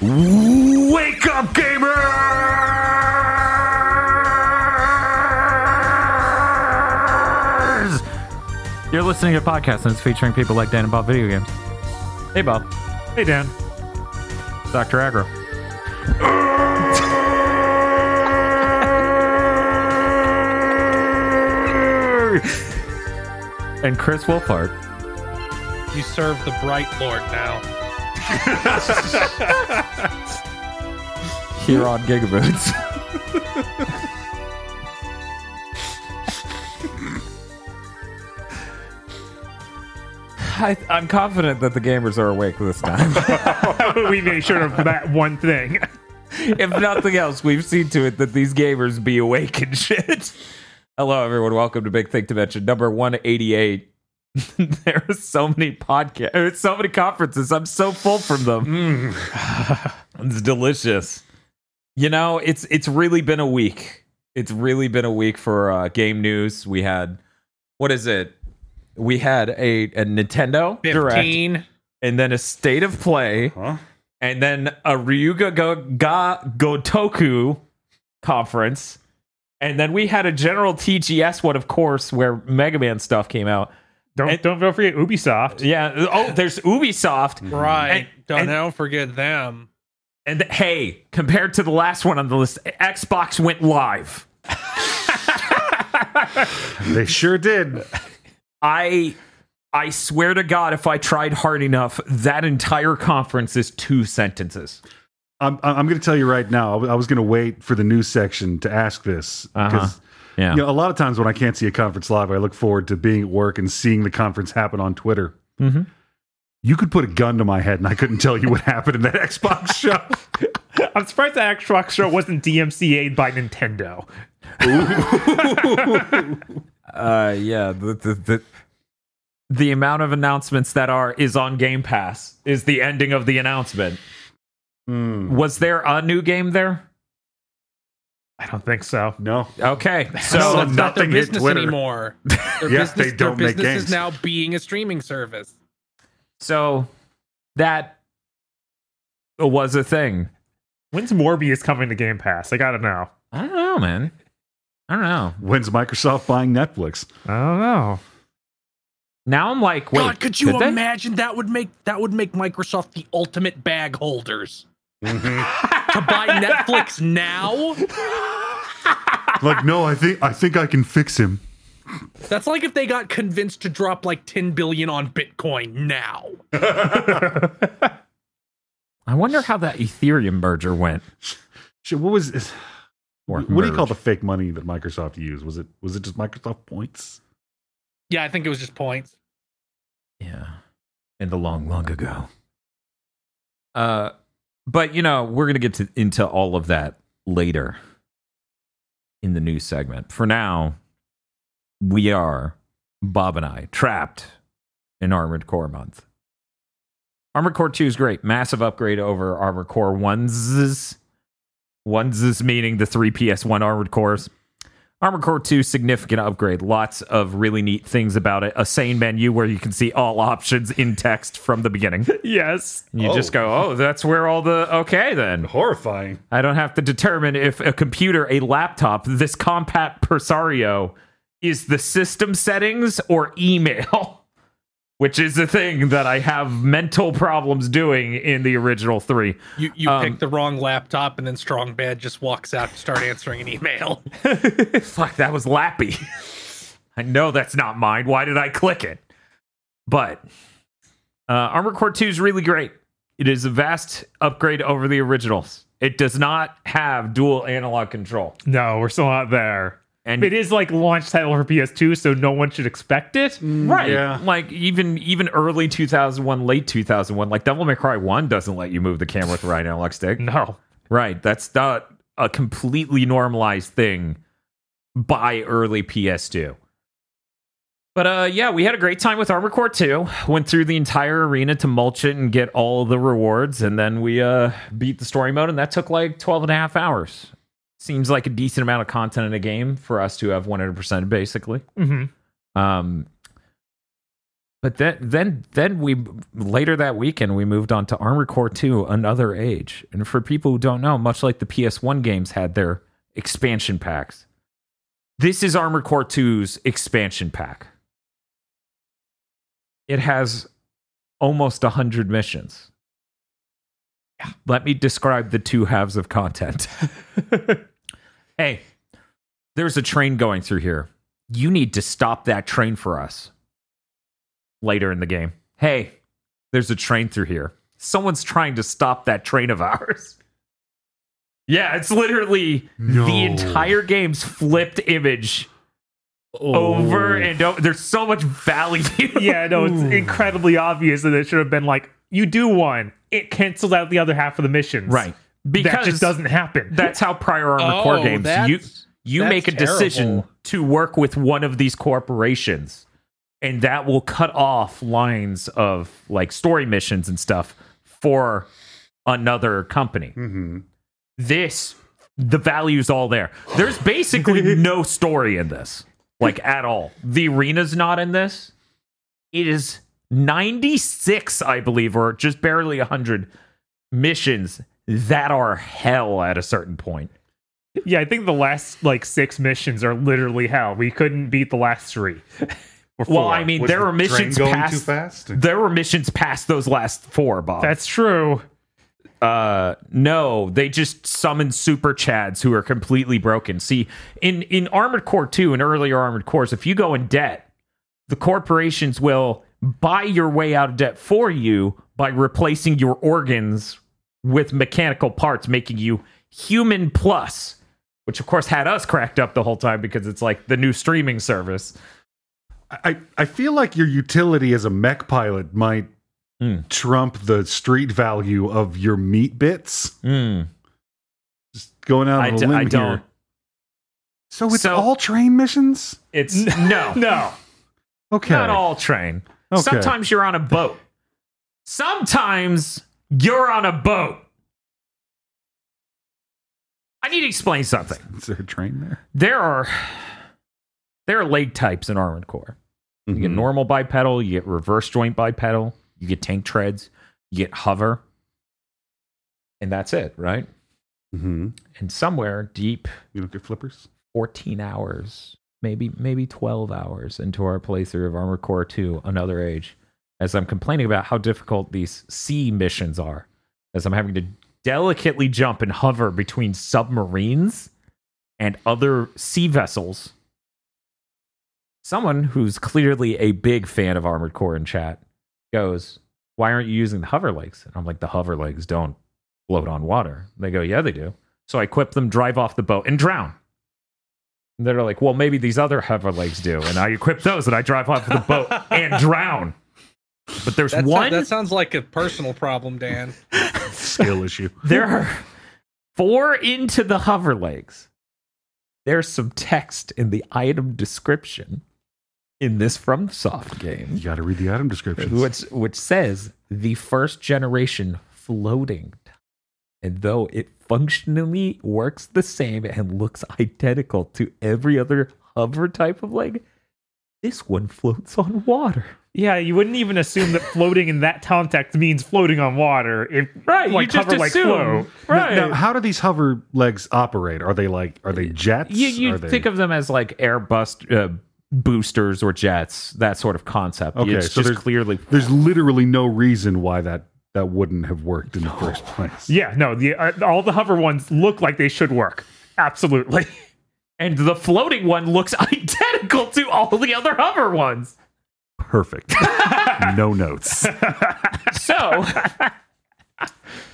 Wake up, gamers! You're listening to a podcast and it's featuring people like Dan and Bob Video Games. Hey, Bob. Hey, Dan. Dr. Agro. and Chris Wolfhard. You serve the bright lord now. here on Gigaboots. I, I'm confident that the gamers are awake this time. we made sure of that one thing. if nothing else, we've seen to it that these gamers be awake and shit. Hello, everyone. Welcome to Big Think Dimension number 188. there are so many podcasts, so many conferences. I'm so full from them. it's delicious. You know, it's it's really been a week. It's really been a week for uh, game news. We had what is it? We had a, a Nintendo Direct, 15. and then a State of Play, and then a Ryuga Go, Ga Gotoku conference, and then we had a general TGS one, of course, where Mega Man stuff came out. Don't And- don't forget Ubisoft. Yeah. Oh, there's Ubisoft. Right. And- don't, and- don't forget them. And th- hey, compared to the last one on the list, Xbox went live. They sure did. I I swear to God, if I tried hard enough, that entire conference is two sentences. I'm, I'm going to tell you right now. I was- I was going to wait for the news section to ask this because Uh-huh. Yeah. you know a lot of times when I can't see a conference live, I look forward to being at work and seeing the conference happen on Twitter. Mhm. You could put a gun to my head and I couldn't tell you what happened in that Xbox show. I'm surprised that Xbox show wasn't DMCA'd by Nintendo. Uh, yeah. The, the the the amount of announcements that are is on Game Pass is the ending of the announcement. Hmm, Was there a new game there? I don't think so. no, Okay, So so So that's not their nothing hit business Twitter. anymore. Their Yes, business, they don't their make business games. is now being a streaming service. so that was a thing. When's Morbius coming to Game Pass? I gotta know. I don't know, man. I don't know. when's Microsoft buying Netflix? I don't know. Now I'm like, wait, God, could you they? imagine that would make that would make Microsoft the ultimate bag holders Mm-hmm. to buy Netflix now? Like, no, I think I think I can fix him. That's like if they got convinced to drop like 10 billion on Bitcoin now. I wonder how that Ethereum merger went. Shit, what was this? Or what do you call the fake money that Microsoft used? Was it was it just Microsoft points? Yeah, I think it was just points. Yeah, in the long, long ago. Uh, but you know, we're gonna get to, into all of that later in the news segment. For now, we are Bob and I trapped in Armored Core month. Armored Core Two is great, massive upgrade over Armored Core One's. One's meaning the three PS1 Armored Cores. Armored Core 2 significant upgrade. Lots of really neat things about it. A sane menu where you can see all options in text from the beginning. yes. You just go, oh. "Oh, that's where all the okay then." Horrifying. I don't have to determine if a computer, a laptop, this Compaq Presario is the system settings or email, which is the thing that I have mental problems doing in the original 3. You you Um, pick the wrong laptop and then Strong Bad just walks out to start answering an email. Fuck, that was Lappy. I know that's not mine. Why did I click it? But uh, Armored Core 2 is really great. It is a vast upgrade over the originals. It does not have dual analog control. No, we're still not there. And It is like launch title for PS2, so no one should expect it. right, Yeah. like even even early 2001, late 2001, like Devil May Cry 1 doesn't let you move the camera with the right analog stick. No. Right. That's not a completely normalized thing by early PS2. But uh yeah, we had a great time with Armor Core 2. Went through the entire arena to mulch it and get all the rewards, and then we uh beat the story mode, and that took like 12 and a half hours. Seems like a decent amount of content in a game for us to have 100% basically. hmm Um But then, then, then we later that weekend we moved on to Armored Core 2, Another Age. And for people who don't know, much like the PS1 games had their expansion packs, this is Armored Core 2's expansion pack. It has almost 100 missions. Let me describe the two halves of content. hey, there's a train going through here. You need to stop that train for us. Later in the game. Hey, there's a train through here. Someone's trying to stop that train of ours. Yeah, it's literally No. the entire game's flipped image over oh. and over. There's so much value. yeah, no, it's incredibly obvious that it should have been like, you do one, it cancels out the other half of the missions. right. Because that just doesn't happen. That's how prior Armored Core Oh, games. You you make a decision to work with one of these corporations, and that will cut off lines of like story missions and stuff for another company. hmm This the value's all there. There's basically no story in this, like at all. The arena's not in this. It is 96, I believe, or just barely 100 missions that are hell at a certain point. yeah, I think the last like six missions are literally hell. We couldn't beat the last three. Or Well. I mean, Was there the were missions going past. too fast. There were missions past those last four, Bob. that's true. uh no they just summon super chads who are completely broken see in in armored core 2 and earlier armored cores if you go in debt the corporations will buy your way out of debt for you by replacing your organs with mechanical parts making you human plus which of course had us cracked up the whole time because it's like the new streaming service I, I feel like your utility as a mech pilot might Hmm. trump the street value of your meat bits. Hmm. Just going out on I, a d- limb I don't here. So it's So- all train missions? it's no No. Okay. Not all train. Okay. Sometimes you're on a boat. Sometimes you're on a boat. I need to explain something. Is there a train there? There are there are leg types in Armored Core. You get Mhm. normal bipedal, you get reverse joint bipedal, you get tank treads, you get hover, and that's it, right? Mhm. And somewhere deep You look at flippers? 14 hours, maybe maybe 12 hours into our playthrough of Armored Core 2 Another Age, as I'm complaining about how difficult these sea missions are, as I'm having to delicately jump and hover between submarines and other sea vessels. Someone who's clearly a big fan of Armored Core in chat goes, Why aren't you using the hover legs? And I'm like, The hover legs don't float on water. They go, Yeah, they do. So I equip them, drive off the boat, and drown. And they're like, well, maybe these other hover legs do. And I equip those and I drive off the boat and drown. But there's That, one, that sounds like a personal problem, Dan. Skill issue. there are four into the hover legs. There's some text in the item description in this FromSoft game. You got to read the item description, which which says the first generation floating and though it functionally works the same and looks identical to every other hover type of leg this one floats on water Yeah, you wouldn't even assume that floating in that context means floating on water. If right like you just hover like assume flow. right Now, how do these hover legs operate? Are they like are they jets? you, you Are they- think of them as like airbus uh, boosters or jets that sort of concept Okay, it's so just there's- clearly There's literally no reason why that that wouldn't have worked in the first place. Yeah, no, the uh, all the hover ones look like they should work. Absolutely. and the floating one looks identical to all the other hover ones Perfect. no notes. So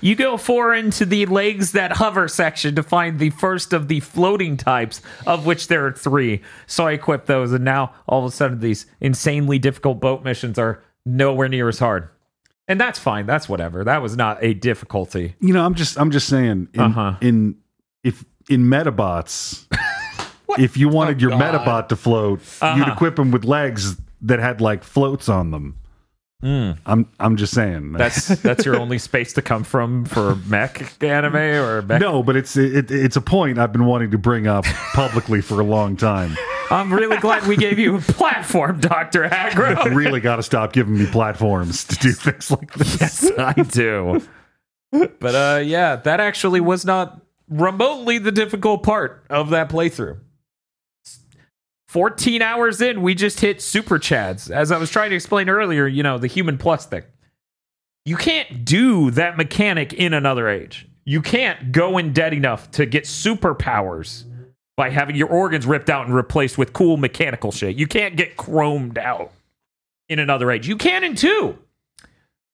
you go four into the legs that hover section to find the first of the floating types, of which there are three. So I equip those, and now all of a sudden these insanely difficult boat missions are nowhere near as hard. And that's fine. That's whatever. That was not a difficulty. You know, I'm just I'm just saying in Uh-huh. in if in Metabots, if you wanted Oh, your God. Metabot to float, you'd Uh-huh. equip him with legs that had like floats on them. I'm I'm just saying. That's that's your only space to come from for mech anime or mech. no, but it's it, it's a point I've been wanting to bring up publicly for a long time. I'm really glad we gave you a platform, Dr. Aggro. really got to stop giving me platforms to do things like this. yes, I do. But uh yeah, that actually was not remotely the difficult part of that playthrough. 14 hours in, we just hit super chads. As I was trying to explain earlier, you know, the human plus thing. You can't do that mechanic in another age. You can't go in dead enough to get superpowers by having your organs ripped out and replaced with cool mechanical shit. You can't get chromed out in another age. You can in two.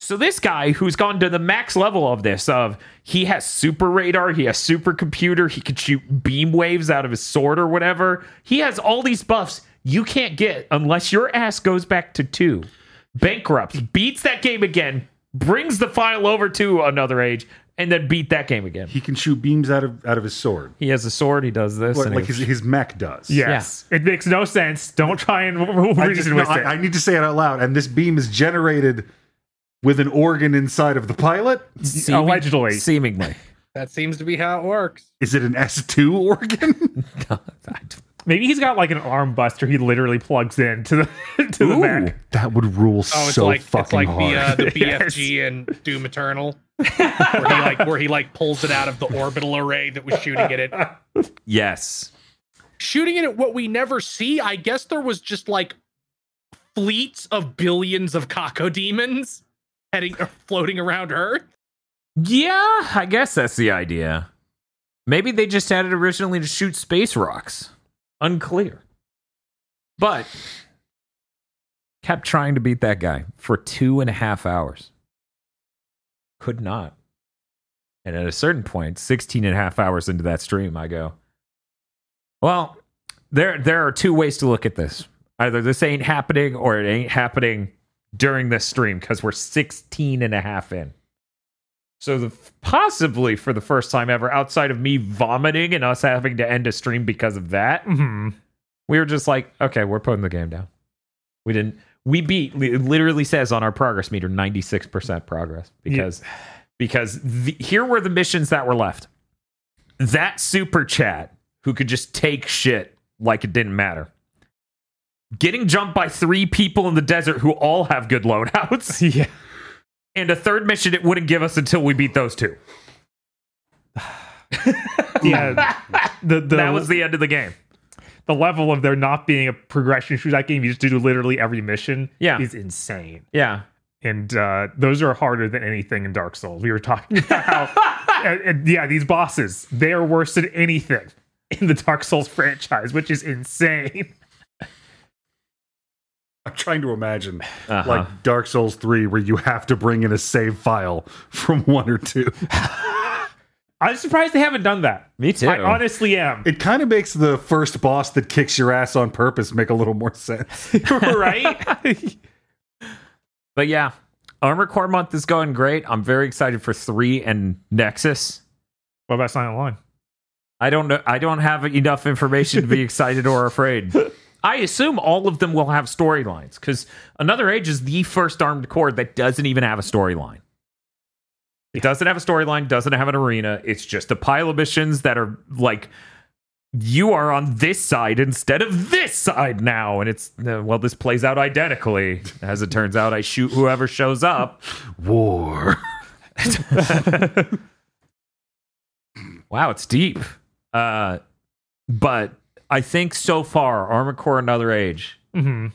So this guy who's gone to the max level of this of he has super radar, he has super computer, he can shoot beam waves out of his sword or whatever. He has all these buffs you can't get unless your ass goes back to 2. Bankrupts, beats that game again, brings the file over to another age and then beat that game again. He can shoot beams out of out of his sword, He has a sword, he does this What, and like his his mech does. Yes. It makes no sense. Don't try and I, reason just, no, with it. I, I need to say it out loud. And this beam is generated with an organ inside of the pilot. seeming- allegedly. seemingly. That seems to be how it works. Is it an S two organ? Maybe he's got like an arm buster he literally plugs in to the to the back. that would rule Oh, it's so like fucking it's like hard. the uh, the Yes. BFG and Doom Eternal, where he like where he like pulls it out of the orbital array that was shooting at it. Yes. Shooting it at what we never see. I guess there was just like fleets of billions of Cacodemons heading or floating around Earth. Yeah, I guess that's the idea. Maybe they just had it originally to shoot space rocks. Unclear. But kept trying to beat that guy for two and a half hours. Could not. And at a certain point, 16 and a half hours into that stream, I go, well, there, there are two ways to look at this. Either this ain't happening or it ain't happening during this stream because we're 16 and a half in. So the possibly for the first time ever, outside of me vomiting and us having to end a stream because of that, hmm we were just like, okay, we're putting the game down. We didn't. We beat. It literally says on our progress meter, ninety six percent progress because because the, here were the missions that were left. That super chat who could just take shit like it didn't matter. Getting jumped by three people in the desert who all have good loadouts. Yeah. And a third mission it wouldn't give us until we beat those two. Yeah. the the that was the end of the game. the level of there not being a progression through that game. You just do literally every mission. Yeah. is insane. Yeah. And uh, those are harder than anything in Dark Souls. We were talking about how, and- and yeah, these bosses they are worse than anything in the Dark Souls franchise, which is insane. I'm trying to imagine Uh-huh. like Dark Souls 3 where you have to bring in a save file from one or two. I'm surprised they haven't done that. Me too. I honestly am. It kind of makes the first boss that kicks your ass on purpose make a little more sense. right? But yeah, Armor Core month is going great. I'm very excited for three and Nexus. what about Silent Line? I don't know. I don't have enough information to be excited or afraid. I assume all of them will have storylines because Another Age is the first Armed Core that doesn't even have a storyline. It doesn't have a storyline, doesn't have an arena. It's just a pile of missions that are like, you are on this side instead of this side now. And it's, uh, well, this plays out identically. As it turns out, I shoot whoever shows up. War. Wow, it's deep. Uh, but I think so far, Armored Core Another Age hmm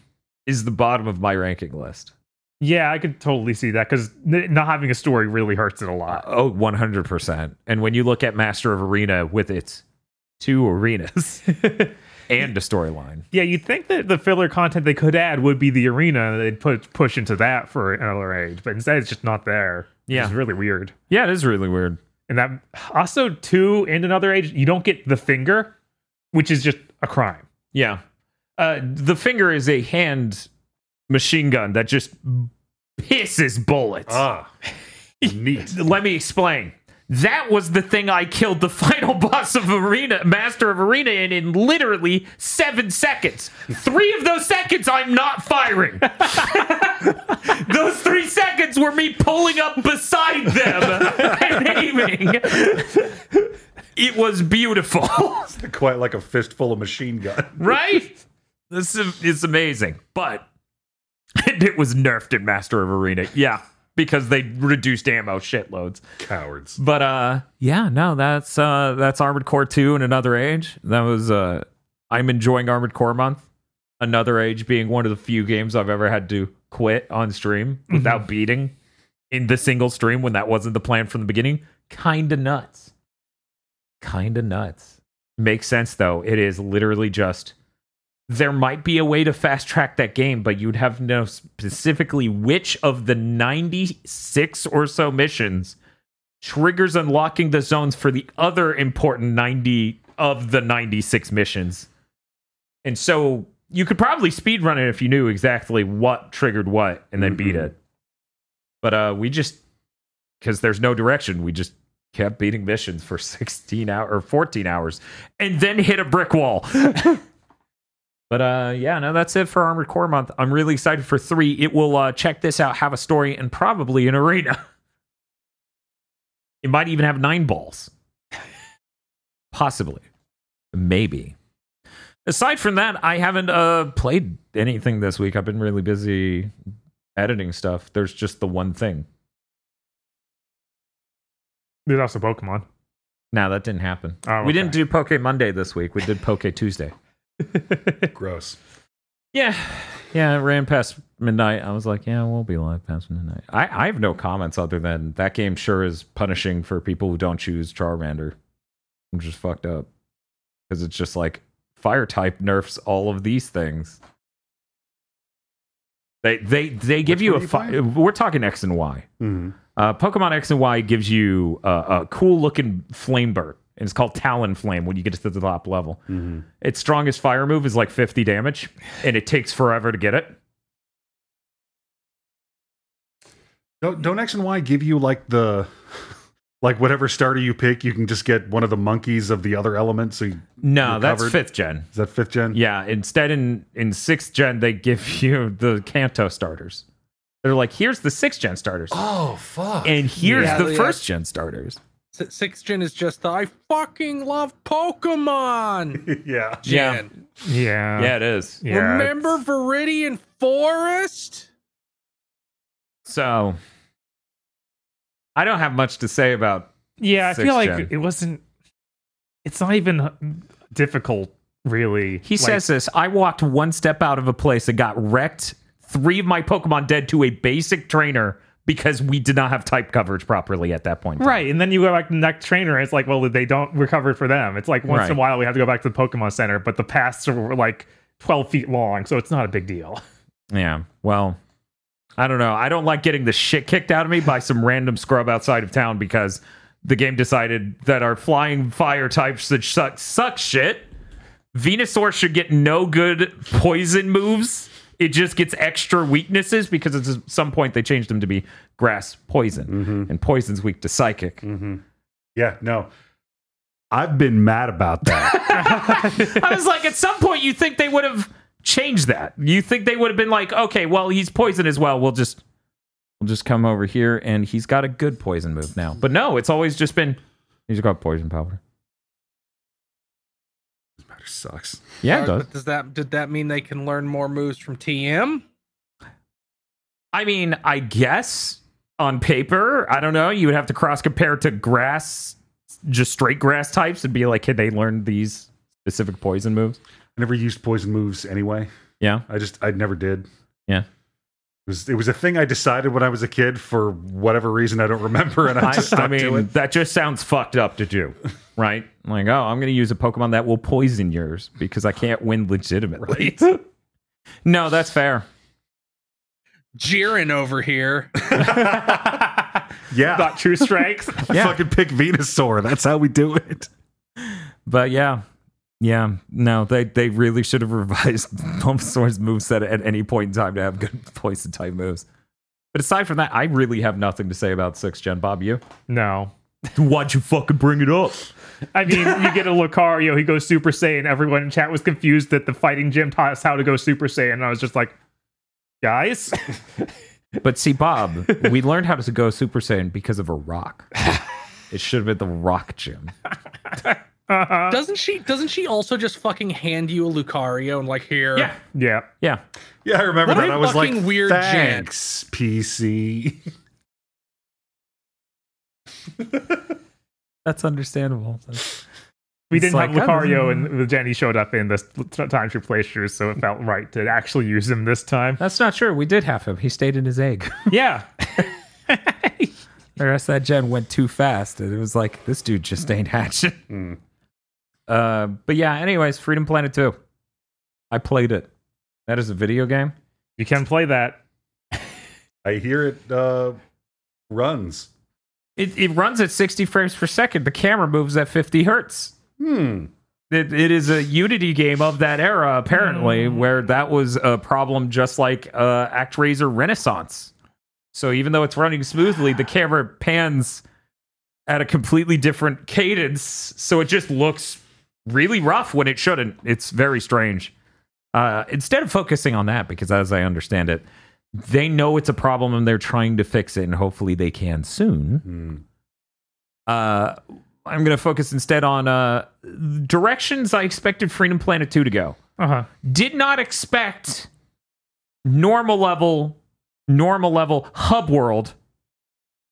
is the bottom of my ranking list. Yeah, I could totally see that because not having a story really hurts it a lot. Oh, 100%. And when you look at Master of Arena with its two arenas and a storyline. Yeah, you'd think that the filler content they could add would be the arena, and they'd put push into that for another age, but instead it's just not there. Yeah. it's really weird. Yeah, it is really weird. And that also two and another age, you don't get the finger, which is just a crime. Yeah. Uh, the finger is a hand machine gun that just pisses bullets. Ah. Neat. Let me explain. That was the thing I killed the final boss of Arena, Master of Arena in in literally seven seconds. Three of those seconds I'm not firing. those three seconds were me pulling up beside them and aiming. It was beautiful. Quite like a fistful of machine gun. right? This is it's amazing, but it was nerfed in Master of Arena. Yeah, because they reduced ammo shitloads. Cowards. But uh, yeah, no, that's uh, that's Armored Core two in another age. That was uh, I'm enjoying Armored Core month. Another age being one of the few games I've ever had to quit on stream without beating in the single stream when that wasn't the plan from the beginning. Kinda nuts. Kinda nuts. Makes sense though. It is literally just there might be a way to fast track that game, but you'd have to know specifically which of the 96 or so missions triggers unlocking the zones for the other important 90 of the 96 missions. And so you could probably speed run it if you knew exactly what triggered what and then beat Mhm. it. But uh we just because there's no direction, we just kept beating missions for 16 hours or 14 hours and then hit a brick wall. But uh yeah, no, that's it for Armored Core Month. I'm really excited for three. It will uh check this out, have a story, and probably an arena. It might even have nine balls. Possibly. Maybe. Aside from that, I haven't uh played anything this week. I've been really busy editing stuff. There's just the one thing. There's also Pokemon. Now that didn't happen. Oh, We didn't do Poke Monday this week. We did Poke Tuesday. Gross. Yeah. Yeah, it ran past midnight. I was like, yeah, we'll be live past midnight. I, I have no comments other than that game sure is punishing for people who don't choose Charmander. I'm just fucked up. Because it's just like fire type nerfs all of these things. They they they give Which you a are fi- we're talking X and Y. hmm Uh, Pokemon X and Y gives you uh, a cool looking flame bird. And it's called Talonflame when you get to the top level. hmm Its strongest fire move is like 50 damage, and it takes forever to get it. Don't, don't X and Y give you like the like whatever starter you pick, you can just get one of the monkeys of the other elements. So you, No, that's covered. fifth gen. is that fifth gen? Yeah, instead in in sixth gen they give you the Kanto starters. They're like, here's the sixth gen starters, Oh fuck! and here's Yeah, the oh, yeah. first gen starters. S- Sixth gen is just the I fucking love Pokemon. yeah. Yeah. Gen. Yeah. yeah, it is. Yeah, Remember it's- Viridian Forest? So I don't have much to say about. Yeah, I Sixth feel like gen. it wasn't. It's not even difficult, really. He Like, says this. I walked one step out of a place that got wrecked. Three of my Pokemon dead to a basic trainer because we did not have type coverage properly at that point. Right, and then you go back to the next trainer, and it's like, well, they don't recover for them. It's like once in a while we have to go back to the Pokemon Center, but the paths are like twelve feet long, so it's not a big deal. Yeah. Well, I don't know. I don't like getting the shit kicked out of me by some random scrub outside of town because the game decided that our flying fire types that suck, suck shit. Venusaur should get no good poison moves. It just gets extra weaknesses because at some point they changed them to be grass poison, mm-hmm. and poison's weak to psychic. Mm-hmm. Yeah. No. I've been mad about that. I was like, at some point, you think they would have changed that? You think they would have been like, okay, well, he's poison as well. We'll just we'll just come over here, and he's got a good poison move now. But no, it's always just been he's got poison powder. This sucks. Yeah, it Uh, does. but Does that did that mean they can learn more moves from TM? I mean, I guess on paper, I don't know. You would have to cross compare to grass, just straight grass types, and be like, can they learn these specific poison moves? I never used poison moves anyway. Yeah, I just I never did. yeah. It was it was a thing I decided when I was a kid for whatever reason I don't remember, and I I, just stuck I mean, it. that just sounds fucked up to do, right? Like, oh, I'm going to use a Pokemon that will poison yours because I can't win legitimately. no, that's fair. Jiren over here. Yeah, Not true strikes. I Yeah. fucking pick Venusaur. That's how we do it. But yeah, yeah, no, they they really should have revised Bulbasaur's moveset at any point in time to have good poison type moves. But aside from that, I really have nothing to say about six gen. Bob, you? no. Why'd you fucking bring it up? I mean, you get a Lucario, he goes Super Saiyan. Everyone in chat was confused that the fighting gym taught us how to go Super Saiyan. And I was just like, guys, But see, Bob, we learned how to go Super Saiyan because of a rock. It should have been the rock gym. Uh-huh. Doesn't she? Doesn't she also just fucking hand you a Lucario and like here? Yeah, yeah. yeah. Yeah, I remember What that. I was like, weird gent. thanks, PC. That's understandable. That's- We didn't like, have Lucario, this- and Jenny showed up in this t- time through playthroughs, so it felt right to actually use him this time. That's not true. We did have him. He stayed in his egg. Yeah, The rest of that gen went too fast. and It was like this dude just ain't hatching. Hmm. Uh, but yeah. Anyways, Freedom Planet Two. I played it. That is a video game. you can play that. I hear it uh, runs. It, it runs at 60 frames per second. The camera moves at 50 hertz. Hmm. It, it is a Unity game of that era, apparently, where that was a problem, just like uh, ActRaiser Renaissance. So even though it's running smoothly, the camera pans at a completely different cadence, so it just looks really rough when it shouldn't. It's very strange. Uh, instead of focusing on that, because as I understand it, they know it's a problem and they're trying to fix it, and hopefully they can soon Hmm. uh, I'm going to focus instead on uh, directions I expected Freedom Planet 2 to go. Uh huh. Did not expect normal level, normal level hub world.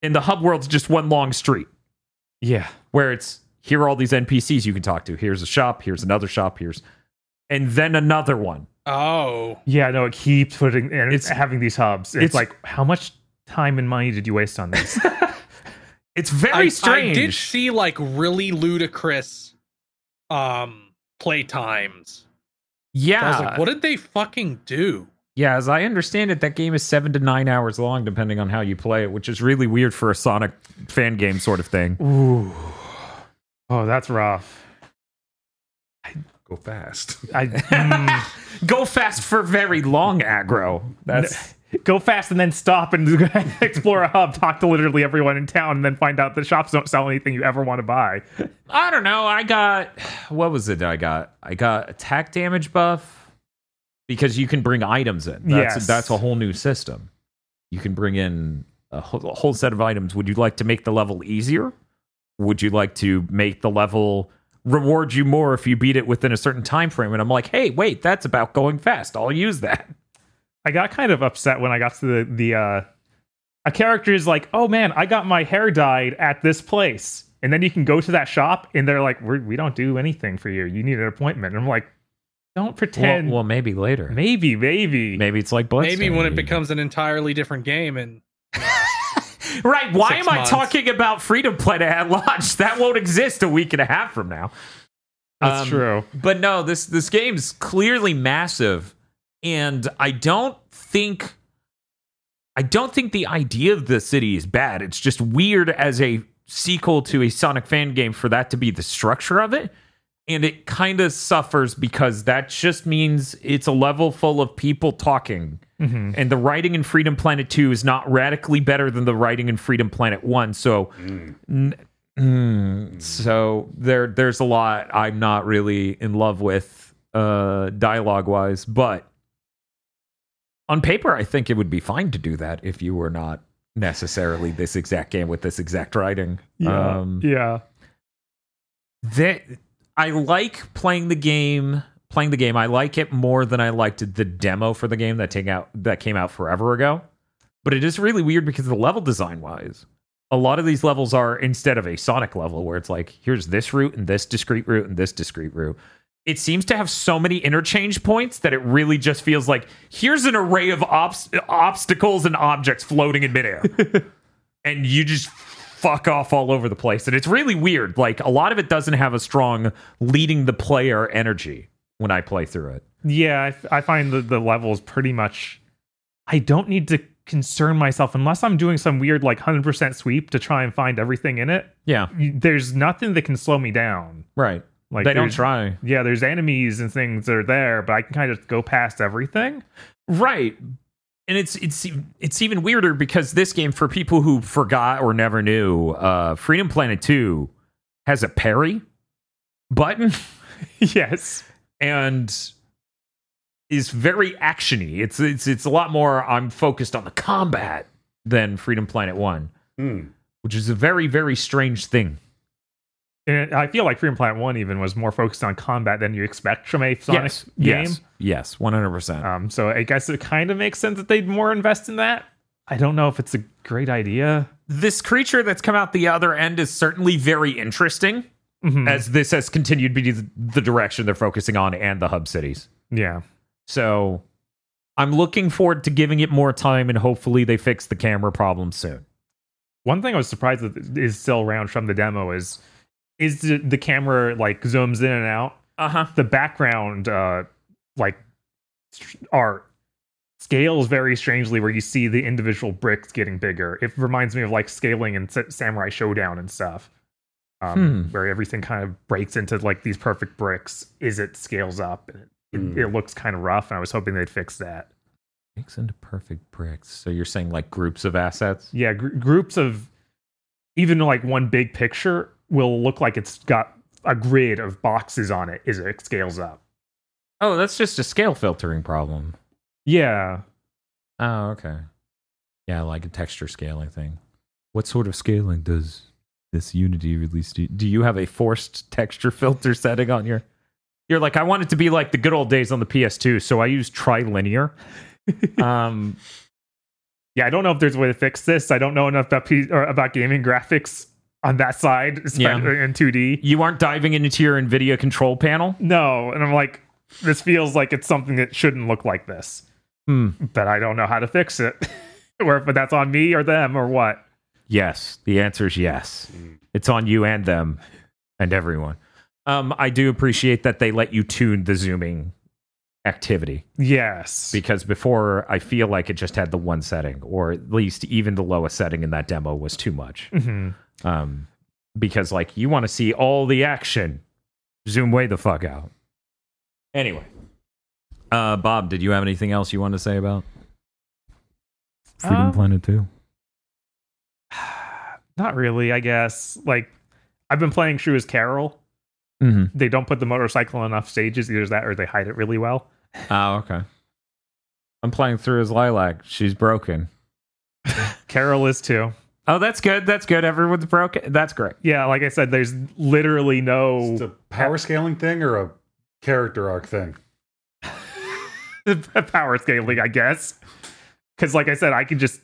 And the hub world's just one long street Yeah. where it's here are all these NPCs you can talk to. Here's a shop, here's another shop, here's and then another one. Oh. Yeah. No, it keeps putting and It's- it's having these hubs. it's- It's, like how much time and money did you waste on this? It's very I, strange. I did see like really ludicrous um play times. yeah. I was like, what did they fucking do? Yeah, as I understand it, that game is seven to nine hours long, depending on how you play it, which is really weird for a Sonic fan game sort of thing. Ooh. Oh, that's rough. I go fast. I mm, Go fast for very long aggro. That's go fast and then stop and explore a hub. Talk to literally everyone in town, and then find out the shops don't sell anything you ever want to buy. I don't know. I got what was it? I got I got attack damage buff because you can bring items in. That's Yes. that's a whole new system. You can bring in a whole, a whole set of items. Would you like to make the level easier? Would you like to make the level reward you more if you beat it within a certain time frame? And I'm like, hey, wait, that's about going fast. I'll use that. I got kind of upset when I got to the the uh a character is like, "Oh man, I got my hair dyed at this place." And then you can go to that shop and they're like, We're, "We don't do anything for you. You need an appointment." And I'm like, "Don't Well, pretend." well, maybe later. maybe, maybe. Maybe it's like Bloodstained. Maybe when it becomes an entirely different game and Right. Why Six am I talking about Freedom Planet at launch? That won't exist a week and a half from now. That's Um, true. But no, this this game's clearly massive, and I don't think I don't think the idea of the city is bad. It's just weird as a sequel to a Sonic fan game for that to be the structure of it. And it kind of suffers because that just means it's a level full of people talking. Mhm. And the writing in Freedom Planet 2 is not radically better than the writing in Freedom Planet 1. So N- mm, so there there's a lot I'm not really in love with uh dialogue wise, but on paper I think it would be fine to do that if you were not necessarily this exact game with this exact writing. Yeah. Um yeah. that I like playing the game playing the game. I like it more than I liked the demo for the game that take out that came out forever ago. But it is really weird because the level design wise, a lot of these levels are instead of a Sonic level where it's like here's this route and this discrete route and this discrete route. It seems to have so many interchange points that it really just feels like here's an array of obs- obstacles and objects floating in midair. and you just fuck off all over the place. And it's really weird. Like a lot of it doesn't have a strong leading the player energy when I play through it. Yeah, I, f- I find the, the levels pretty much. I don't need to concern myself unless I'm doing some weird like 100% sweep to try and find everything in it. Yeah, There's nothing that can slow me down. right. Like they don't try. Yeah, there's enemies and things that are there, but I can kind of go past everything. Right. And it's it's it's even weirder because this game for people who forgot or never knew, uh Freedom Planet 2 has a parry button yes. And is very actiony. It's it's it's a lot more I'm focused on the combat than Freedom Planet 1. Hmm. which is a very very strange thing And I feel like Freedom Planet One even was more focused on combat than you expect from a Sonic yes, game. yes, yes, one hundred percent. Um, so I guess it kind of makes sense that they'd more invest in that. I don't know if it's a great idea. This creature that's come out the other end is certainly very interesting, Mhm. as this has continued to be the direction they're focusing on and the hub cities. yeah. So I'm looking forward to giving it more time, and hopefully they fix the camera problem soon. One thing I was surprised that is still around from the demo is is the, the camera like zooms in and out. Uh huh. The background uh like art scales very strangely where you see the individual bricks getting bigger. It reminds me of like scaling in Samurai Shodown and stuff. Um, Hmm. where everything kind of breaks into like these perfect bricks is it scales up and it, Hmm. it, it looks kind of rough and I was hoping they'd fix that. Makes into perfect bricks. So you're saying like groups of assets? yeah gr- groups of even like one big picture will look like it's got a grid of boxes on it as it scales up Oh, that's just a scale filtering problem. yeah Oh, okay. Yeah, like a texture scaling thing. What sort of scaling does this Unity release do? You have a forced texture filter setting on your? You're like, I want it to be like the good old days on the PS2, so I use trilinear. um, yeah i don't know if there's a way to fix this i don't know enough about P- or about gaming graphics on that side Yeah. in 2d you aren't diving into your NVIDIA control panel. no and i'm like this feels like it's something that shouldn't look like this Hmm. but i don't know how to fix it or if that's on me or them or what Yes, the answer is yes. It's on you and them and everyone. Um, I do appreciate that they let you tune the zooming activity. yes because before I feel like it just had the one setting, or at least even the lowest setting in that demo was too much. Mhm. Um, because like you want to see all the action, zoom way the fuck out. Anyway, uh, Bob, did you have anything else you want to say about Freedom Um, Planet Two? Not really i guess like i've been playing true as carol Mm-hmm. they don't put the motorcycle on enough stages. Either that or they hide it really well. Oh, okay. I'm playing through as Lilac. She's broken. Carol is too. Oh, that's good. That's good. Everyone's broken. That's great. Yeah, like I said, there's literally no It's no a power scaling thing or a character arc thing? power scaling, I guess. Because, like I said, I can just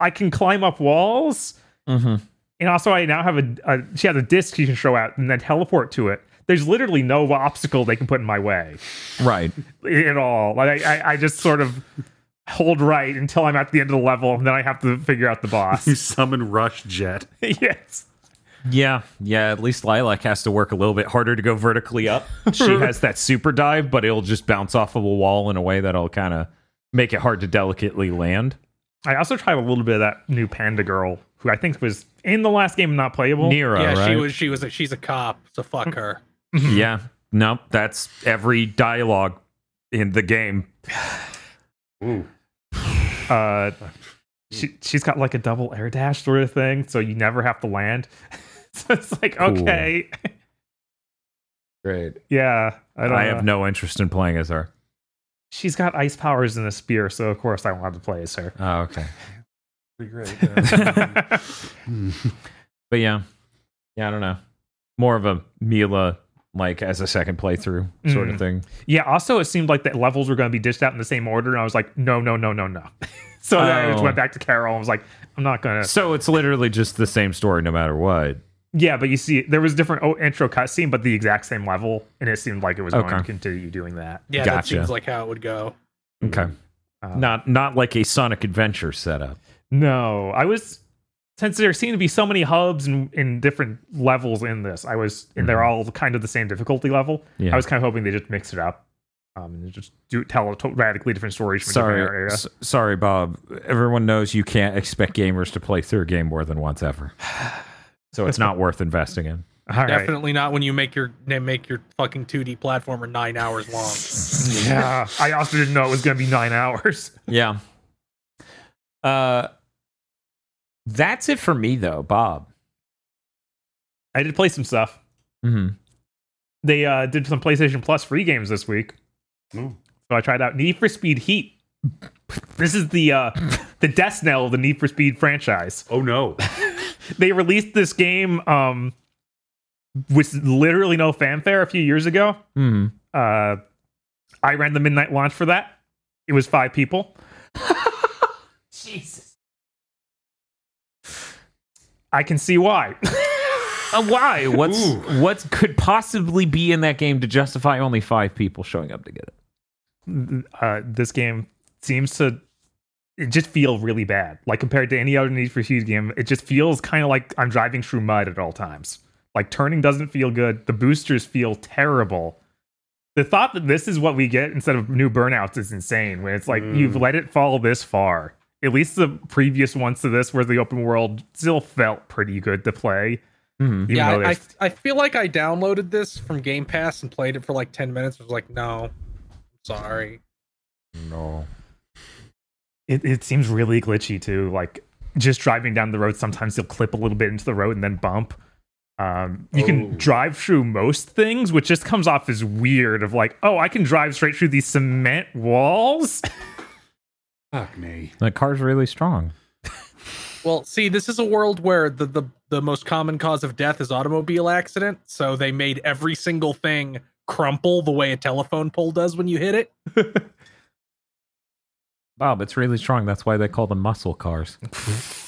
I can climb up walls, Mm-hmm. and also I now have a, a she has a disc she can show out and then teleport to it. There's literally no obstacle they can put in my way Right. at all. Like I, I, I just sort of hold right until I'm at the end of the level, and then I have to figure out the boss. You summon Rush Jet. yes. Yeah, yeah. At least Lilac has to work a little bit harder to go vertically up. She has that super dive, but it'll just bounce off of a wall in a way that'll kind of make it hard to delicately land. I also tried a little bit of that new Panda Girl, who I think was in the last game not playable. Neera, yeah, right? she was. She was. A, she's a cop. So fuck her. Yeah, no, that's every dialogue in the game. Ooh. Uh, she she's got like a double air dash sort of thing, so you never have to land. so it's like Cool. okay, Great. yeah. I don't. I know. have no interest in playing as her. She's got ice powers and a spear, so of course I wanted to play as her. Oh, okay. Pretty great. But yeah, yeah, I don't know. More of a Milla like as a second playthrough sort of Mm. thing. yeah. Also, it seemed like the levels were going to be dished out in the same order, and I was like, no, no, no, no, no. so then I just Oh. went back to Carol and was like, I'm not gonna. So it's literally just the same story no matter what. Yeah, but you see, there was different oh, intro cutscene, but the exact same level, and it seemed like it was going to continue doing that. Yeah, that seems like how it would go. Okay. Uh, Not not like a Sonic Adventure setup. No, I was since there seem to be so many hubs and in different levels in this. I was and they're all kind of the same difficulty level. Yeah. I was kind of hoping they just mix it up, um, and just do tell a to- radically different stories from a sorry, different area. s- sorry, Bob. Everyone knows you can't expect gamers to play through a game more than once ever. So it's not worth investing in. All right, Definitely not when you make your make your fucking 2D platformer nine hours long. yeah. I also didn't know it was going to be nine hours. Yeah. Uh, that's it for me though, Bob. I did play some stuff. Mm-hmm. They uh, did some PlayStation Plus free games this week. Ooh. So I tried out Need for Speed Heat. This is the uh, the death knell of the Need for Speed franchise. Oh no. They released this game um, with literally no fanfare a few years ago. Hmm. Uh, I ran the midnight launch for that. It was five people. Jesus. I can see why. Uh, why? What's Ooh. what could possibly be in that game to justify only five people showing up to get it? uh, this game seems to it just feel really bad. Like compared to any other Need for Speed game, it just feels kind of like I'm driving through mud at all times. Like turning doesn't feel good. The boosters feel terrible. The thought that this is what we get instead of new burnouts is insane. When it's like you've let it fall this far. At least the previous ones to this, where the open world still felt pretty good to play. Mhm. Yeah, I, I I feel like I downloaded this from Game Pass and played it for like ten minutes. I was like, no, sorry. No. it, it seems really glitchy too. Like just driving down the road, sometimes you'll clip a little bit into the road and then bump. Um, you Oh. can drive through most things, which just comes off as weird. Of like, oh, I can drive straight through these cement walls. Fuck me. That car's really strong. Well, see, this is a world where the, the the most common cause of death is automobile accident. So they made every single thing crumple the way a telephone pole does when you hit it. Bob, it's really strong. That's why they call them muscle cars.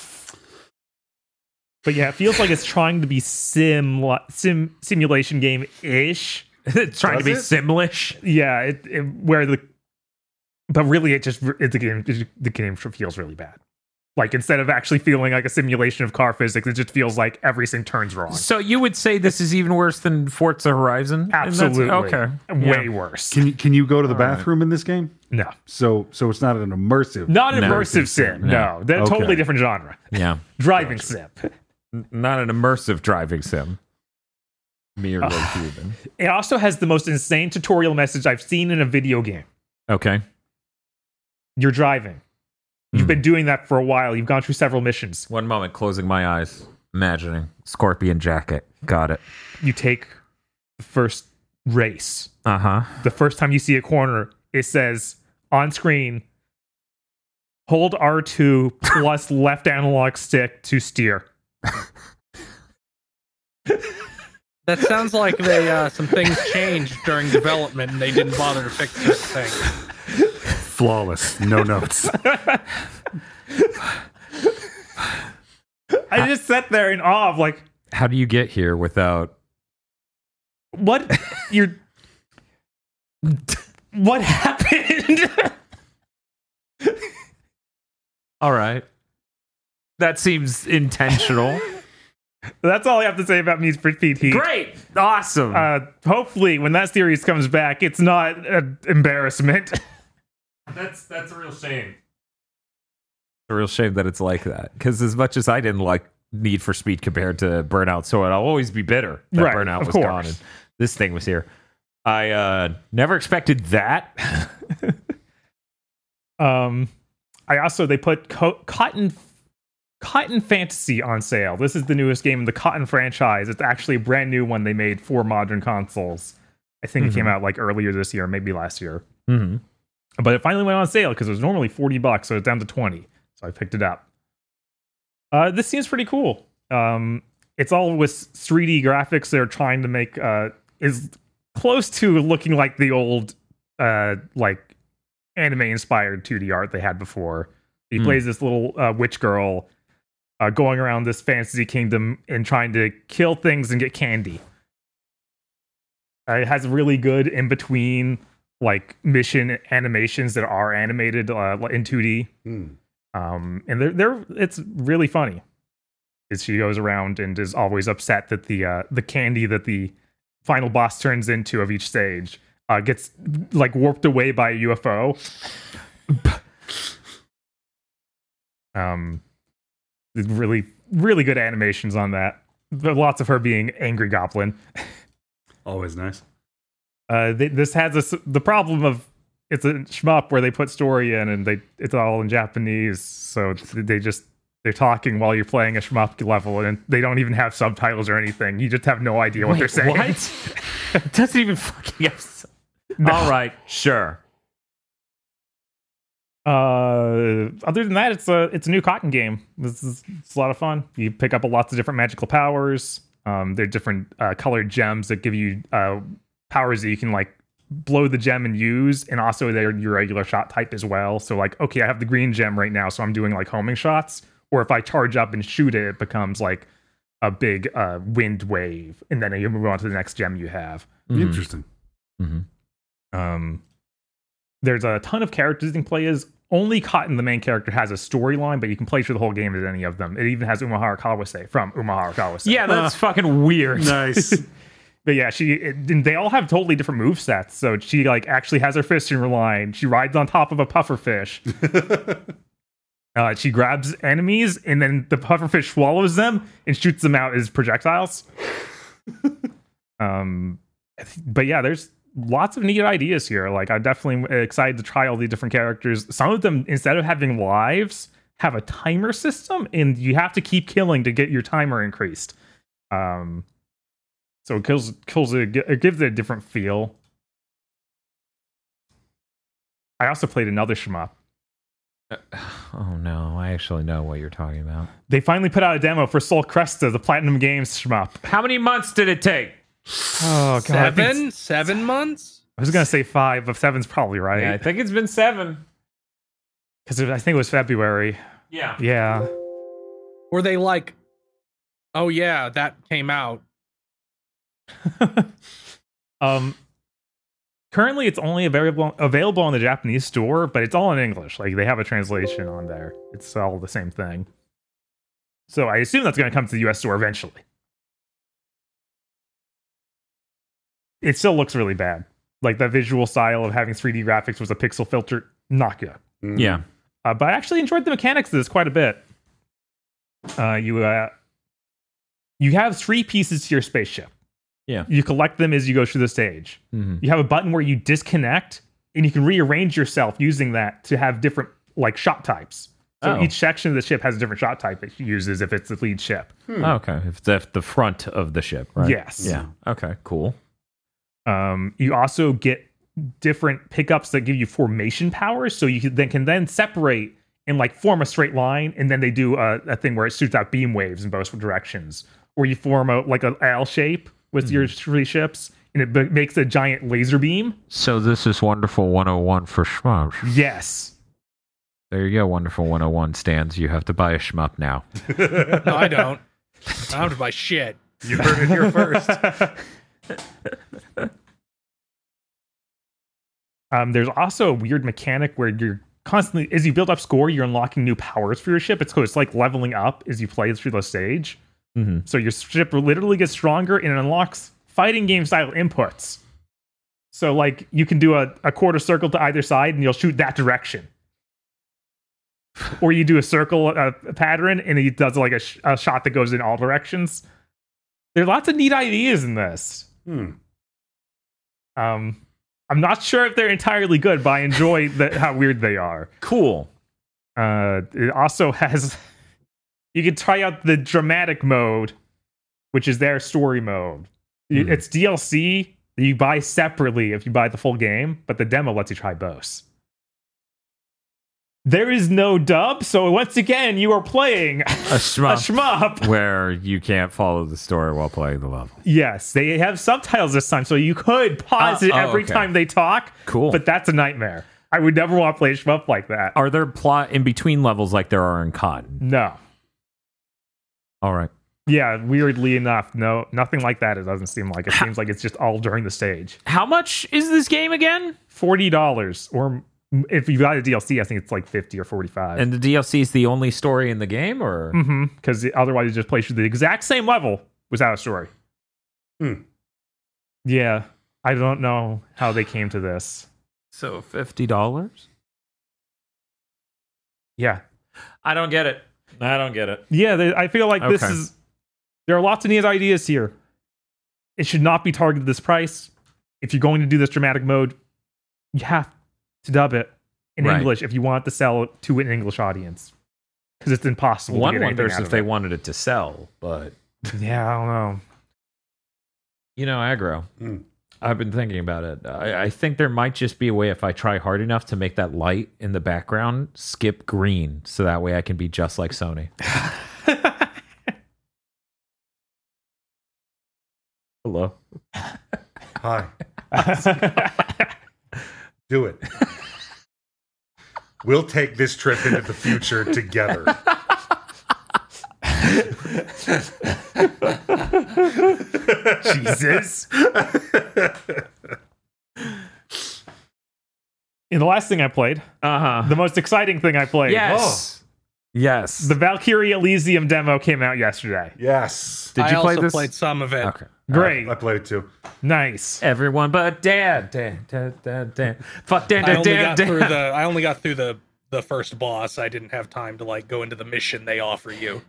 But yeah, it feels like it's trying to be sim sim simulation game ish. it's trying to be it? simlish. Yeah, it, it where the but really it just it, the game the game feels really bad. Like instead of actually feeling like a simulation of car physics, it just feels like everything turns wrong. So you would say this is even worse than Forza Horizon? Absolutely. Okay. Way Yeah. worse. Can you can you go to the All right. bathroom in this game? No. So so it's not an immersive. Not an No. immersive sim. No. No. They're Okay. totally different genre. Yeah. Driving sim. Not an immersive driving sim. Merely human. It also has the most insane tutorial message I've seen in a video game. Okay. You're driving. You've Hmm. been doing that for a while. You've gone through several missions. One moment, closing my eyes, imagining scorpion jacket. Got it. You take the first race. Uh huh. The first time you see a corner, it says on screen, hold R2 plus left analog stick to steer. That sounds like they uh, some things changed during development and they didn't bother to fix this things. Flawless. No notes. I just sat there in awe of like, How do you get here without? what? You're. What happened? All right. That seems intentional. That's all I have to say about Need for Speed Heat. Great. Awesome. Uh, hopefully, when that series comes back, it's not an embarrassment. that's that's a real shame. a real shame that it's like that. Because as much as I didn't like Need for Speed compared to Burnout, so I'll always be bitter that Right, Burnout of was gone and this thing was here. I uh, never expected that. Um, I also they put Co- Cotton Cotton Fantasy on sale. This is the newest game in the Cotton franchise. It's actually a brand new one they made for modern consoles. I think it came out like earlier this year, maybe last year. mm-hmm. But it finally went on sale because it was normally 40 bucks, so it's down to 20. So I picked it up. Uh, this seems pretty cool. Um, it's all with 3D graphics they're trying to make uh, is close to looking like the old uh, like anime inspired 2D art they had before. He Hmm. plays this little uh, witch girl uh, going around this fantasy kingdom and trying to kill things and get candy. Uh, it has really good in between like mission animations that are animated uh, in 2D. Hmm. Um, and they're they're it's really funny. She goes around and is always upset that the uh, the candy that the final boss turns into of each stage uh, gets like warped away by a UFO. um, really really good animations on that. But lots of her being angry goblin. Always nice. Uh, they, this has a the problem of it's a shmup where they put story in and they it's all in Japanese, so they just they're talking while you're playing a shmup level and they don't even have subtitles or anything. You just have no idea what they're saying. What? it doesn't even fucking have. s- All right, sure. Uh, other than that, it's a it's a new cotton game. This is it's a lot of fun. You pick up a lots of different magical powers. Um, they're different uh, colored gems that give you uh, powers that you can like blow the gem and use, and also they're your regular shot type as well. So like, okay, I have the green gem right now, so I'm doing like homing shots. Or if I charge up and shoot it, it becomes like a big uh, wind wave, and then you move on to the next gem you have. Mhm. Interesting. Mhm. Um, there's a ton of characters you can play as. Only Cotton, the main character, has a storyline, but you can play through the whole game as any of them. It even has Umihara Kawase from Umihara Kawase. Yeah, that's fucking weird. Nice. But yeah, she it, and they all have totally different move sets. So she like actually has her fist in her line. She rides on top of a puffer fish. Uh, she grabs enemies and then the puffer fish swallows them and shoots them out as projectiles. um, but yeah, there's lots of neat ideas here. Like I'm definitely excited to try all the different characters. Some of them, instead of having lives, have a timer system, and you have to keep killing to get your timer increased. Um, so it kills kills it, it gives it a different feel. I also played another shmup. Uh, oh no, I actually know what you're talking about. They finally put out a demo for Soul Cresta, the Platinum Games shmup. How many months did it take? Oh god, I, think it's- Seven? Seven months? I was gonna say five, but seven's probably right. Yeah, I think it's been seven. because I think it was February. Yeah. Yeah, Were they like, oh yeah, that came out? um, currently it's only available available on the Japanese store, but it's all in English. Like they have a translation on there. It's all the same thing. So I assume that's gonna come to the US store eventually. It still looks really bad. Like the visual style of having 3D graphics was a pixel filter, not good. Mm. Yeah. Uh, but I actually enjoyed the mechanics of this quite a bit. Uh, you uh, you have three pieces to your spaceship. Yeah. You collect them as you go through the stage. Mhm. You have a button where you disconnect, and you can rearrange yourself using that to have different like shot types. So Oh. each section of the ship has a different shot type it uses if it's the lead ship. Hmm. Oh, okay. If it's the front of the ship, right? Yes. Yeah. Okay. Cool. Um, you also get different pickups that give you formation powers, so you can, then can then separate and like form a straight line, and then they do a, a thing where it shoots out beam waves in both directions, or you form a like an L shape with your three ships, and it b- makes a giant laser beam. So this is wonderful 101 for shmups. Yes, There you go, wonderful 101 stands. You have to buy a shmup now. No, I don't. I don't have to buy shit. You heard it here first. Um, there's also a weird mechanic where you're constantly, as you build up score, you're unlocking new powers for your ship. It's so it's like leveling up as you play through the stage. Mm-hmm. So your ship literally gets stronger and it unlocks fighting game style inputs. So like you can do a, a quarter circle to either side and you'll shoot that direction. or you do a circle a, a pattern and it does like a, sh- a shot that goes in all directions. There are lots of neat ideas in this. Hmm. Um, I'm not sure if they're entirely good, but I enjoy the, how weird they are. Cool. Uh, it also has you can try out the dramatic mode, which is their story mode. Hmm. It's DLC that you buy separately if you buy the full game, but the demo lets you try both. There is no dub, so once again, you are playing A a shmup shmup. where you can't follow the story while playing the level. Yes, they have subtitles this time, so you could pause Uh, it oh, every okay. time they talk. Cool. But that's a nightmare. I would never want to play a shmup like that. Are there plot in between levels like there are in Cotton? No. All right. Yeah, weirdly enough, no, nothing like that. It doesn't seem like. It seems like it's just all during the stage. How much is this game again? Forty dollars, or if you got a DLC, I think it's like fifty or forty-five. And the DLC is the only story in the game, or mm-hmm, because otherwise you just play through the exact same level without a story. Hmm. Yeah, I don't know how they came to this. so fifty dollars? Yeah, I don't get it. I don't get it. yeah. They, I feel like this Okay. is. There are lots of neat ideas here. It should not be targeted this price. If you're going to do this dramatic mode, you have to dub it in Right. English if you want to sell it to an English audience. Because it's impossible. to One get anything wonders out if of they it. wanted it to sell, but Yeah, I don't know. you know, aggro. Hmm. I've been thinking about it. I, I think there might just be a way if I try hard enough to make that light in the background skip green, so that way I can be just like Sony. Hello. Hi. Do it. we'll take this trip into the future together. Jesus. And the last thing I played, Uh huh. the most exciting thing I played, Yes. Yes. the Valkyrie Elysium demo came out yesterday. Yes. Did I you play also this? played some of it. Okay. Great, I played it too. nice. Everyone but dad. Dad. Dad. Dad. Dad. Fuck dad. I Dad. only Dad. got through Dad. the I only got through the the first boss. I didn't have time to like go into the mission they offer you.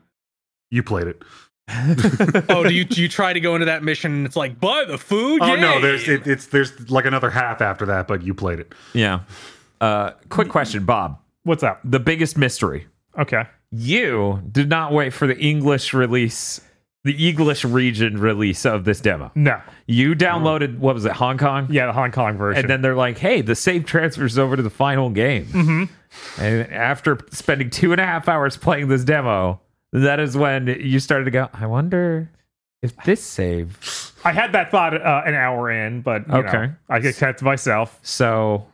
You played it. oh, do you do you try to go into that mission and it's like buy the food? Oh no, there's it, it's there's like another half after that, but you played it. Yeah. Uh, quick question, Bob. What's up? The biggest mystery. Okay. You did not wait for the English release, the English region release of this demo. No. You downloaded what was it, Hong Kong? Yeah, the Hong Kong version. And then they're like, "Hey, the save transfers over to the final game." Mm-hmm. And after spending two and a half hours playing this demo, that is when you started to go, "I wonder if this save." I had that thought uh, an hour in, but you Okay. know, I kept to myself. So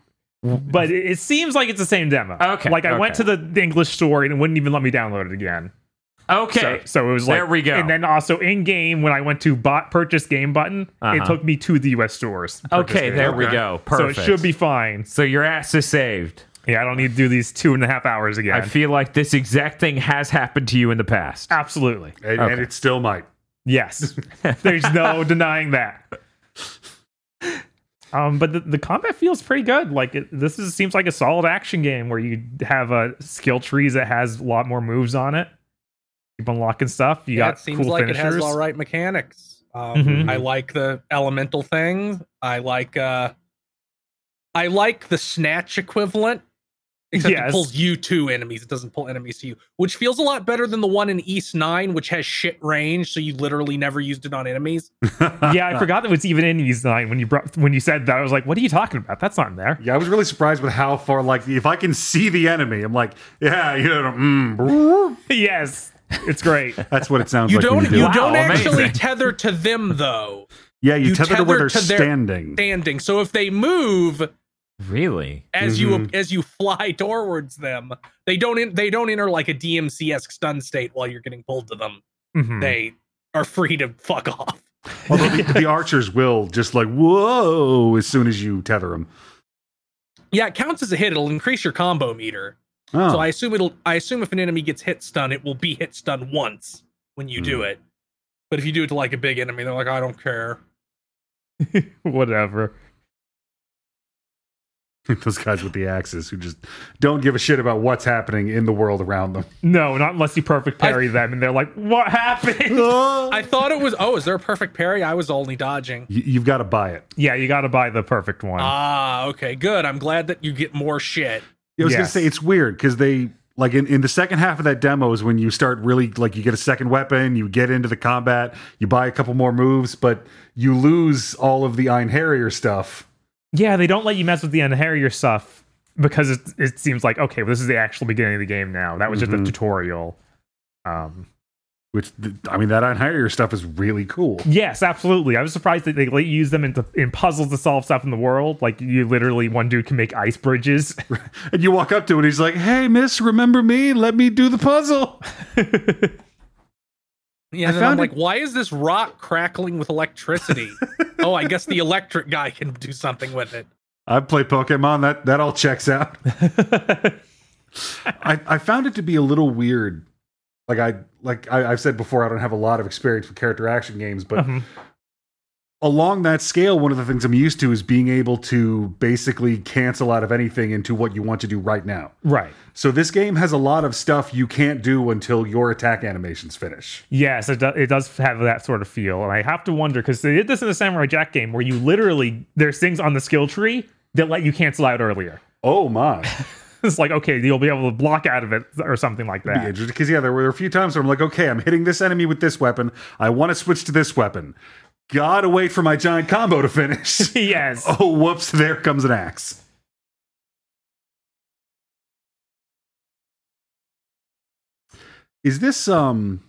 But it, it seems like it's the same demo. Okay, Like I went to the, the English store and it wouldn't even let me download it again. okay, So, so it was like There we go. And then also in game when I went to bot purchase game button, Uh-huh. it took me to the US stores. okay, game. there we Okay. go. So it should be fine. So your ass is saved. Yeah, I don't need to do these two and a half hours again. I feel like this exact thing has happened to you in the past. Absolutely. And, Okay. and it still might. Yes. There's no denying that. Um, but the, the combat feels pretty good. Like it, this is seems like a solid action game where you have a skill trees that has a lot more moves on it. Keep unlocking stuff. You yeah, got it seems cool like finishers. it has all right mechanics. Um, Mhm. I like the elemental thing. I like uh I like the snatch equivalent. Except Yes. it pulls you to enemies. It doesn't pull enemies to you, which feels a lot better than the one in Ys Nine, which has shit range, so you literally never used it on enemies. yeah, I forgot that was even in Ys Nine when you brought when you said that. I was like, "What are you talking about? That's not in there." Yeah, I was really surprised with how far. Like, if I can see the enemy, I'm like, yeah, you know, mm, yes, it's great. that's what it sounds You like. when don't do you. Wow, don't amazing. actually tether to them though, Yeah, you, you tether, to where they're tether to their- standing. standing. So if they move Really? as you Mhm. as you fly towards them, they don't in, they don't enter like a DMC esque stun state while you're getting pulled to them. Mhm. They are free to fuck off. Although the, the archers will just like whoa as soon as you tether them. Yeah, it counts as a hit. It'll increase your combo meter. Oh, So I assume it'll. I assume if an enemy gets hit stun, it will be hit stun once when you do it. But if you do it to like a big enemy, they're like, I don't care. Whatever. those guys with the axes who just don't give a shit about what's happening in the world around them. No, not unless you perfect parry them, and they're like, "What happened?" I thought it was. Oh, is there a perfect parry? I was only dodging. You, you've got to buy it. yeah, you got to buy the perfect one. Ah, okay, good. I'm glad that you get more shit. I was Yes. gonna say it's weird because they like in, in the second half of that demo is when you start really like you get a second weapon, you get into the combat, you buy a couple more moves, but you lose all of the Einherjar stuff. Yeah, they don't let you mess with the Einherjar stuff because it, it seems like okay, well, this is the actual beginning of the game now. That was just Mhm. a tutorial. Um, Which I mean, that Einherjar stuff is really cool. yes, absolutely. I was surprised that they let you use them in, in puzzles to solve stuff in the world. Like you literally, one dude can make ice bridges. And you walk up to it, and he's like, "Hey, Miss, remember me? Let me do the puzzle." Yeah, I and then I'm found like, why is this rock crackling with electricity? oh, I guess the electric guy can do something with it. I've played Pokemon. That that all checks out. I, I found it to be a little weird. Like I like I, I've said before, I don't have a lot of experience with character action games, but Mhm. Along that scale, one of the things I'm used to is being able to basically cancel out of anything into what you want to do right now. right. So this game has a lot of stuff you can't do until your attack animations finish. Yes, it, do, it does have that sort of feel. And I have to wonder because they did this in the Samurai Jack game where you literally, there's things on the skill tree that let you cancel out earlier. Oh my! It's like, okay, you'll be able to block out of it or something like that. Because yeah, there were a few times where I'm like, okay, I'm hitting this enemy with this weapon. I want to switch to this weapon. Gotta wait for my giant combo to finish. yes. oh, whoops! There comes an axe. Is this um?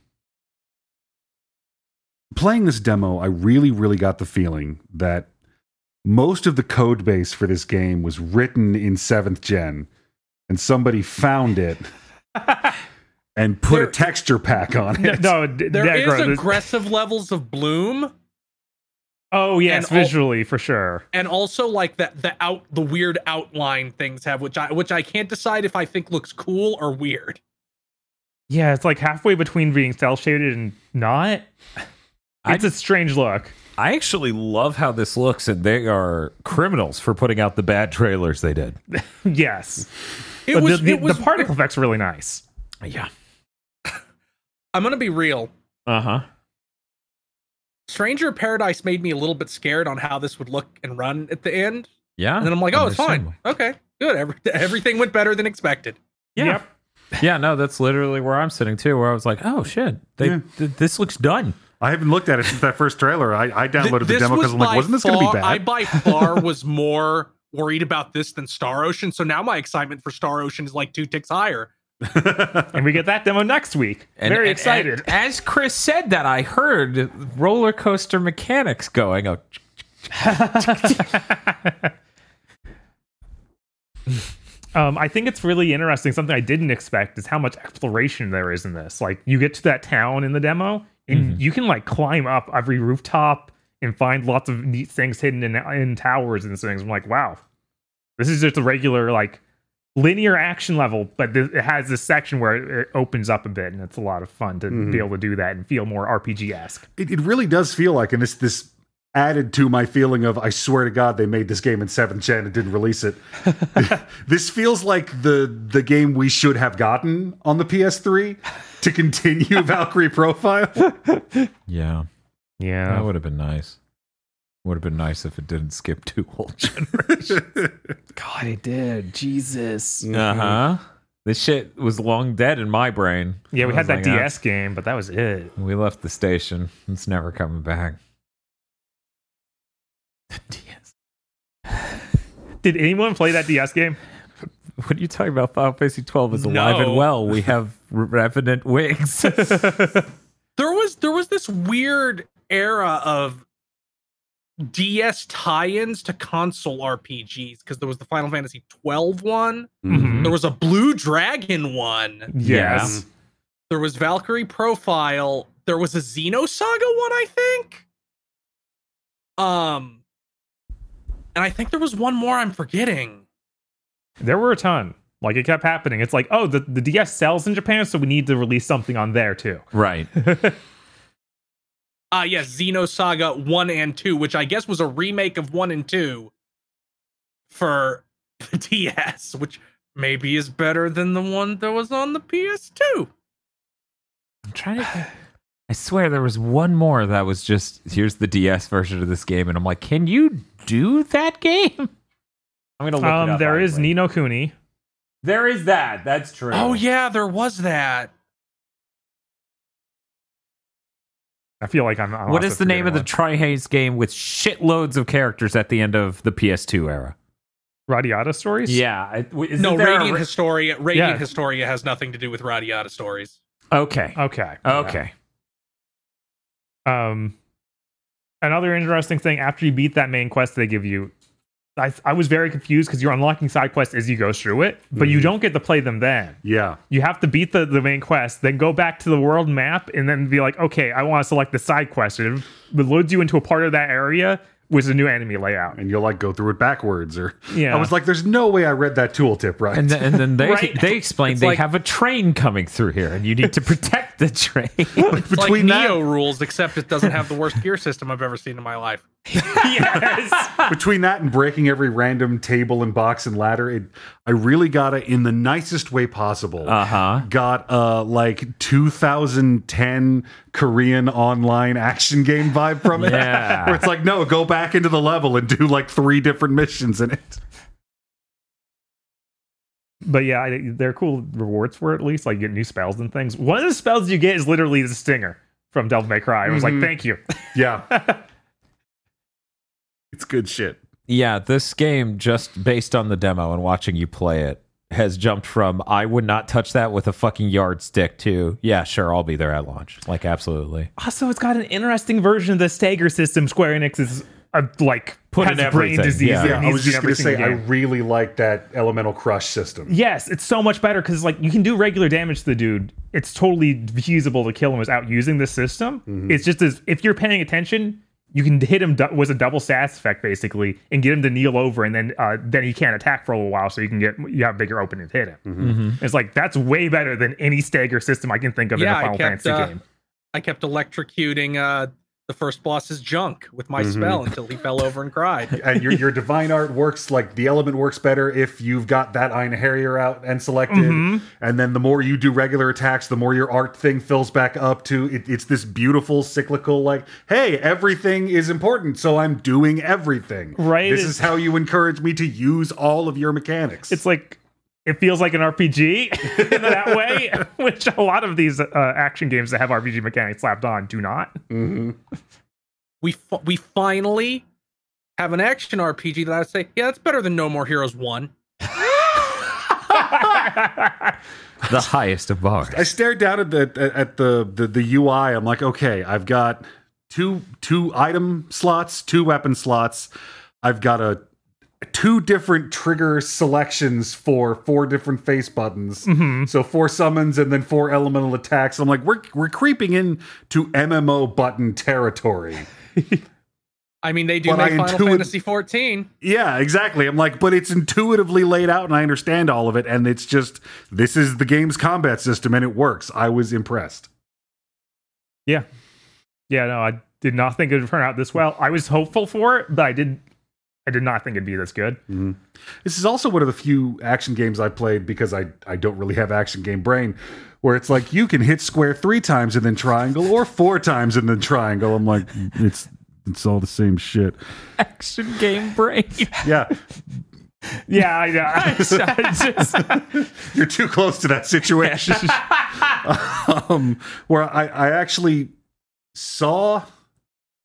playing this demo, I really, really got the feeling that most of the code base for this game was written in seventh gen, and somebody found it and put a texture pack on it. no d- There yeah, is Gro, there's- aggressive levels of bloom, Oh yes, and all- visually for sure. and also like that the out the weird outline things have, which I which I can't decide if I think looks cool or weird. Yeah, it's like halfway between being cel shaded and not. I- It's a strange look. I actually love how this looks, and they are criminals for putting out the bad trailers they did. yes, It but was the, the, it was the particle effects are really nice. Yeah. I'm gonna be real. Uh huh. Stranger Paradise made me a little bit scared on how this would look and run at the end. Yeah. And then I'm like, oh, it's fine. Okay, good. Every, everything went better than expected. Yeah. Yep. Yeah, no, that's literally where I'm sitting too, where I was like, oh shit, they, Yeah. th- this looks done. I haven't looked at it since that first trailer. I, I downloaded the Th- demo because was I'm like, wasn't this going to be far- I by far was more worried about this than Star Ocean. So now my excitement for Star Ocean is like two ticks higher. And we get that demo next week. And- Very and- excited. and as Chris said that, I heard roller coaster mechanics going. Oh, um, I think it's really interesting. Something I didn't expect is how much exploration there is in this. Like you get to that town in the demo, and Mhm. you can like climb up every rooftop and find lots of neat things hidden in in towers and things. I'm like, wow, this is just a regular like linear action level, but th- it has this section where it, it opens up a bit, and it's a lot of fun to Mhm. be able to do that and feel more RPG esque. it, it really does feel like, and this this added to my feeling of I swear to God they made this game in seventh gen and didn't release it. this feels like the the game we should have gotten on the PS3 to continue Valkyrie Profile. yeah, Yeah, that would have been nice. Would have been nice if it didn't skip two whole generations. God, it did. Jesus. uh huh. This shit was long dead in my brain. Yeah, we I had that like, DS game, but that was it. "Ah, We left the station. It's never coming back. The DS. Did anyone play that DS game? What are you talking about? Final Fantasy 12 is alive No. and well. We have revenant wings. There was there was this weird era of DS tie-ins to console RPGs because there was the Final Fantasy 12 one, Mhm. there was a Blue Dragon one, Yes. there was Valkyrie Profile, there was a Xenosaga one, I think. Um, and I think there was one more I'm forgetting. There were a ton. Like it kept happening. It's like, oh, the, the DS sells in Japan, so we need to release something on there too. right. Ah, yes, Xenosaga 1 and 2, which I guess was a remake of 1 and 2 for the DS, which maybe is better than the one that was on the PS2. I'm trying to. I swear there was one more that was just here's the DS version of this game, and I'm like, can you do that game? I'm gonna look it Um, up. there is. Ni no Kuni. There is that. That's true. Oh, yeah, there was that. I feel like I'm. I'm What also is the name of the forgetting tri-Ace game with shitloads of characters at the end of the PS2 era? one. Radiata stories. Yeah. isn't no, there a Radiant Historia. Radiant Yeah. Historia has nothing to do with Radiata stories. Okay. Okay. Okay. Um, another interesting thing after you beat that main quest, they give you. I, I was very confused because you're unlocking side quests as you go through it, but you Mhm. don't get to play them then. Yeah. You have to beat the, the main quest, then go back to the world map, and then be like, okay, I want to select the side quest. And it loads you into a part of that area with a new enemy layout. And you'll like go through it backwards or Yeah. I was like, there's no way I read that tooltip right. And, th- and then they Right. they explain It's they like- have a train coming through here, and you need to protect the train. It's Between like that- Neo rules, except it doesn't have the worst gear system I've ever seen in my life. yes. between that and breaking every random table and box and ladder, it, I really got it in the nicest way possible. Uh huh. got uh like 2010 Korean online action game vibe from it. Yeah. Where it's like, no, go back into the level and do like three different missions in it. But yeah, I, they're cool rewards for it at least. Like you get new spells and things. One of the spells you get is literally the stinger from Devil May Cry. I was Mhm. like, thank you. Yeah. it's good shit. Yeah, this game, just based on the demo and watching you play it, has jumped from I would not touch that with a fucking yardstick to yeah, sure, I'll be there at launch. Like absolutely. Also, it's got an interesting version of the Stagger system. Square Enix is uh, like Put has in brain disease. Yeah. Yeah, I was just in going to say, I really like that elemental crush system. Yes, it's so much better because like you can do regular damage to the dude. It's totally feasible to kill him without using this system. Mm-hmm. It's just as if you're paying attention, you can hit him du- was a double stats effect basically, and get him to kneel over, and then uh, then he can't attack for a little while, so you can get you have bigger opening to hit him. Mm-hmm. It's like that's way better than any stagger system I can think of Yeah, in a Final kept, Fantasy uh, game. I kept electrocuting uh, the first boss's junk with my Mhm. spell until he fell over and cried. and your your divine art works like the element works better if you've got that Einherjar out and selected, Mhm. and then the more you do regular attacks, the more your art thing fills back up to it, it's this beautiful cyclical like, hey, everything is important, so I'm doing everything. Right, This it's- is how you encourage me to use all of your mechanics. It's like it feels like an RPG in that way, which a lot of these uh, action games that have RPG mechanics slapped on do not. Mhm. We fi- we finally have an action RPG that I would say, yeah, that's better than No More Heroes One. The highest of bars. I stared down at the at the, the the UI. I'm like, okay, I've got two two item slots, two weapon slots. I've got a two different trigger selections for four different face buttons. Mhm. So four summons and then four elemental attacks. I'm like, we're we're creeping into MMO button territory. I mean, they do But make I Final intuit- Fantasy 14. Yeah, exactly. I'm like, but it's intuitively laid out and I understand all of it. And it's just this is the game's combat system and it works. I was impressed. Yeah. Yeah, no, I did not think it would turn out this well. I was hopeful for it, but I did I did not think it'd be this good. Mhm. This is also one of the few action games I played because I, I don't really have action game brain, where it's like you can hit square three times and then triangle, or four times and then triangle. I'm like, it's it's all the same shit. Action game brain. Yeah, Yeah, I know. I just, you're too close to that situation. um, where I, I actually saw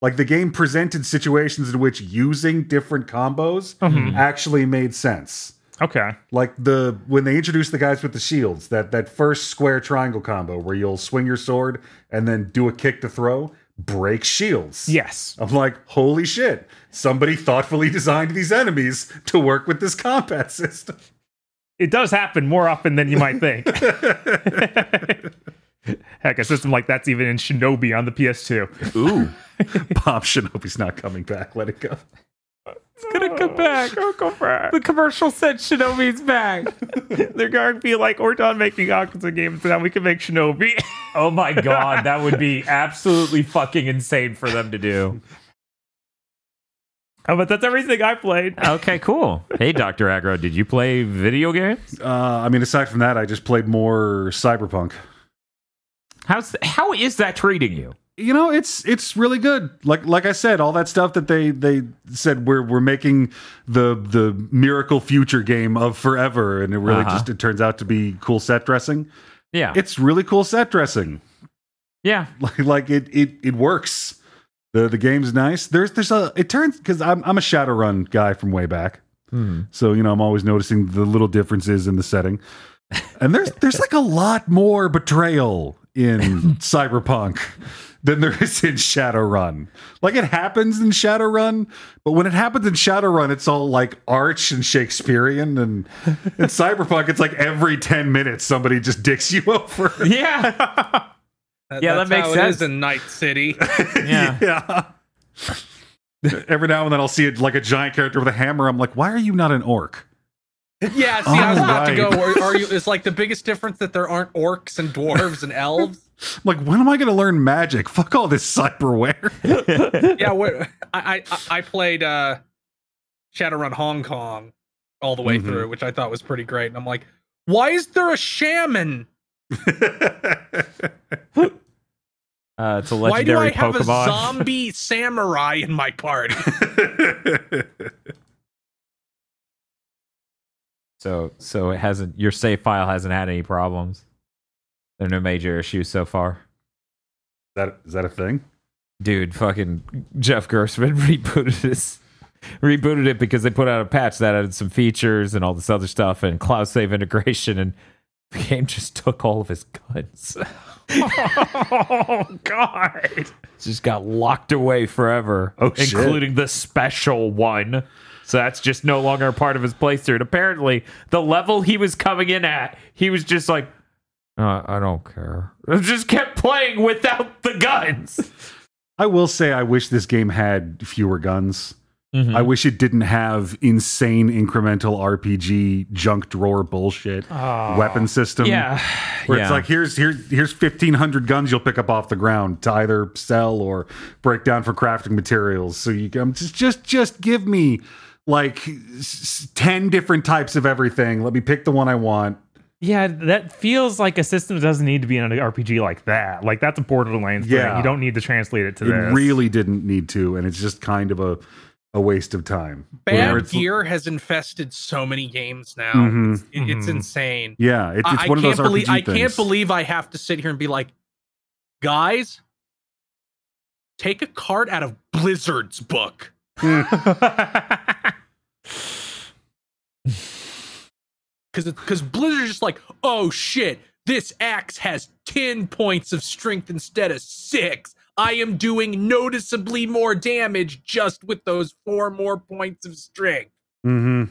like the game presented situations in which using different combos Mhm. actually made sense. Okay. like the when they introduced the guys with the shields that that first square triangle combo where you'll swing your sword and then do a kick to throw break shields Yes. i'm like holy shit somebody thoughtfully designed these enemies to work with this combat system It does happen more often than you might think. Heck, a system like that's even in Shinobi on the PS2. Ooh. bob shinobi's not coming back let it go It's gonna come back. Oh, go back. The commercial said Shinobi's back. They're going to be like, we're done making Yakuza games, so now we can make Shinobi. Oh my god, that would be absolutely fucking insane for them to do. Oh, but that's everything I played. Okay, cool. Hey, Dr. Agro, did you play video games? uh, i mean aside from that i just played more cyberpunk How's how is that treating you? you know it's it's really good like like i said all that stuff that they they said we're we're making the the miracle future game of forever and it really Uh-huh. just it turns out to be cool set dressing Yeah. it's really cool set dressing yeah. like like it it it works the the game's nice there's there's a it turns because i'm i'm a shadowrun guy from way back Hmm. so you know i'm always noticing the little differences in the setting and there's there's like a lot more betrayal in cyberpunk than there is in shadowrun like it happens in shadowrun but when it happens in shadowrun it's all like arch and shakespearean and in cyberpunk it's like every 10 minutes somebody just dicks you over Yeah. That- Yeah, that makes sense. In Night City. Yeah. yeah. Every now and then I'll see it like a giant character with a hammer. I'm like, why are you not an orc? Yeah, see, I was about to go. Alright. Are, are you? It's like the biggest difference that there aren't orcs and dwarves and elves. I'm like, when am I going to learn magic? Fuck all this cyberware. yeah, what, I, I I played uh, Shadowrun Hong Kong all the way Mhm. through, which I thought was pretty great. And I'm like, why is there a shaman? Uh, it's a legendary Why do I legendary have a zombie samurai in my party? So so it hasn't your save file hasn't had any problems. There are no major issues so far. that is that a thing? Dude, fucking Jeff Gerstmann rebooted his rebooted it because they put out a patch that added some features and all this other stuff and cloud save integration, and the game just took all of his guns. oh God! It just got locked away forever, Oh, shit. including the special one. So that's just no longer a part of his playthrough. And apparently, the level he was coming in at, he was just like, uh, I don't care. Just kept playing without the guns. I will say I wish this game had fewer guns. Mm-hmm. I wish it didn't have insane incremental RPG junk drawer bullshit Oh. weapon system. Yeah, Where yeah. it's like here's here's here's fifteen hundred guns you'll pick up off the ground to either sell or break down for crafting materials. So you can just just just give me like s- ten different types of everything. Let me pick the one I want. Yeah, that feels like a system that doesn't need to be in an RPG like that. Like that's a Borderlands thing. Yeah. You don't need to translate it to It this. really didn't need to, and it's just kind of a a waste of time. Bad gear has infested so many games now. Mhm. It's, it- it's Mhm. insane. Yeah, it, it's I, I one of can't those believe RPG I things. can't believe I have to sit here and be like, guys, take a card out of Blizzard's book. Because because Blizzard's just like, oh shit, this axe has ten points of strength instead of six. I am doing noticeably more damage just with those four more points of strength. hmm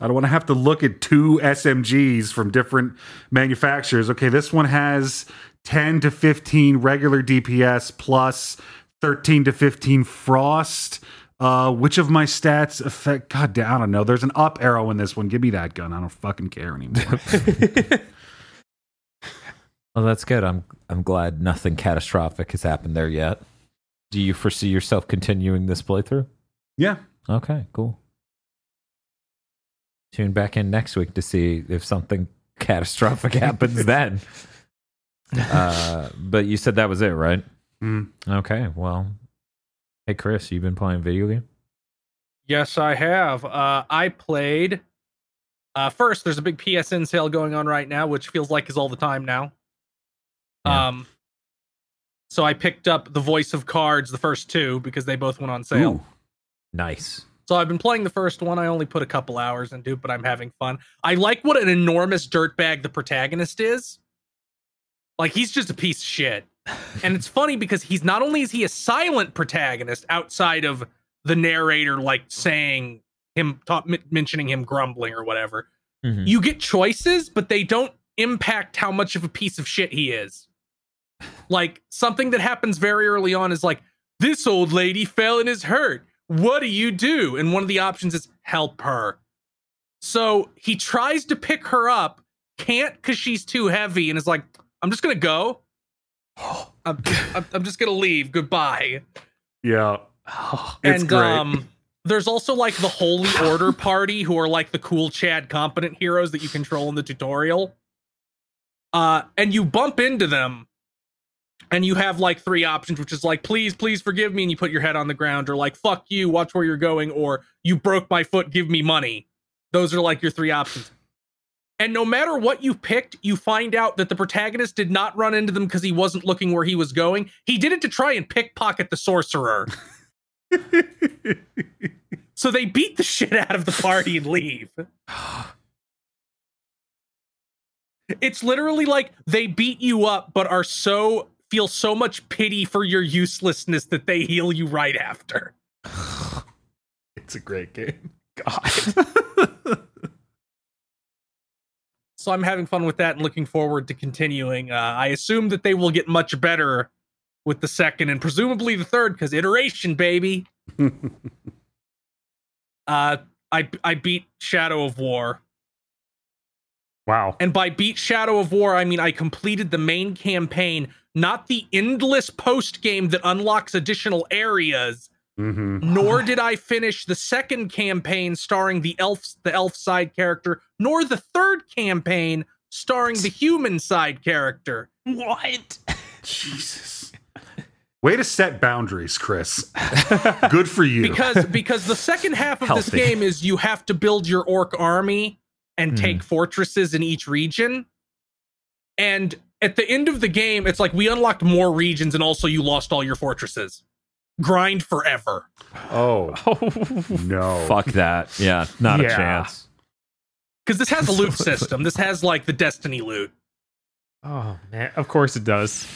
I don't want to have to look at two SMGs from different manufacturers. Okay, this one has 10 to 15 regular DPS plus 13 to 15 frost. Uh, which of my stats affect? God damn, I don't know. There's an up arrow in this one. Give me that gun. I don't fucking care anymore. Well, that's good. I'm I'm glad nothing catastrophic has happened there yet. Do you foresee yourself continuing this playthrough? yeah, Okay, cool. Tune back in next week to see if something catastrophic happens then. Uh, but you said that was it, right? Mm. Okay, well, hey Chris, you've been playing video game? Yes, I have. Uh, I played. Uh, first, there's a big PSN sale going on right now, which feels like is all the time now. Yeah. Um, so I picked up the Voice of Cards, the first two, because they both went on sale. Ooh. Nice. So I've been playing the first one. I only put a couple hours into it, but I'm having fun. I like what an enormous dirtbag the protagonist is. Like he's just a piece of shit. And it's funny because he's not only is he a silent protagonist outside of the narrator like saying him ta- mentioning him grumbling or whatever. Mhm. You get choices, but they don't impact how much of a piece of shit he is. Like something that happens very early on is like this old lady fell and is hurt. What do you do? And one of the options is help her. So he tries to pick her up, can't because she's too heavy, and is like, I'm just gonna go. I'm, I'm, I'm just gonna leave. Goodbye. yeah. It's and great. um there's also like the Holy Order party who are like the cool Chad competent heroes that you control in the tutorial. Uh and you bump into them and you have like three options which is like please please forgive me and you put your head on the ground or like fuck you watch where you're going or you broke my foot give me money. Those are like your three options. And no matter what you picked, you find out that the protagonist did not run into them because he wasn't looking where he was going. He did it to try and pickpocket the sorcerer. So they beat the shit out of the party and leave. It's literally like they beat you up, but are so feel so much pity for your uselessness that they heal you right after. it's a great game. So I'm having fun with that and looking forward to continuing. Uh, I assume that they will get much better with the second and presumably the third, because iteration, baby. Uh, I I beat Shadow of War. wow. And by beat Shadow of War, I mean I completed the main campaign, not the endless post game that unlocks additional areas. Hmm Nor did I finish the second campaign starring the elf, the elf side character, nor the third campaign starring the human side character. What? Jesus. Way to set boundaries, Chris. Good for you. Because because the second half of this game is you have to build your orc army and Hmm. take fortresses in each region. And at the end of the game, it's like we unlocked more regions and also you lost all your fortresses. Grind forever. Oh Oh, no! Fuck that. Yeah, not a Yeah. chance. Because this has a loot system. This has like the Destiny loot. oh man, of course it does.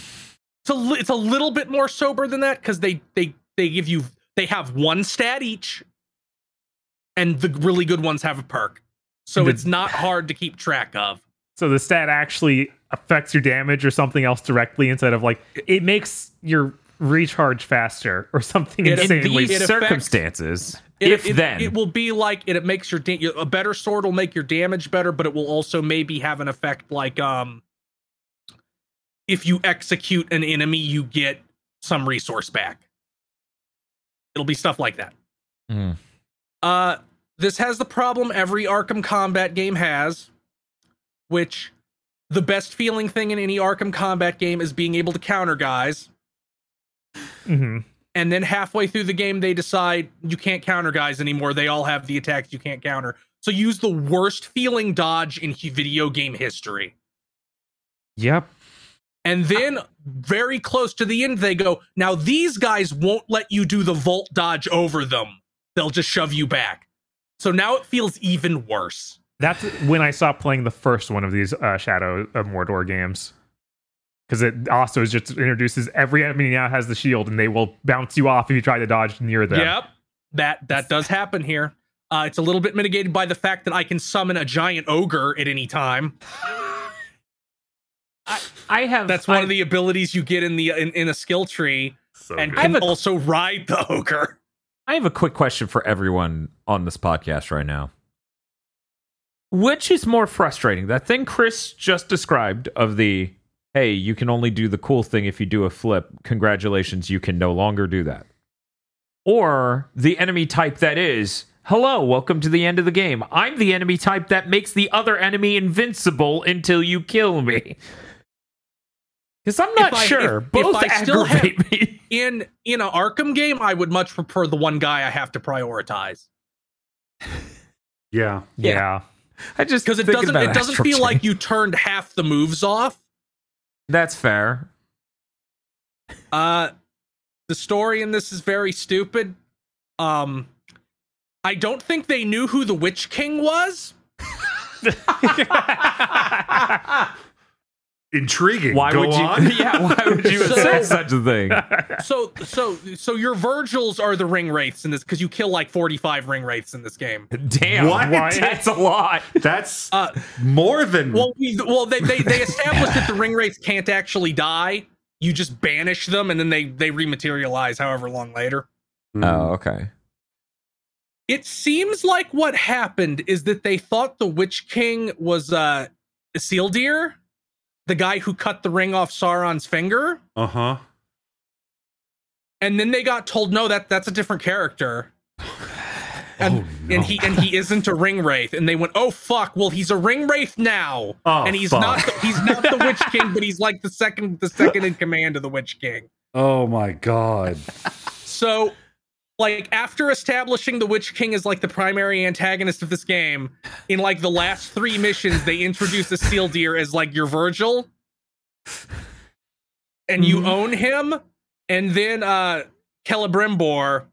It's a li- it's a little bit more sober than that because they they they give you they have one stat each, and the really good ones have a perk. So The- it's not hard to keep track of. So the stat actually affects your damage or something else directly instead of like it makes your recharge faster or something It- In insanely. these it affects- circumstances, It, if it, then, it will be like it, it makes your da- a better sword will make your damage better, but it will also maybe have an effect like um if you execute an enemy, you get some resource back. It'll be stuff like that. Mm. Uh, this has the problem every Arkham Combat game has, which the best feeling thing in any Arkham Combat game is being able to counter guys. Mhm. And then halfway through the game, they decide you can't counter guys anymore. They all have the attacks you can't counter. So use the worst feeling dodge in video game history. Yep. And then very close to the end, they go, now these guys won't let you do the vault dodge over them. They'll just shove you back. So now it feels even worse. That's when I stopped playing the first one of these uh, Shadow of Mordor games. Because it also just introduces every enemy now has the shield and they will bounce you off if you try to dodge near them. Yep. That that does happen here. Uh, it's a little bit mitigated by the fact that I can summon a giant ogre at any time. I have. That's one I, of the abilities you get in the in, in a skill tree, So and good. I can a- also ride the ogre. I have a quick question for everyone on this podcast right now. Which is more frustrating? That thing Chris just described of the hey, you can only do the cool thing if you do a flip. Congratulations, you can no longer do that. Or the enemy type that is, hello, welcome to the end of the game. I'm the enemy type that makes the other enemy invincible until you kill me. Because I'm not If I- sure. if- if Both I still have- aggravate me. In in a Arkham game, I would much prefer the one guy I have to prioritize yeah. Yeah. I just because it doesn't about it doesn't feel like you turned half the moves off. That's fair. Uh, the story in this is very stupid. Um, I don't think they knew who the Witch King was. Intriguing. Why Go would you? on. Yeah, why would you So- say such a thing? So so so your Virgils are the ring wraiths in this because you kill like forty five ring wraiths in this game. Damn, What? that's a lot. That's Uh, more than well, we, well, they, they they established that the ring wraiths can't actually die. You just banish them, and then they they rematerialize however long later. Hmm. Oh, okay. It seems like what happened is that they thought the Witch King was uh Isildur, the guy who cut the ring off Sauron's finger, Uh huh. and then they got told no, that that's a different character. And, Oh, no. and he and he isn't a ring wraith, and they went, "Oh fuck! Well, he's a ring wraith now, Oh, and he's fuck. not the, he's not the Witch King, but he's like the second the second in command of the Witch King." Oh my god. So, like after establishing the Witch King as like the primary antagonist of this game, in like the last three missions, they introduce the Isildur as like your Virgil, and you Mhm. own him, and then uh Celebrimbor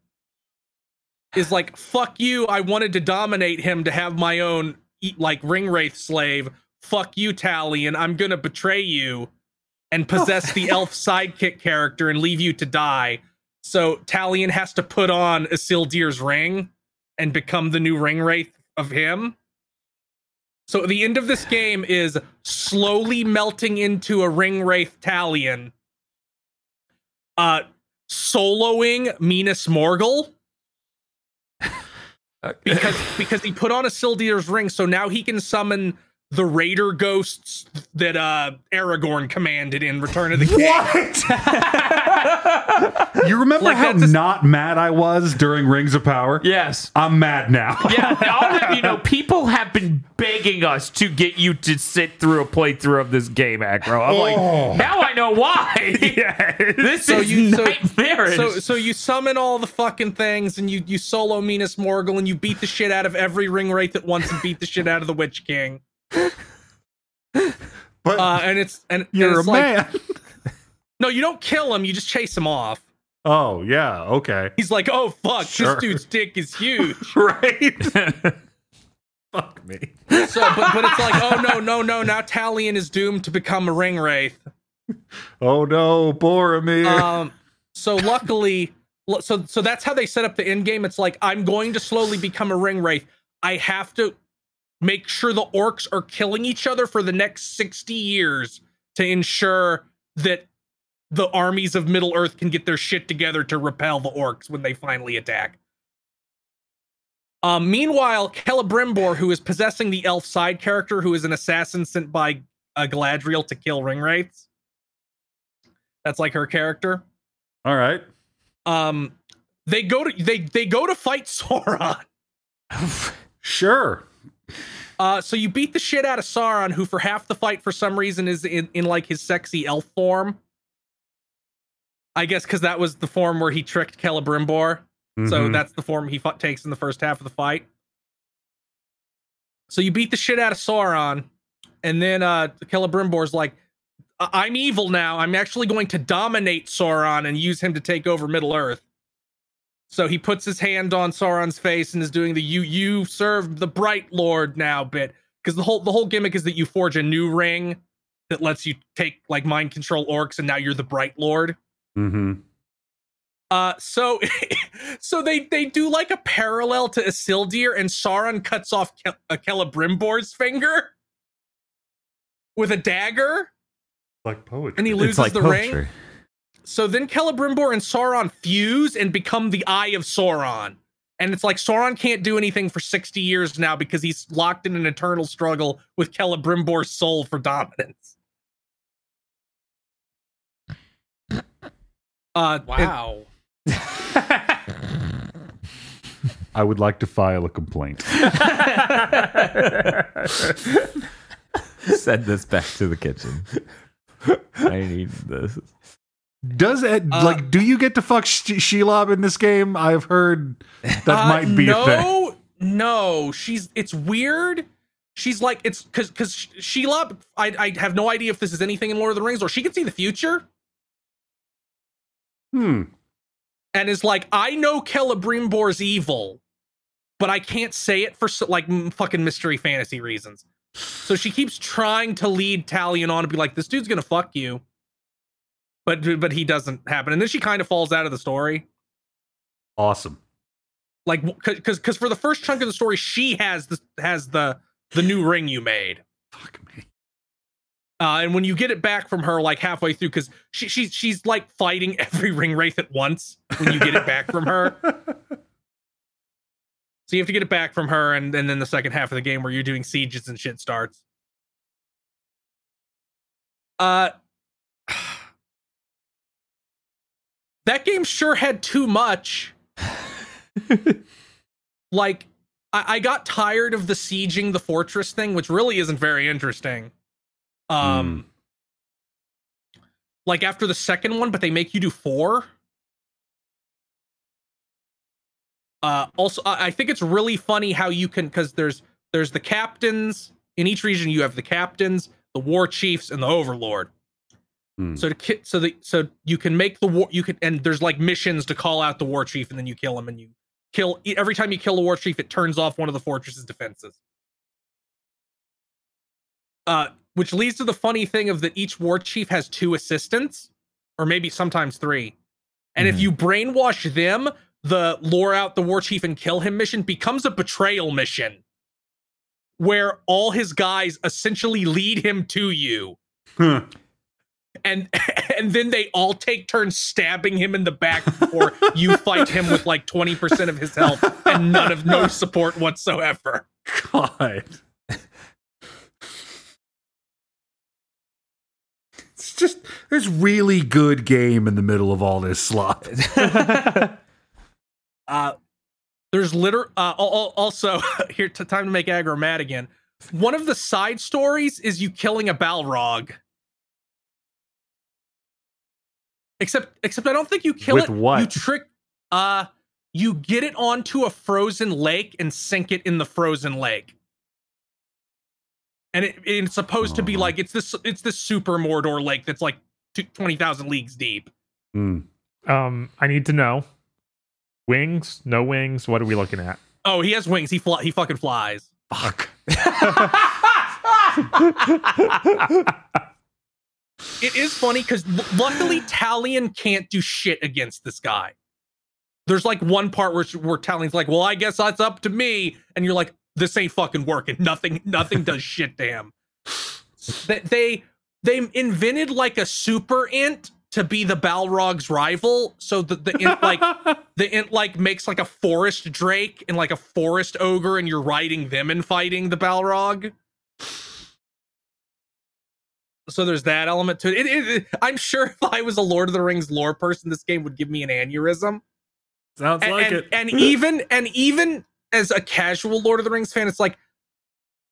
is like, "Fuck you! I wanted to dominate him to have my own like ring wraith slave. Fuck you, Talion! I'm gonna betray you." And possess the elf sidekick character and leave you to die. So Talion has to put on Isildur's ring and become the new ring wraith of him. So the end of this game is slowly melting into a ring wraith Talion, uh, soloing Minas Morgul because because he put on Isildur's ring, so now he can summon the raider ghosts that uh Aragorn commanded in Return of the King. What? you remember Like, how just- not mad I was during Rings of Power? yes. I'm mad now. Yeah, I'll have you know, people have been begging us to get you to sit through a playthrough of this game, Agro. I'm Oh. like, now I know why. yeah. This So is you- so- nightmarish. So so you summon all the fucking things and you you solo Minas Morgul and you beat the shit out of every ring wraith at once and beat the shit out of the Witch King. But Uh, and it's and, and you're a it's like, man. no, you don't kill him. You just chase him off. Oh yeah, okay. He's like, oh fuck, Sure. this dude's dick is huge. Right? Fuck me. So, but but it's like, oh no, no, no. Now Talion is doomed to become a ring wraith. Oh no, Boromir. Um, so luckily, so so that's how they set up the end game. It's like I'm going to slowly become a ring wraith. I have to make sure the orcs are killing each other for the next sixty years to ensure that the armies of Middle Earth can get their shit together to repel the orcs when they finally attack. Um, meanwhile, Celebrimbor, who is possessing the elf side character, who is an assassin sent by uh, Galadriel to kill ring wraiths. That's like her character. All right. Um, they go to they they go to fight Sauron. Sure. Uh, so you beat the shit out of Sauron, who for half the fight for some reason is in, in like his sexy elf form. I guess because that was the form where he tricked Celebrimbor. So Mhm. that's the form he fu- takes in the first half of the fight. So you beat the shit out of Sauron, and then uh Celebrimbor's like, "I- "I'm evil now. I'm actually going to dominate Sauron and use him to take over Middle Earth." So he puts his hand on Sauron's face and is doing the "you you serve the Bright Lord now" bit because the whole the whole gimmick is that you forge a new ring that lets you take like mind control orcs, and now you're the Bright Lord. Mhm. Uh, so, so they they do like a parallel to Isildur, and Sauron cuts off Ke- uh, Celebrimbor's finger with a dagger, Like poetry. and he it's loses like the ring. Poetry. So then Celebrimbor and Sauron fuse and become the Eye of Sauron. And it's like Sauron can't do anything for 60 years now because he's locked in an eternal struggle with Celebrimbor's soul for dominance. Uh, and- Wow. I would like to file a complaint. Send this back to the kitchen. I need this. Does it Uh, like? Do you get to fuck Sh- Shelob in this game? I've heard that Uh, might be no, a thing. No, she's it's weird. She's like it's because because Shelob. I I have no idea if this is anything in Lord of the Rings or she can see the future Hmm. and is like I know Celebrimbor's evil, but I can't say it for so, like m- fucking mystery fantasy reasons. So she keeps trying to lead Talion on to be like this dude's gonna fuck you, but but he doesn't happen, and then she kind of falls out of the story. Awesome. like because because for the first chunk of the story she has the has the the new ring you made Fuck me. uh and when you get it back from her like halfway through because she, she's she's like fighting every ring wraith at once when you get it back from her so you have to get it back from her and, and then the second half of the game where you're doing sieges and shit starts uh that game sure had too much like I, I got tired of the sieging the fortress thing, which really isn't very interesting. Um like after the second one, but they make you do four. Uh also I I think it's really funny how you can because there's there's the captains in each region you have the captains, the war chiefs, and the overlord. Hmm. So to ki- so the so you can make the war you can and there's like missions to call out the war chief and then you kill him and you kill every time you kill a war chief it turns off one of the fortress's defenses. Uh which leads to the funny thing of that each war chief has two assistants or maybe sometimes three. And if Mhm. you brainwash them, the lure out the war chief and kill him mission becomes a betrayal mission where all his guys essentially lead him to you Huh. And and then they all take turns stabbing him in the back before you fight him with like 20% of his health and none of no support whatsoever. God. It's just there's really good game in the middle of all this slop. Uh there's liter uh al- al- also here to time to make aggro mad again. One of the side stories is you killing a Balrog. Except except I don't think you kill With it. what? You trick uh you get it onto a frozen lake and sink it in the frozen lake. And it, it's supposed to be like it's this it's this super Mordor lake that's like 20,000 leagues deep. Hmm. Um, I need to know. Wings? No wings? What are we looking at? Oh, he has wings. He fly. He fucking flies. Fuck. It is funny because luckily Talion can't do shit against this guy. There's like one part where where Talion's like, "Well, I guess that's up to me," and you're like, "This ain't fucking working. Nothing, nothing does shit to him." They, they they invented like a super Ent to be the Balrog's rival, so that the Ent like the Ent like makes like a forest drake and like a forest ogre, and you're riding them and fighting the Balrog. So there's that element to it. It, it, it- I'm sure if I was a Lord of the Rings lore person, this game would give me an aneurysm. Sounds And, like and, it. and even and even as a casual Lord of the Rings fan, it's like,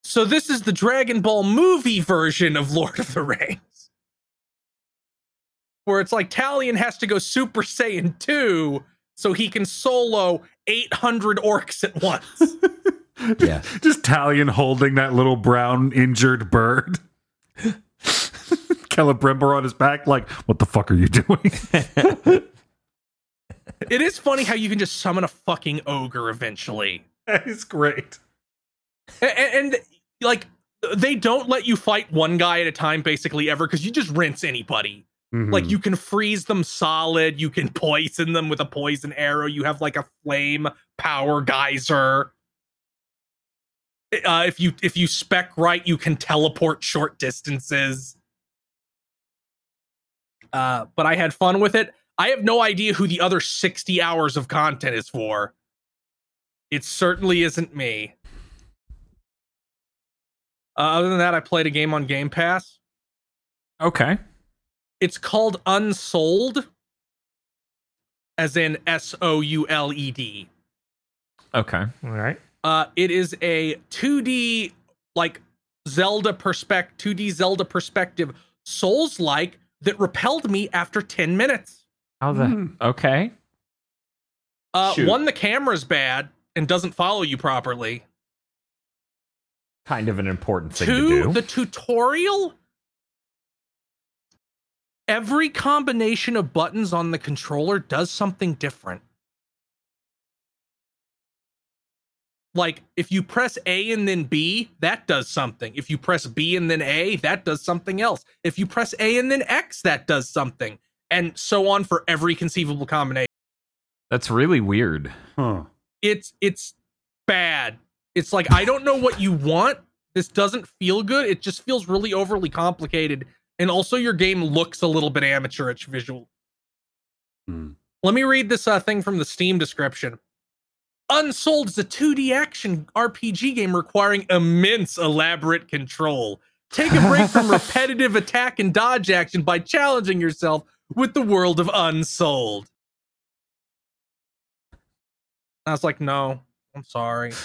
so this is the Dragon Ball movie version of Lord of the Rings, where it's like Talion has to go Super Saiyan two so he can solo 800 orcs at once. Yeah. Just Talion holding that little brown injured bird. Celebrimbor on his back, like, what the fuck are you doing? it is funny how you can just summon a fucking ogre eventually. that is great. and, and like they don't let you fight one guy at a time basically ever because you just rinse anybody Mhm. like you can freeze them solid you can poison them with a poison arrow you have like a flame power geyser uh, if you if you spec right you can teleport short distances uh, but i had fun with it i have no idea who the other 60 hours of content is for it certainly isn't me uh, other than that i played a game on game pass Okay. it's called Unsouled, as in S O U L E D. Okay. All right. Uh, it is a 2D like Zelda perspective, 2D Zelda perspective, Souls like that repelled me after 10 minutes. How the Hmm. okay? Uh, Shoot. one, the camera's bad and doesn't follow you properly. Kind of an important thing Two, to do. the tutorial. Every combination of buttons on the controller does something different. Like if you press A and then B, that does something. If you press B and then A, that does something else. If you press A and then X, that does something. And so on for every conceivable combination. That's really weird. Huh. It's it's bad. It's like I don't know what you want. This doesn't feel good. It just feels really overly complicated. And also your game looks a little bit amateurish visual. Hmm. Let me read this uh, thing from the Steam description. Unsouled is a 2D action RPG game requiring immense elaborate control. Take a break from repetitive attack and dodge action by challenging yourself with the world of Unsouled. I was like, no, I'm sorry.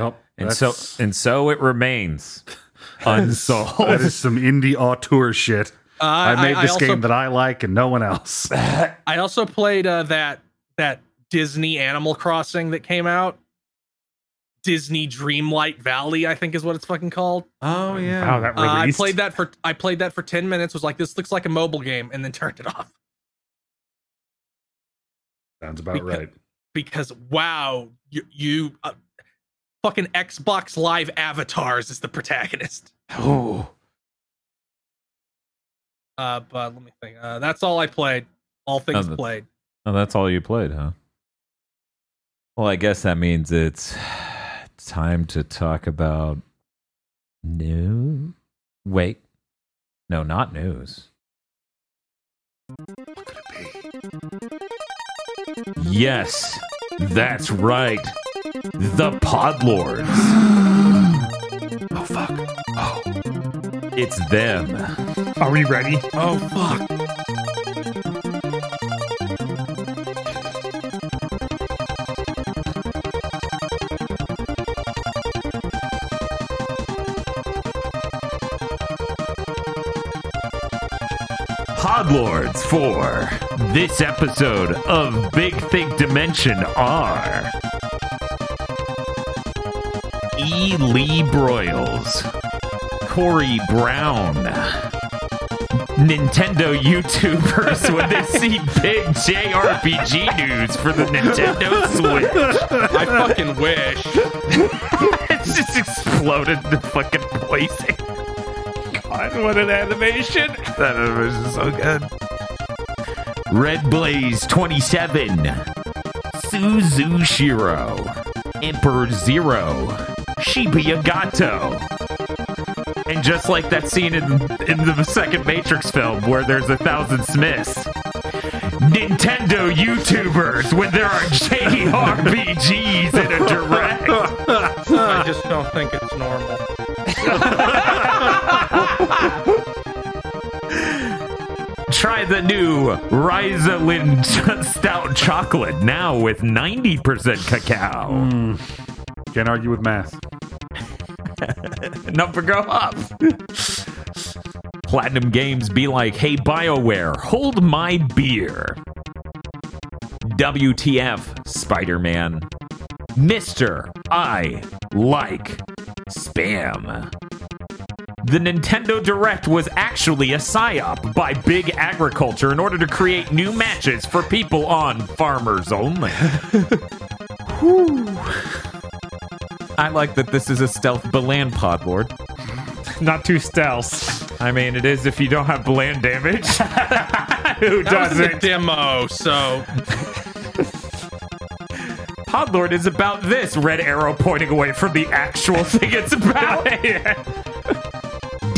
Yep. And so and so it remains unsold. That is some indie auteur shit. Uh, I made this also, game that I like and no one else. I also played uh, that that Disney Animal Crossing that came out. Disney Dreamlight Valley, I think is what it's fucking called. Oh yeah. Wow, that Uh, I played that for I played that for ten minutes. Was like, this looks like a mobile game, and then turned it off Sounds about Because- right. because wow, you, you uh, fucking Xbox Live avatars is the protagonist. oh. Uh, but let me think. Uh, that's all I played. All things Oh, played. Oh, that's all you played, huh? Well, I guess that means it's time to talk about new. Wait, no, not news. Yes, that's right. The Podlords. Oh fuck. Oh. It's them. Are we ready? Oh fuck. Podlords for this episode of Big Think Dimension are E. Lee Broyles, Corey Brown, Nintendo YouTubers when they see big JRPG news for the Nintendo Switch. I fucking wish. It's just exploded the fucking placing. God, what an animation! That animation is so good. Red Blaze 27. Suzu Shiro. Emperor Zero. Shibuya Gato. And just like that scene in, in the second Matrix film where there's a thousand Smiths. Nintendo YouTubers when there are JRPGs in a direct. I just don't think it's normal. Try the new Rizelin Stout Chocolate now with 90% cacao. Hmm. Can't argue with math. Number go up. Platinum Games be like, hey, BioWare, hold my beer. WTF, Spider Man. Mr. I like spam. The Nintendo Direct was actually a psyop by Big Agriculture in order to create new matches for people on Farmers Only. Whew. I like that this is a stealth Balan pod lord. Not too stealth. I mean, it is if you don't have Balan damage. Who That was the doesn't? demo, so Podlord is about this red arrow pointing away from the actual thing it's about.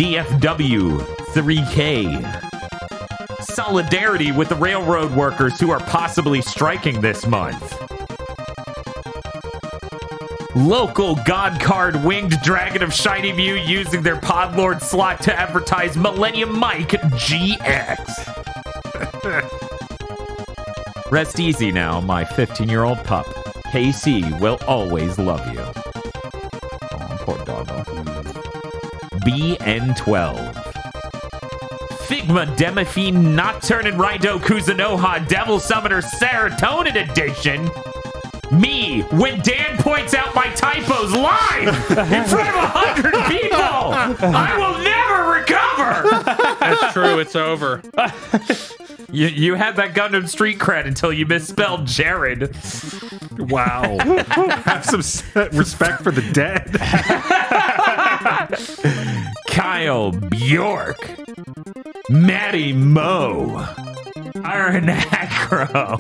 DFW 3K. Solidarity with the railroad workers who are possibly striking this month. Local God Card Winged Dragon of Shiny Mew using their Podlord slot to advertise Millennium Mike GX. Rest easy now, my 15 year old pup. KC will always love you. Oh, poor doggo. BN12. Figma Demi-fiend Nocturne and Raido Kuzunoha Devil Summoner Serotonin Edition. Me, when Dan points out my typos live in front of a hundred people, I will never recover. that's true. It's over. You, you had that Gundam Street cred until you misspelled Jared. Wow. Have some respect for the dead. Kyle Bjork, Maddie Moe, Iron Acro,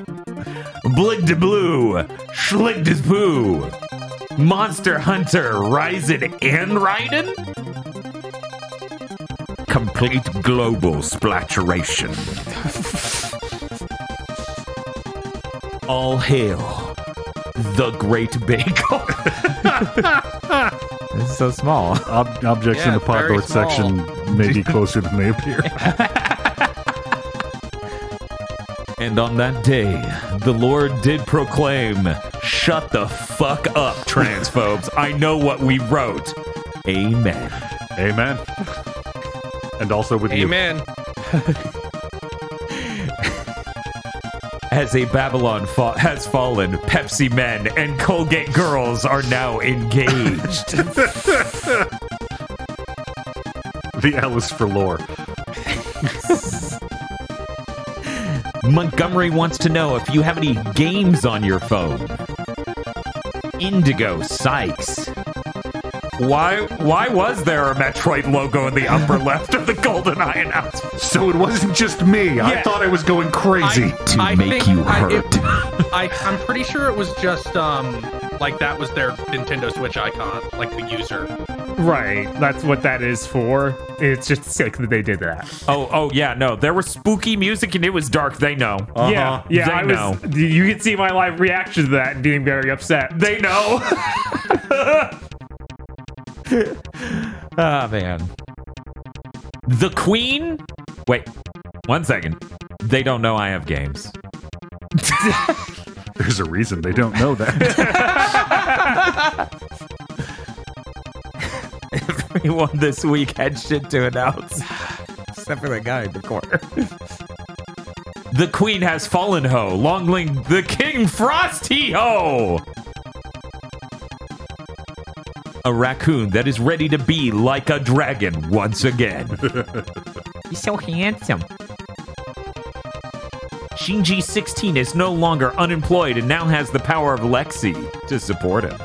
Blig de Blue, Schlig de Poo, Monster Hunter, Ryzen and Raiden? Complete global splaturation. All hail the Great Bagel. it's so small. Ob- objects in the pod very lord section may be closer than they appear. And on that day, the Lord did proclaim, Shut the fuck up, transphobes. I know what we wrote. Amen. Amen. And also with you. Amen. As a Babylon fa- has fallen, Pepsi men and Colgate girls are now engaged. The L is for lore. Montgomery wants to know if you have any games on your phone. Indigo Sykes. Why why was there a Metroid logo in the upper left of the GoldenEye announcement? So it wasn't just me. I thought I was going crazy. To I make think you I- hurt. it- I, I'm pretty sure it was just um like that was their Nintendo Switch icon, like the user. Right. That's what that is for. It's just sick that they did that. Oh, oh yeah, no. There was spooky music and it was dark. They know. Yeah. Yeah. They I was. know. You can see my live reaction to that and being very upset. They know. Ah man. The Queen. Wait, one second. They don't know I have games. There's a reason they don't know that. Everyone this week had shit to announce, except for the guy in the corner. The Queen has fallen ho. Longling the King Frosty ho. A raccoon that is ready to be like a dragon once again. He's so handsome. Shinji 16 is no longer unemployed and now has the power of Lexi to support him.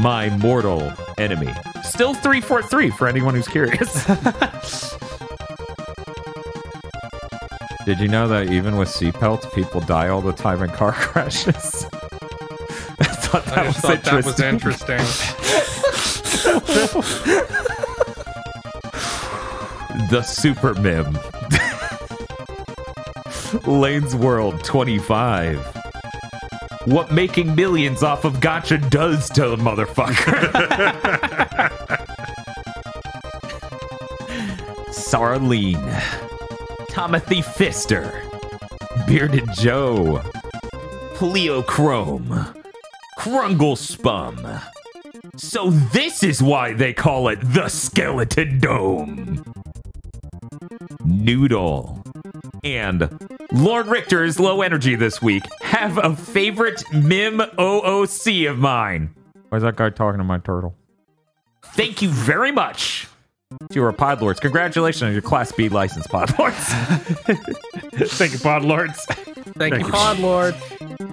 My mortal enemy. Still 343 for anyone who's curious. Did you know that even with seatbelts, people die all the time in car crashes? I thought that I was thought that was interesting. the Super Mim. Lane's World 25. What making millions off of gacha does to a motherfucker. Sarlene. Timothy Fister. Bearded Joe. Pleochrome. Krungle Spum. So this is why they call it the Skeleton Dome. Noodle. And Lord Richter is low energy this week. Have a favorite MIM OOC of mine. Why is that guy talking to my turtle? Thank you very much to your Podlords. Congratulations on your Class B license, Podlords. Thank you, Pod Lords. Thank, you, you.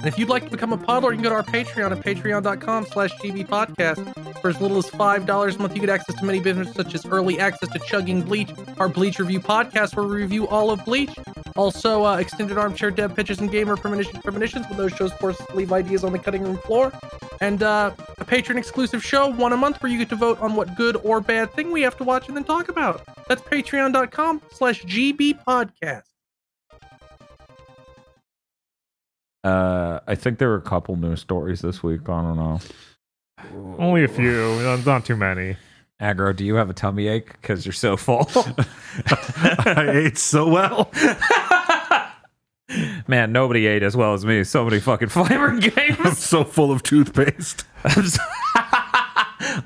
And if you'd like to become a Podlord, you can go to our Patreon at patreon.com slash gbpodcast. For as little as $5 a month, you get access to many benefits such as early access to Chugging Bleach, our Bleach Review podcast where we review all of Bleach. Also, uh, extended armchair dev pitches and gamer premonition premonitions when those shows force leave ideas on the cutting room floor. And uh, a patron exclusive show, one a month, where you get to vote on what good or bad thing we have to watch and then talk about. That's patreon.com slash gbpodcast. Uh, I think there were a couple news stories this week. I don't know. Only a few, not, not too many. Agro, do you have a tummy ache because you're so full? I ate so well. Man, nobody ate as well as me. So many fucking flavor games. I'm so full of toothpaste. I'm so,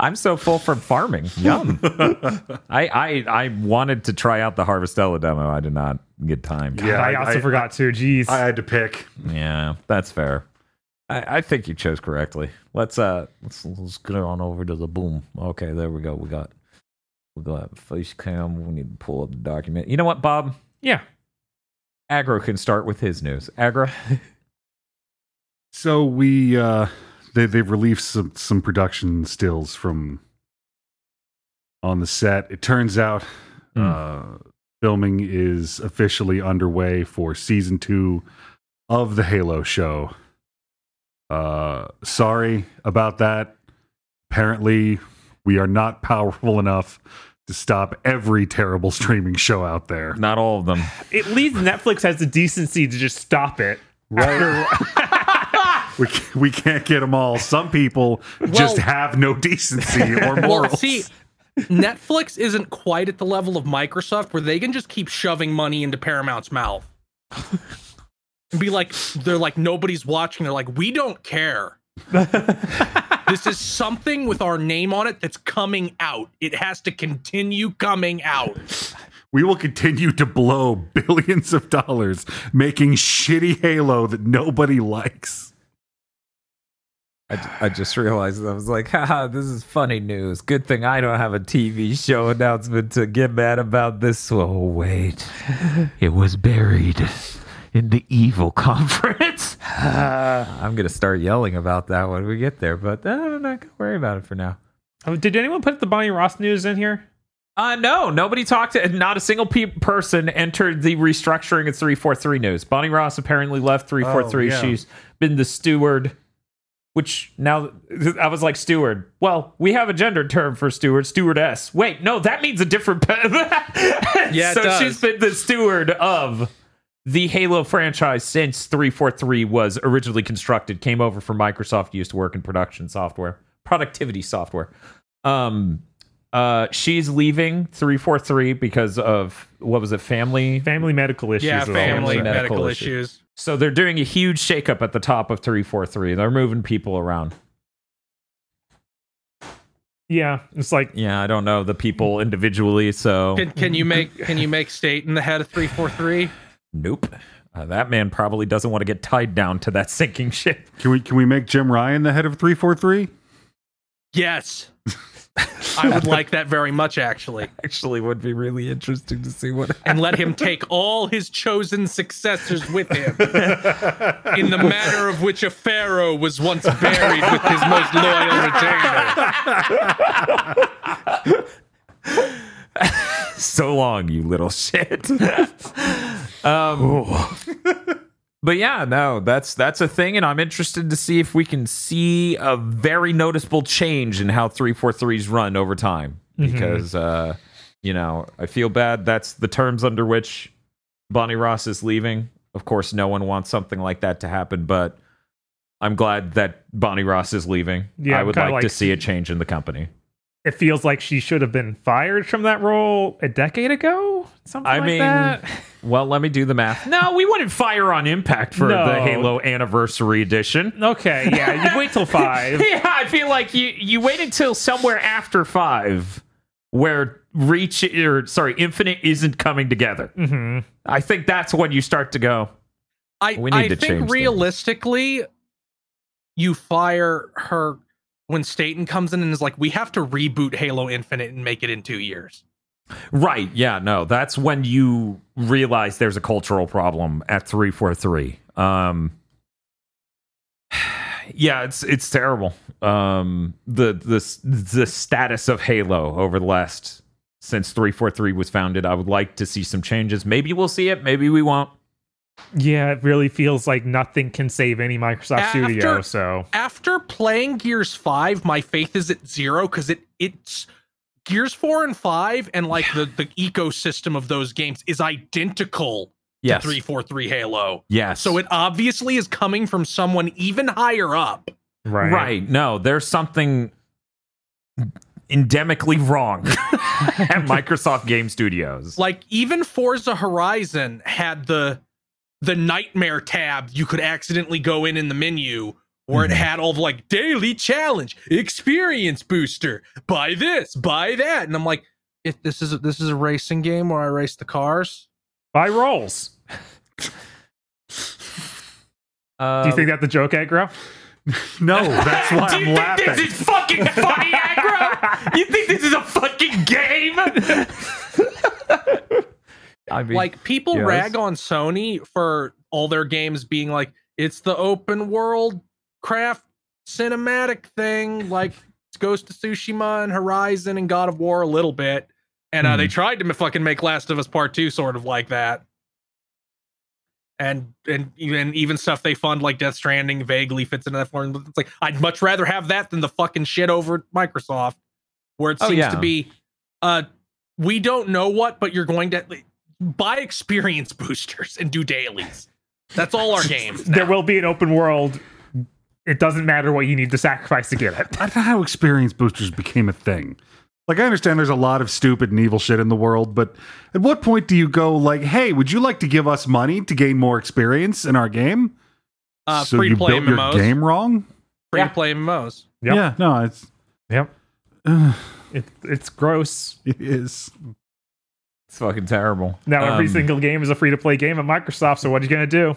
I'm so full from farming. Yum. I, I I wanted to try out the Harvestella demo. I did not get time. Yeah, I, I- also I- forgot to. Jeez. I had to pick. Yeah, that's fair. I, I think you chose correctly. Let's uh let's let's get on over to the boom. Okay, there we go. We got we got face cam. We need to pull up the document. You know what, Bob? yeah. Agro can start with his news. Agro. So we uh they they've released some some production stills from on the set. It turns out Hmm. uh filming is officially underway for season 2 of the Halo show. Uh sorry about that. Apparently we are not powerful enough to stop every terrible streaming show out there. Not all of them. At least Netflix has the decency to just stop it. Right. we, we can't get them all. Some people just have no decency or morals. Well, see, Netflix isn't quite at the level of Microsoft where they can just keep shoving money into Paramount's mouth. and be like, they're like, nobody's watching. They're like, we don't care. this is something with our name on it that's coming out. It has to continue coming out. we will continue to blow billions of dollars making shitty Halo that nobody likes. I, I just realized I was like, haha, this is funny news. Good thing I don't have a TV show announcement to get mad about this. Oh, wait. It was buried in the evil conference. I'm going to start yelling about that when we get there, but uh, I'm not going to worry about it for now. Oh, did anyone put the Bonnie Ross news in here? Uh, no, nobody talked. To, not a single pe- person entered the restructuring at 343 News. Bonnie Ross apparently left 343. Oh, yeah. She's been the steward, which now I was like, steward. Well, we have a gender term for steward, stewardess. Wait, no, that means a different. Pe- Yeah, so does. she's been the steward of the Halo franchise since 343 was originally constructed, came over from Microsoft, used to work in production software, productivity software. Um, uh, she's leaving 343 because of what was it, family? Family medical issues. Yeah, family medical medical, issues. issues. So they're doing a huge shakeup at the top of 343. They're moving people around. Yeah, it's like Yeah, I don't know the people individually, so Can, can you make can you make Staten the head of 343? nope. Uh, that man probably doesn't want to get tied down to that sinking ship. Can we can we make Jim Ryan the head of 343? Yes. I would like that very much, actually. Actually, would be really interesting to see what. And let him take all his chosen successors with him, in the manner of which a pharaoh was once buried with his most loyal retainer. so long, you little shit. um, but yeah, no, that's that's a thing, and I'm interested to see if we can see a very noticeable change in how 343s run over time. Because uh, you know, I feel bad. That's the terms under which Bonnie Ross is leaving. Of course, no one wants something like that to happen, but I'm glad that Bonnie Ross is leaving. Yeah, I would kinda like, to see a change in the company. It feels like she should have been fired from that role a decade ago. Something I like mean, that. well, let me do the math. No, we wouldn't fire on Impact for No. the Halo Anniversary Edition. Okay, yeah, you'd wait till five. Yeah, I feel like you you wait until somewhere after five, where Reach or sorry, Infinite isn't coming together. hmm I think that's when you start to go. I, We need I to change think things. realistically, you fire her when Staten comes in and is like, "We have to reboot Halo Infinite and make it in two years." Right? Yeah. No, that's when you realize there's a cultural problem at three four three. Um. Yeah, it's it's terrible. Um, the the the status of Halo over the last since three four three was founded. I would like to see some changes. Maybe we'll see it. Maybe we won't. Yeah, it really feels like nothing can save any Microsoft After- studio. So After playing Gears Five, my faith is at zero because it it's Gears Four and Five and like the the ecosystem of those games is identical Yes. to three four three Halo. Yes. So it obviously is coming from someone even higher up. right, Right. No, there's something endemically wrong at Microsoft Game Studios. Like even Forza Horizon had the the nightmare tab you could accidentally go in in the menu where Mhm. it had all the like daily challenge, experience booster, buy this, buy that, and I'm like, if this is a, this is a racing game where I race the cars, buy rolls. Uh, Do you think that's the joke, Aggro? No, that's why Do I'm you laughing. think this is fucking funny, aggro? You think this is a fucking game? I mean, like people yes. rag on Sony for all their games being like it's the open world craft cinematic thing like Ghost of Tsushima and Horizon and God of War a little bit and uh, Hmm. they tried to fucking make Last of Us Part 2 sort of like that and and even even stuff they fund like Death Stranding vaguely fits into that form it's like I'd much rather have that than the fucking shit over at Microsoft where it Oh, seems yeah. to be uh we don't know what but you're going to buy experience boosters and do dailies. That's all our game. There will be an open world. It doesn't matter what you need to sacrifice to get it. I don't know how experience boosters became a thing. Like, I understand there's a lot of stupid and evil shit in the world, but at what point do you go, like, hey, would you like to give us money to gain more experience in our game? uh, so free you to play built your MMOs. game wrong? Free Yeah. to play MMOs. Yep. Yeah, no, it's Yep. uh, It, it's gross. it is. It's fucking terrible. Now every Um, single game is a free to play game at Microsoft. So what are you gonna do?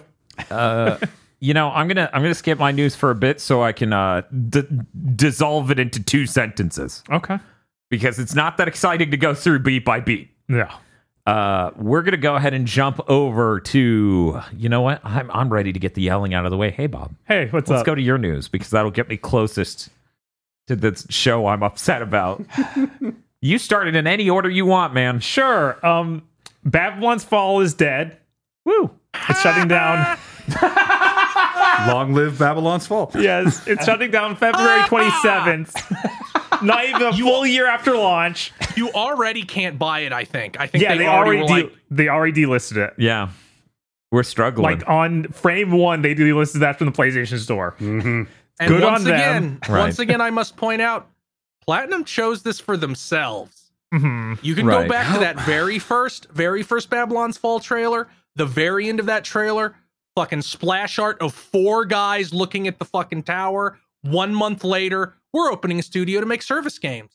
uh, you know, I'm gonna I'm gonna skip my news for a bit so I can uh, d- dissolve it into two sentences Okay. because it's not that exciting to go through beat by beat. Yeah. Uh, we're gonna go ahead and jump over to you know what I'm I'm ready to get the yelling out of the way. Hey Bob, Hey, what's up? let's up? go to your news because that'll get me closest to the show I'm upset about. you start it in any order you want, man. Sure. Um, Babylon's Fall is dead. Woo! It's shutting down. Long live Babylon's Fall. Yes, it's shutting down February 27th. Not even a full year after launch. You already can't buy it. I think. I think Yeah, they, they, already, already de- like, they already delisted it. Yeah, we're struggling. Like on frame one, they delisted that from the PlayStation Store. hmm and good once on them. again, Right. once again, I must point out, Platinum chose this for themselves. hmm You can Right. go back to that very first, very first Babylon's Fall trailer. The very end of that trailer, fucking splash art of four guys looking at the fucking tower. One month later, we're opening a studio to make service games.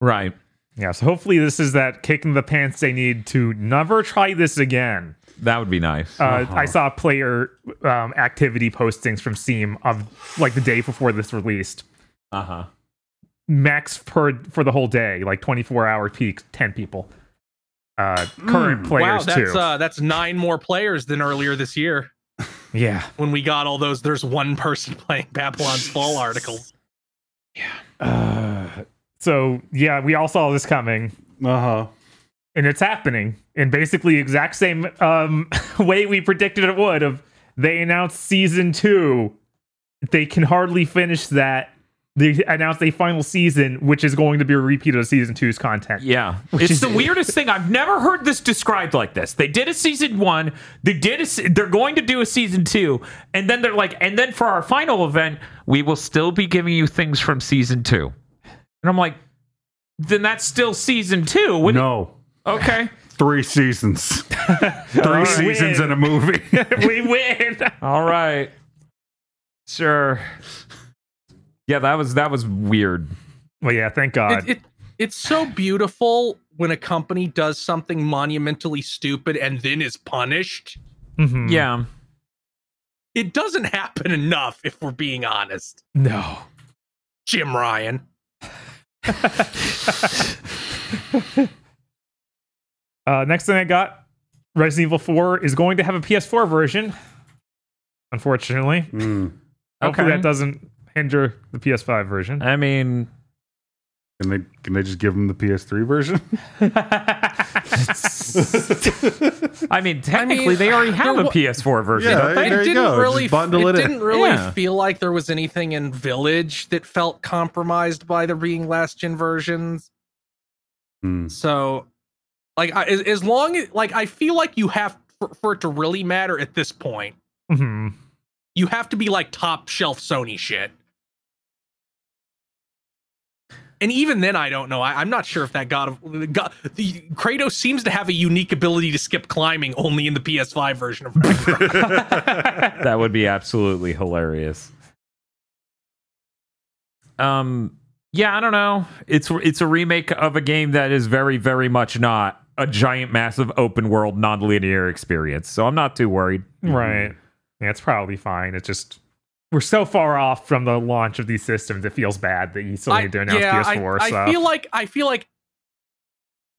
right. Yeah, so hopefully this is that kick in the pants they need to never try this again. That would be nice. Uh, I saw player um, activity postings from Steam of like the day before this released. Uh huh. Max per for the whole day, like 24 hour peak, 10 people. Uh, current Mm. Wow, players that's too. uh, that's nine more players than earlier this year yeah. when we got all those. There's one person playing Babylon's Fall articles. Yeah. Uh, so yeah, we all saw this coming. Uh huh. and it's happening in basically exact same um, way we predicted it would. Of they announced season two, they can hardly finish that. They announced a final season, which is going to be a repeat of season two's content. Yeah, Which it's is- the weirdest thing. I've never heard this described like this. They did a season one. They did. A, they're going to do a season two, and then they're like, and then for our final event, we will still be giving you things from season two. And I'm like, then that's still season two. What- No, Okay. three seasons, three Alright. seasons in a movie. we win. All right. Sure. Yeah, that was that was weird. Well, yeah, thank God. It, it it's so beautiful when a company does something monumentally stupid and then is punished. Mhm. Yeah. It doesn't happen enough, if we're being honest. No. Jim Ryan. Uh, next thing I got, Resident Evil 4 is going to have a PS4 version. Unfortunately, Mm. hopefully Okay. that doesn't hinder the PS5 version. I mean, Can they can they just give them the PS3 version? I mean, technically, they already have a PS4 version. Yeah, don't they? There it you didn't go. really Just bundle it, it in. didn't really Yeah. feel like there was anything in Village that felt compromised by there being last gen versions. Hmm. So, like, I, as, as long as like I feel like you have for, for it to really matter at this point, Mhm. you have to be like top shelf Sony shit. And even then, I don't know. I, I'm not sure if that God of God, the Kratos seems to have a unique ability to skip climbing only in the PS5 version of that would be absolutely hilarious. Um yeah, I don't know. It's it's a remake of a game that is very very much not a giant massive open world non-linear experience. So I'm not too worried. Right. Yeah, it's probably fine. It's just we're so far off from the launch of these systems. It feels bad that you still I- need to announce yeah, PS4 I, stuff. I feel like I feel like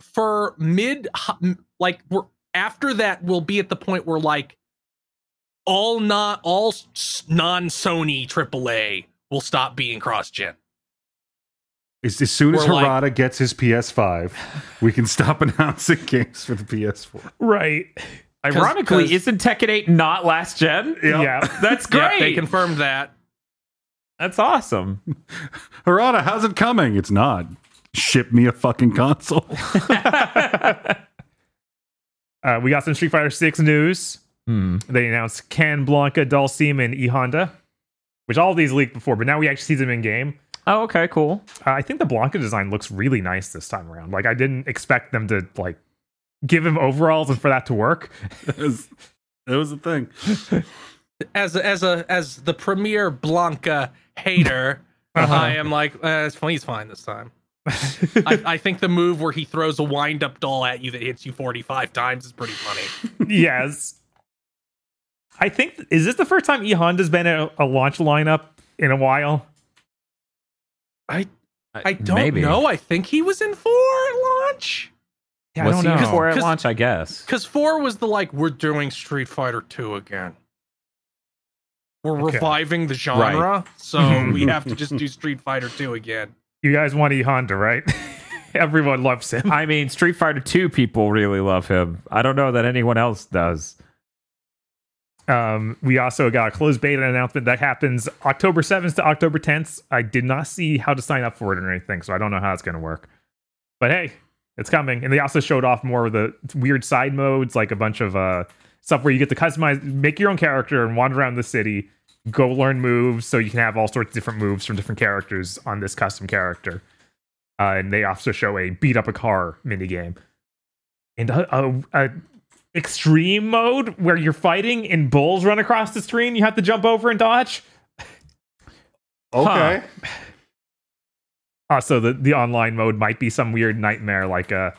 for mid like we're after that we'll be at the point where like all not all non Sony AAA will stop being cross gen. As, as soon as Or like- Harada gets his PS5, we can stop announcing games for the PS4. right. Ironically, 'cause- isn't Tekken 8 not last gen? Yeah. That's Yeah, great. they confirmed that. That's awesome. Harada, how's it coming? It's not. Ship me a fucking console. Uh, we got some Street Fighter 6 news. Hmm. They announced Ken, Blanka, Dhalsim, and E Honda, which all of these leaked before, but now we actually see them in game. Oh, okay, cool. Uh, I think the Blanka design looks really nice this time around. Like I didn't expect them to like give him overalls and for that to work. it, was, that was the thing. As as a as the premier Blanka hater, Uh-huh. I am like, eh, it's fine, he's fine this time. I, I think the move where he throws a wind up doll at you that hits you 45 times is pretty funny. yes. I think is this the first time E Honda's been a, a launch lineup in a while? I I don't Maybe. know. I think he was in four at launch. Yeah, Was I don't know. before at 'Cause- launch, I guess. Because four was the like, we're doing Street Fighter 2 again. We're Okay. reviving the genre, so we have to just do Street Fighter 2 again. You guys want E Honda, right? Everyone loves him. I mean, Street Fighter 2 people really love him. I don't know that anyone else does. Um, we also got a closed beta announcement that happens October 7th to October 10th. I did not see how to sign up for it or anything, so I don't know how it's going to work. But hey, it's coming. And they also showed off more of the weird side modes, like a bunch of uh, stuff where you get to customize, make your own character and wander around the city, go learn moves, so you can have all sorts of different moves from different characters on this custom character. Uh, and they also show a beat up a car minigame. And a, a, a extreme mode where you're fighting and bulls run across the screen. You have to jump over and dodge. Okay. Uh, so the, the online mode might be some weird nightmare like uh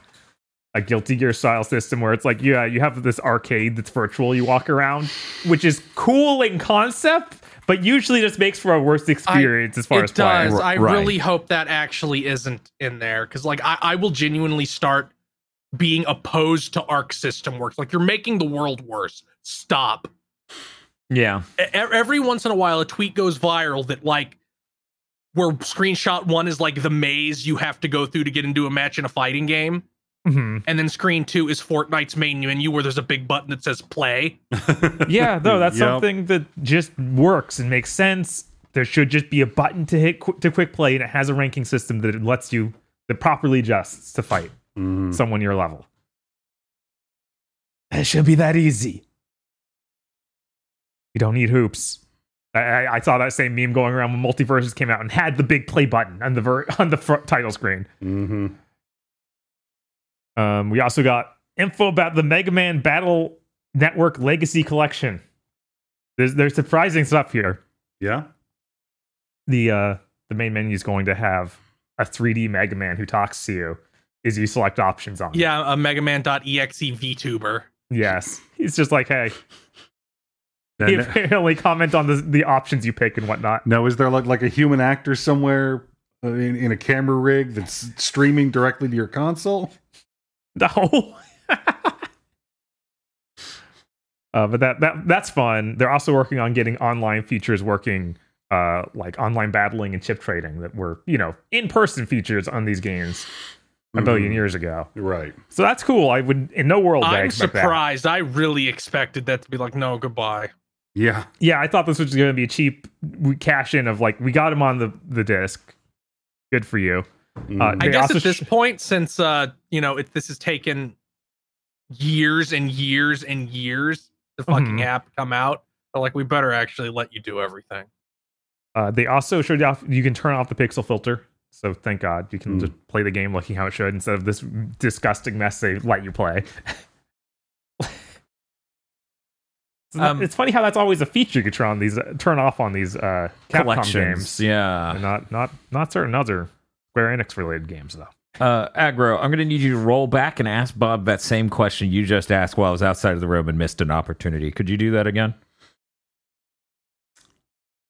a Guilty Gear style system where it's like, yeah, you have this arcade that's virtual, you walk around, which is cool in concept, but usually just makes for a worse experience as far it as playing. does. I Right. really hope that actually isn't in there because, like, I, I will genuinely start being opposed to Arc system works. Like, you're making the world worse. Stop. Yeah. E- every once in a while, a tweet goes viral that like where screenshot one is like the maze you have to go through to get into a match in a fighting game, Mhm. and then screen two is Fortnite's main menu where there's a big button that says play. Yeah, no, that's Yep. something that just works and makes sense. There should just be a button to hit qu- to quick play, and it has a ranking system that it lets you that properly adjusts to fight Mhm. someone your level. It should be that easy. You don't need hoops. I, I, I saw that same meme going around when Multiverses came out and had the big play button on the ver- on the front title screen. Mhm. Um, we also got info about the Mega Man Battle Network Legacy Collection. There's there's surprising stuff here. Yeah. The uh the main menu is going to have a 3D Mega Man who talks to you as you select options on. it. Yeah, a Mega Man.exe VTuber. Yes. He's just like, hey. And- He apparently comment on the the options you pick and whatnot. Now, is there like like a human actor somewhere uh, in, in a camera rig that's streaming directly to your console? No. uh, but that that that's fun. They're also working on getting online features working, uh, like online battling and chip trading that were you know in person features on these games a billion Mhm. years ago. Right. So that's cool. I would in no world I I'm expect that. surprised. I really expected that to be like, no, goodbye. Yeah. Yeah, I thought this was going to be a cheap cash in of like we got him on the the disc. Good for you. Mhm. I guess at this sh- point, since uh, you know, it, this has taken years and years and years the fucking Mhm. app come out, they're like, we better actually let you do everything. Uh, they also showed you off you can turn off the pixel filter. So thank God you can Hmm. just play the game looking how it should instead of this disgusting mess they let you play. It's not- Um, it's funny how that's always a feature you could turn on these uh, turn off on these uh, Capcom games, Yeah. and not not not certain other Square Enix related games though. Uh, Agro, I'm going to need you to roll back and ask Bob that same question you just asked while I was outside of the room and missed an opportunity. Could you do that again?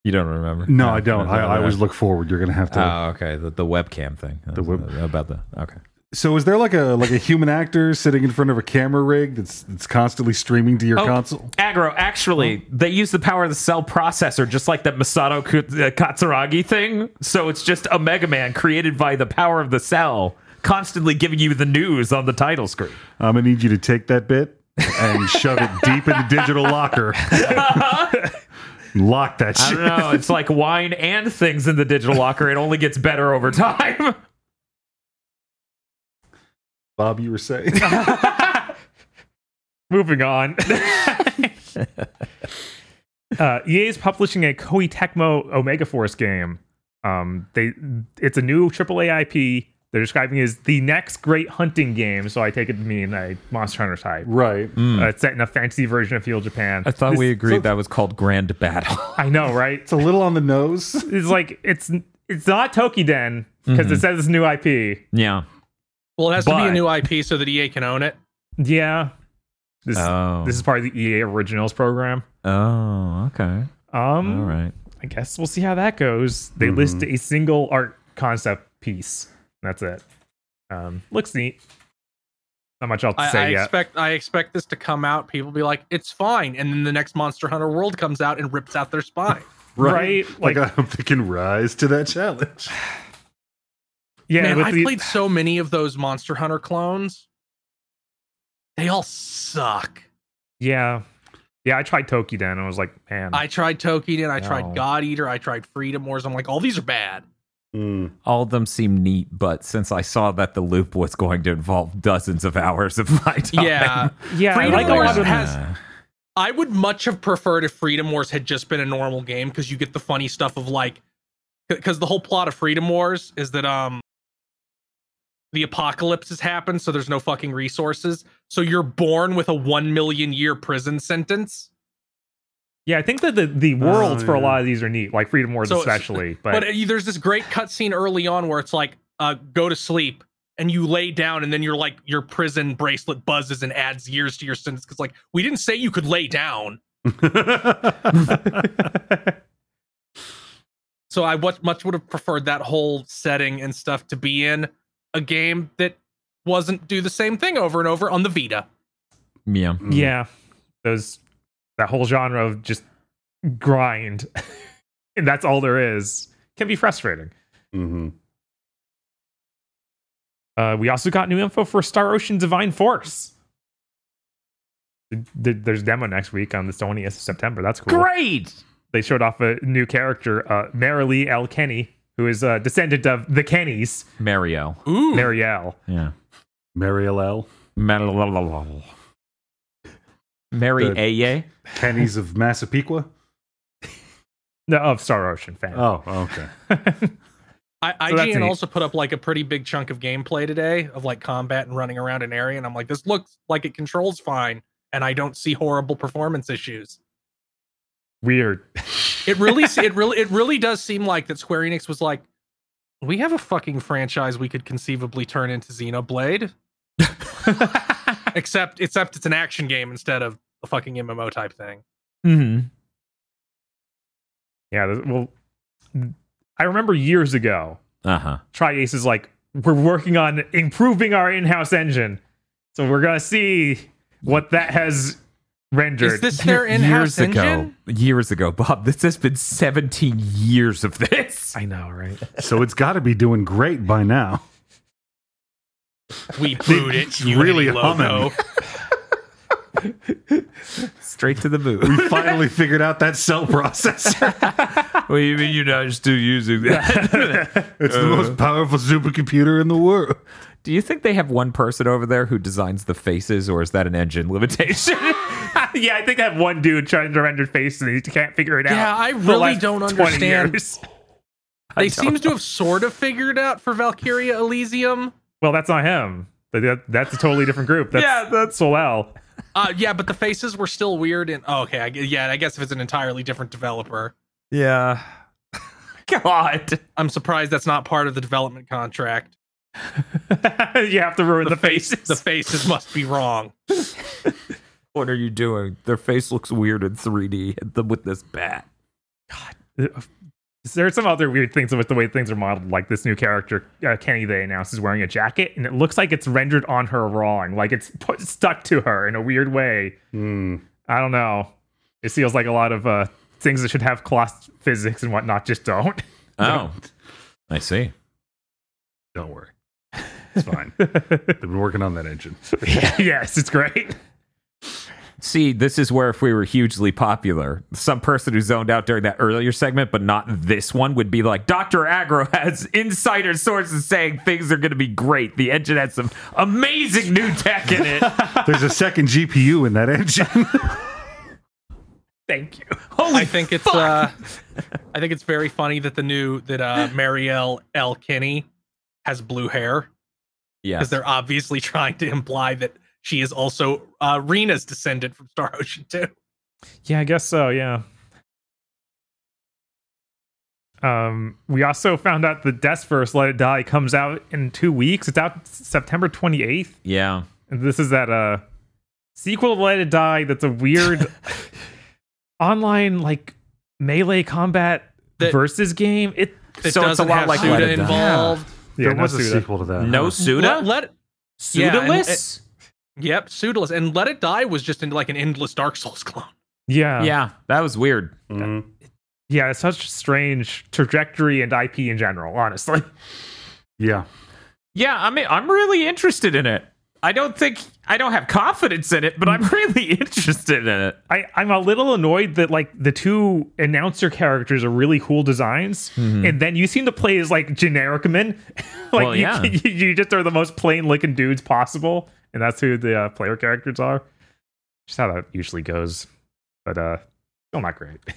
You don't remember? no, I don't. I, I always look forward. You're gonna have to. Oh, okay. The, the webcam thing. The web- about the okay. So, is there like a like a human actor sitting in front of a camera rig that's that's constantly streaming to your Oh. console? Agro, actually, they use the power of the cell processor, just like that Masato uh, Katsuragi thing. So it's just a Mega Man created by the power of the cell, constantly giving you the news on the title screen. I'm gonna need you to take that bit and shove it deep in the digital locker. Lock that I shit. don't know. It's like wine and things in the digital locker. It only gets better over time. Bob, you were saying. Moving on. uh, EA is publishing a Koei Tecmo Omega Force game. Um, they it's a new AAA IP. They're describing it as the next great hunting game. So I take it to mean a Monster Hunter type. right. Uh, it's set in a fantasy version of Feudal Japan. I thought This- we agreed so- that was called Grand Battle. I know, right? It's a little on the nose. It's like it's it's not Toukiden because Mm-hmm. it says it's new IP. yeah. Well, it has to be a new IP so that EA can own it. Yeah, this Oh. this is part of the EA Originals program. Oh, okay. Um, All right. I guess we'll see how that goes. They Mhm. list a single art concept piece. That's it. Um, looks neat. Not much else to I, say I yet. expect I expect this to come out. People be like, "It's fine," and then the next Monster Hunter World comes out and rips out their spine. Right? Like, Like- I'm thinking rise to that challenge. Yeah, Man, with I the- played so many of those Monster Hunter clones. They all suck. yeah, yeah. I tried Toukiden and I was like, man, I tried Toukiden, I No. tried God Eater, I tried Freedom Wars. I'm like, all these are bad. Mm. All of them seem neat, but since I saw that the loop was going to involve dozens of hours of my time, Yeah, yeah, Freedom like Wars lot has- I would much have preferred if Freedom Wars had just been a normal game because you get the funny stuff of like, because the whole plot of Freedom Wars is that um, the apocalypse has happened, so there's no fucking resources, so you're born with a one million year prison sentence. yeah. I think that the the worlds for a lot of these are neat, like Freedom Wars So- especially. But, But, uh, there's this great cutscene early on where it's like, uh, go to sleep, and you lay down and then you're like your prison bracelet buzzes and adds years to your sentence because like we didn't say you could lay down. So I much much would have preferred that whole setting and stuff to be in a game that wasn't do the same thing over and over on the Vita. Yeah. Mm. Yeah, those that whole genre of just grind, and that's all there is, can be frustrating. Mhm. Uh, we also got new info for Star Ocean Divine Force. Th- th- There's demo next week on the 20th of September. That's cool. Great. They showed off a new character, uh, Marielle L. Kenny, who is a descendant of the Kennys. Mario. Ooh, Marielle. Yeah. Marielle L. Mary Mary Good. Aye. Kenny's of Massapequa. No, of Star Ocean fan. Oh, okay. I, So that's IGN neat. also put up like a pretty big chunk of gameplay today of like combat and running around an area, and I'm like, this looks like it controls fine, and I don't see horrible performance issues. Weird. It really, it really, it really does seem like that Square Enix was like, we have a fucking franchise we could conceivably turn into Xenoblade, except except it's an action game instead of a fucking MMO type thing. Mm-hmm. Yeah, well, I remember years ago, Uh huh. Tri-Ace is like, we're working on improving our in-house engine. So we're going to see what that has rendered. Is this their in-house years ago, engine? years ago, Bob. This has been 17 years of this. I know, right? So it's got to be doing great by now. We brewed it. It's really logo. humming. Straight to the moon. We finally figured out that cell processor. what do you mean you're not still using that? It's the most powerful supercomputer in the world. do you think they have one person over there who designs the faces, or is that an engine limitation? yeah, I think I have one dude trying to render faces and he can't figure it out. Yeah, I for the really don't understand. years. They don't seems to have sort of figured out for Valkyria Elysium. Well, that's not him. That, that's a totally different group. That's, Yeah, that's- Solel. Uh, yeah, but the faces were still weird. And oh, okay, I, yeah, I guess if it's an entirely different developer, Yeah. God. I'm surprised that's not part of the development contract. you have to ruin the, face, faces. the faces must be wrong. What are you doing? Their face looks weird in 3D with this bat. God. There are some other weird things with the way things are modeled. Like this new character, uh, Kenny, they announced is wearing a jacket, and it looks like it's rendered on her wrong. Like it's put, stuck to her in a weird way. Hmm. I don't know. It feels like a lot of uh, things that should have cloth physics and whatnot just don't. Oh. I see. Don't worry. It's fine. They've been working on that engine. yes, it's great. See, this is where if we were hugely popular, some person who zoned out during that earlier segment, but not this one, would be like, Dr. Agro has insider sources saying things are going to be great. The engine has some amazing new tech in it. There's a second GPU in that engine. Thank you. Holy I think it's uh, I think it's very funny that the new that uh, Marielle L. Kenny has blue hair yeah. because they're obviously trying to imply that she is also uh, Rena's descendant from Star Ocean 2. Yeah, I guess so. Yeah. Um, we also found out the Deathverse Let It Die comes out in two weeks. It's out September 28th. Yeah. And this is that uh sequel to Let It Die that's a weird online like melee combat That- versus game. It That So it's a lot like Suda Let It Die. involved. yeah, there no was a Suda. sequel to that. No huh? Suda? Let, let Yeah, and- Pseudoless? Yep, Pseudoless and Let It Die was just into like an endless Dark Souls clone. Yeah. yeah, that was weird. Mhm. Yeah, it's such a strange trajectory and IP in general, honestly. Yeah. Yeah, I mean, I'm really interested in it. I don't think I don't have confidence in it, but I'm really interested in it. I, I'm a little annoyed that like the two announcer characters are really cool designs, and then you seem to play as like generic men. like Well, you, yeah. you, you just are the most plain looking dudes possible, and that's who the uh, player characters are. Just how that usually goes, but uh, still not great.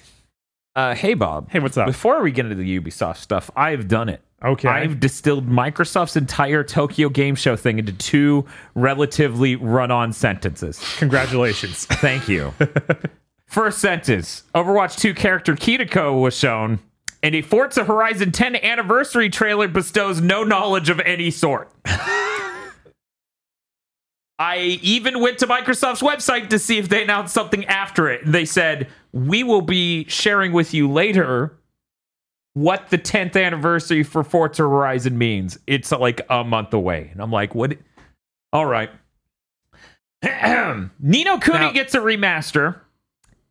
Uh, hey, Bob. Hey, what's up? Before we get into the Ubisoft stuff, I've done it. Okay, I've distilled Microsoft's entire Tokyo Game Show thing into two relatively run on sentences. congratulations. Thank you. First sentence Overwatch 2 character Kiriko was shown, and a Forza Horizon 10 anniversary trailer bestows no knowledge of any sort. I even went to Microsoft's website to see if they announced something after it. They said, We will be sharing with you later what the 10th anniversary for Forza Horizon means. It's uh, like a month away. And I'm like, What? All right. Ni no Kuni Now- gets a remaster.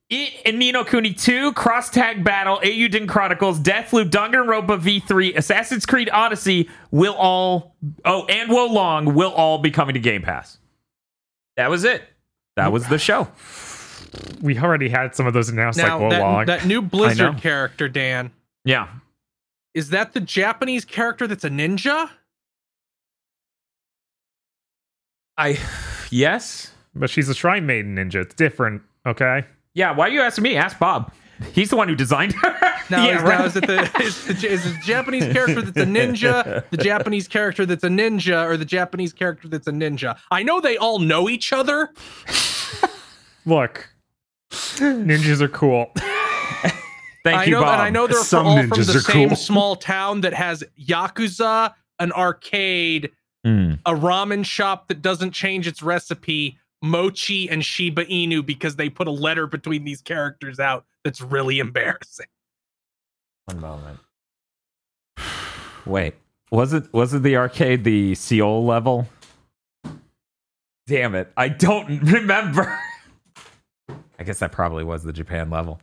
It and Ni no Kuni 2, Cross Tag Battle, Eiyuden Chronicles, Deathloop, Danganronpa V3, Assassin's Creed Odyssey will all oh and Wo Long will all be coming to Game Pass. That was it. That was the show. We already had some of those announced Now like well long. that, that new. Blizzard character, Dan, Yeah. is that the Japanese character that's a ninja? I yes. but she's a shrine maiden ninja. It's different. Okay. Yeah, why are you asking me? Ask Bob. He's the one who designed her. Now, yeah, is, right. now is it the is, the is the Japanese character that's a ninja, the Japanese character that's a ninja, or the Japanese character that's a ninja? I know they all know each other. Look, ninjas are cool. Thank I you, know, Bob. and I know they're Some all from the same cool. small town that has yakuza, an arcade, Mm. a ramen shop that doesn't change its recipe, mochi, and Shiba Inu because they put a letter between these characters out. That's really embarrassing. One moment. Wait, was it was it the arcade the Seoul level? Damn it, I don't remember. I guess that probably was the Japan level.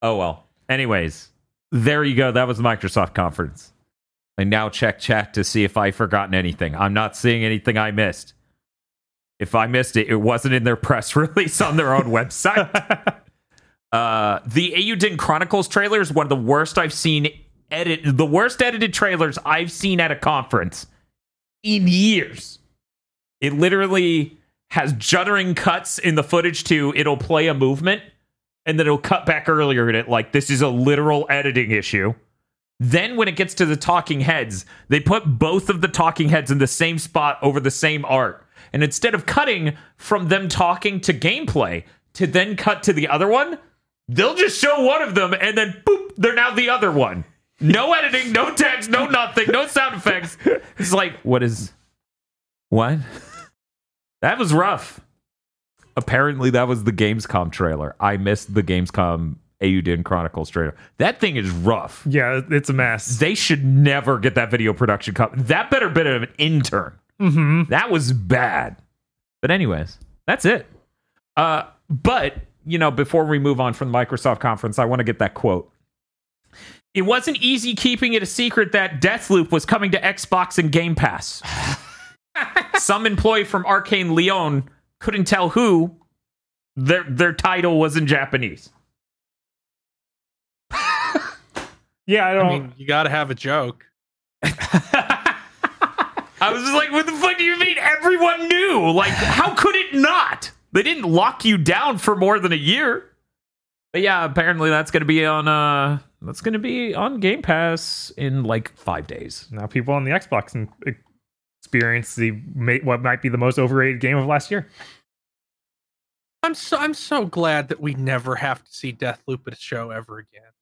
Oh well. Anyways, there you go. That was the Microsoft conference. I now check chat to see if I've forgotten anything. I'm not seeing anything I missed. If I missed it, it wasn't in their press release on their own website. Uh, the Eiyuden Chronicles trailer is one of the worst I've seen edit the worst edited trailers I've seen at a conference in years. It literally has juddering cuts in the footage to it'll play a movement and then it'll cut back earlier in it like this is a literal editing issue. Then when it gets to the talking heads, they put both of the talking heads in the same spot over the same art. And instead of cutting from them talking to gameplay to then cut to the other one, they'll just show one of them and then boop, they're now the other one. No editing, no text, no nothing, no sound effects. It's like, what is what? That was rough. Apparently, that was the Gamescom trailer. I missed the Gamescom Eiyuden Chronicles trailer. That thing is rough. yeah, it's a mess. They should never get that video production company. That better been of an intern. hmm That was bad. But anyways, that's it. Uh, but you know, before we move on from the Microsoft conference, I want to get that quote. It wasn't easy keeping it a secret that Deathloop was coming to Xbox and Game Pass. Some employee from Arkane Lyon couldn't tell who their their title was in Japanese. Yeah, I don't. I mean, you got to have a joke. I was just like, what the fuck do you mean? Everyone knew. Like, how could it not? They didn't lock you down for more than a year. But yeah, apparently that's gonna be on uh that's gonna be on Game Pass in like five days. now people on the Xbox and experience the ma- what might be the most overrated game of last year. I'm so I'm so glad that we never have to see Deathloop at a show ever again.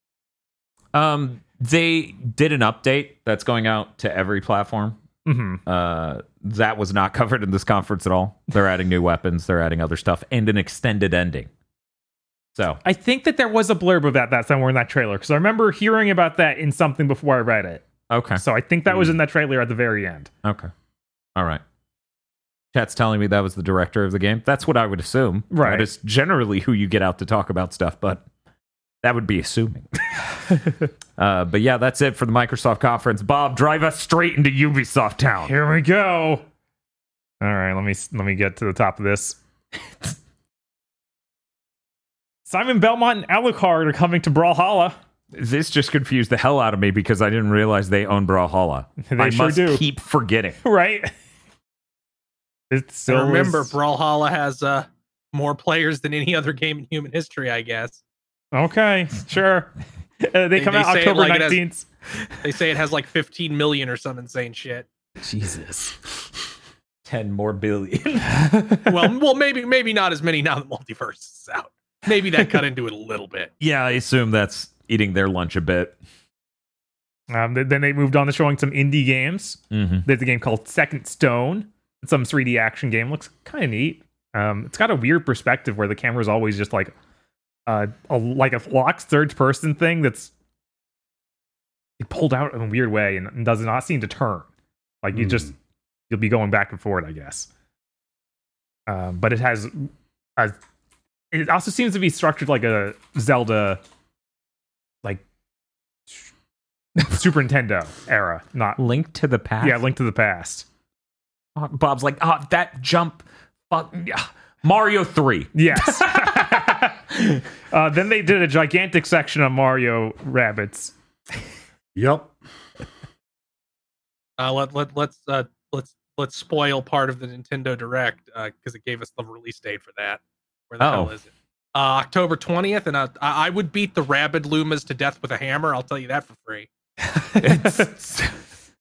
Um they did an update that's going out to every platform. Hmm Uh that was not covered in this conference at all. They're adding new weapons, they're adding other stuff, and an extended ending. So I think that there was a blurb of that that somewhere in that trailer because I remember hearing about that in something before I read it. okay. So I think that was in that trailer at the very end. Okay. All right. Chat's telling me that was the director of the game. That's what I would assume. Right. That is generally who you get out to talk about stuff, but that would be assuming. uh, but yeah, that's it for the Microsoft conference. Bob, drive us straight into Ubisoft Town. Here we go. All right, let me let me get to the top of this. Simon Belmont and Alucard are coming to Brawlhalla. This just confused the hell out of me because I didn't realize they own Brawlhalla. They I sure must do. keep forgetting. Right? It So still remember, is- Brawlhalla has uh, more players than any other game in human history, I guess. Okay, sure. Uh, they, come they out say October like it has- nineteenth. They say it has like 15 million or some insane shit. Jesus. 10 more billion. Well, well, maybe maybe not as many now that Multiverse is out. Maybe that cut into it a little bit. yeah, I assume that's eating their lunch a bit. Um, then they moved on to showing some indie games. Mm-hmm. There's a game called Second Stone. some 3D action game. Looks kind of neat. Um, it's got a weird perspective where the camera is always just like uh, a like a locked third person thing that's pulled out in a weird way and, and does not seem to turn. Like you just you'll be going back and forth, I guess. Um, but it has a. It also seems to be structured like a Zelda, like Super Nintendo era, not Link to the past. yeah, Link to the Past. Uh, Bob's like, oh, that jump. Fuck. yeah. Mario 3. Yes. uh, then they did a gigantic section on Mario Rabbids. Yep. Uh, let let let's uh, let's let's spoil part of the Nintendo Direct because it gave us the release date for that. Where the hell Oh. is it? Uh, October twentieth, and uh, I, I would beat the Rabbid Lumas to death with a hammer. I'll tell you that for free. It's-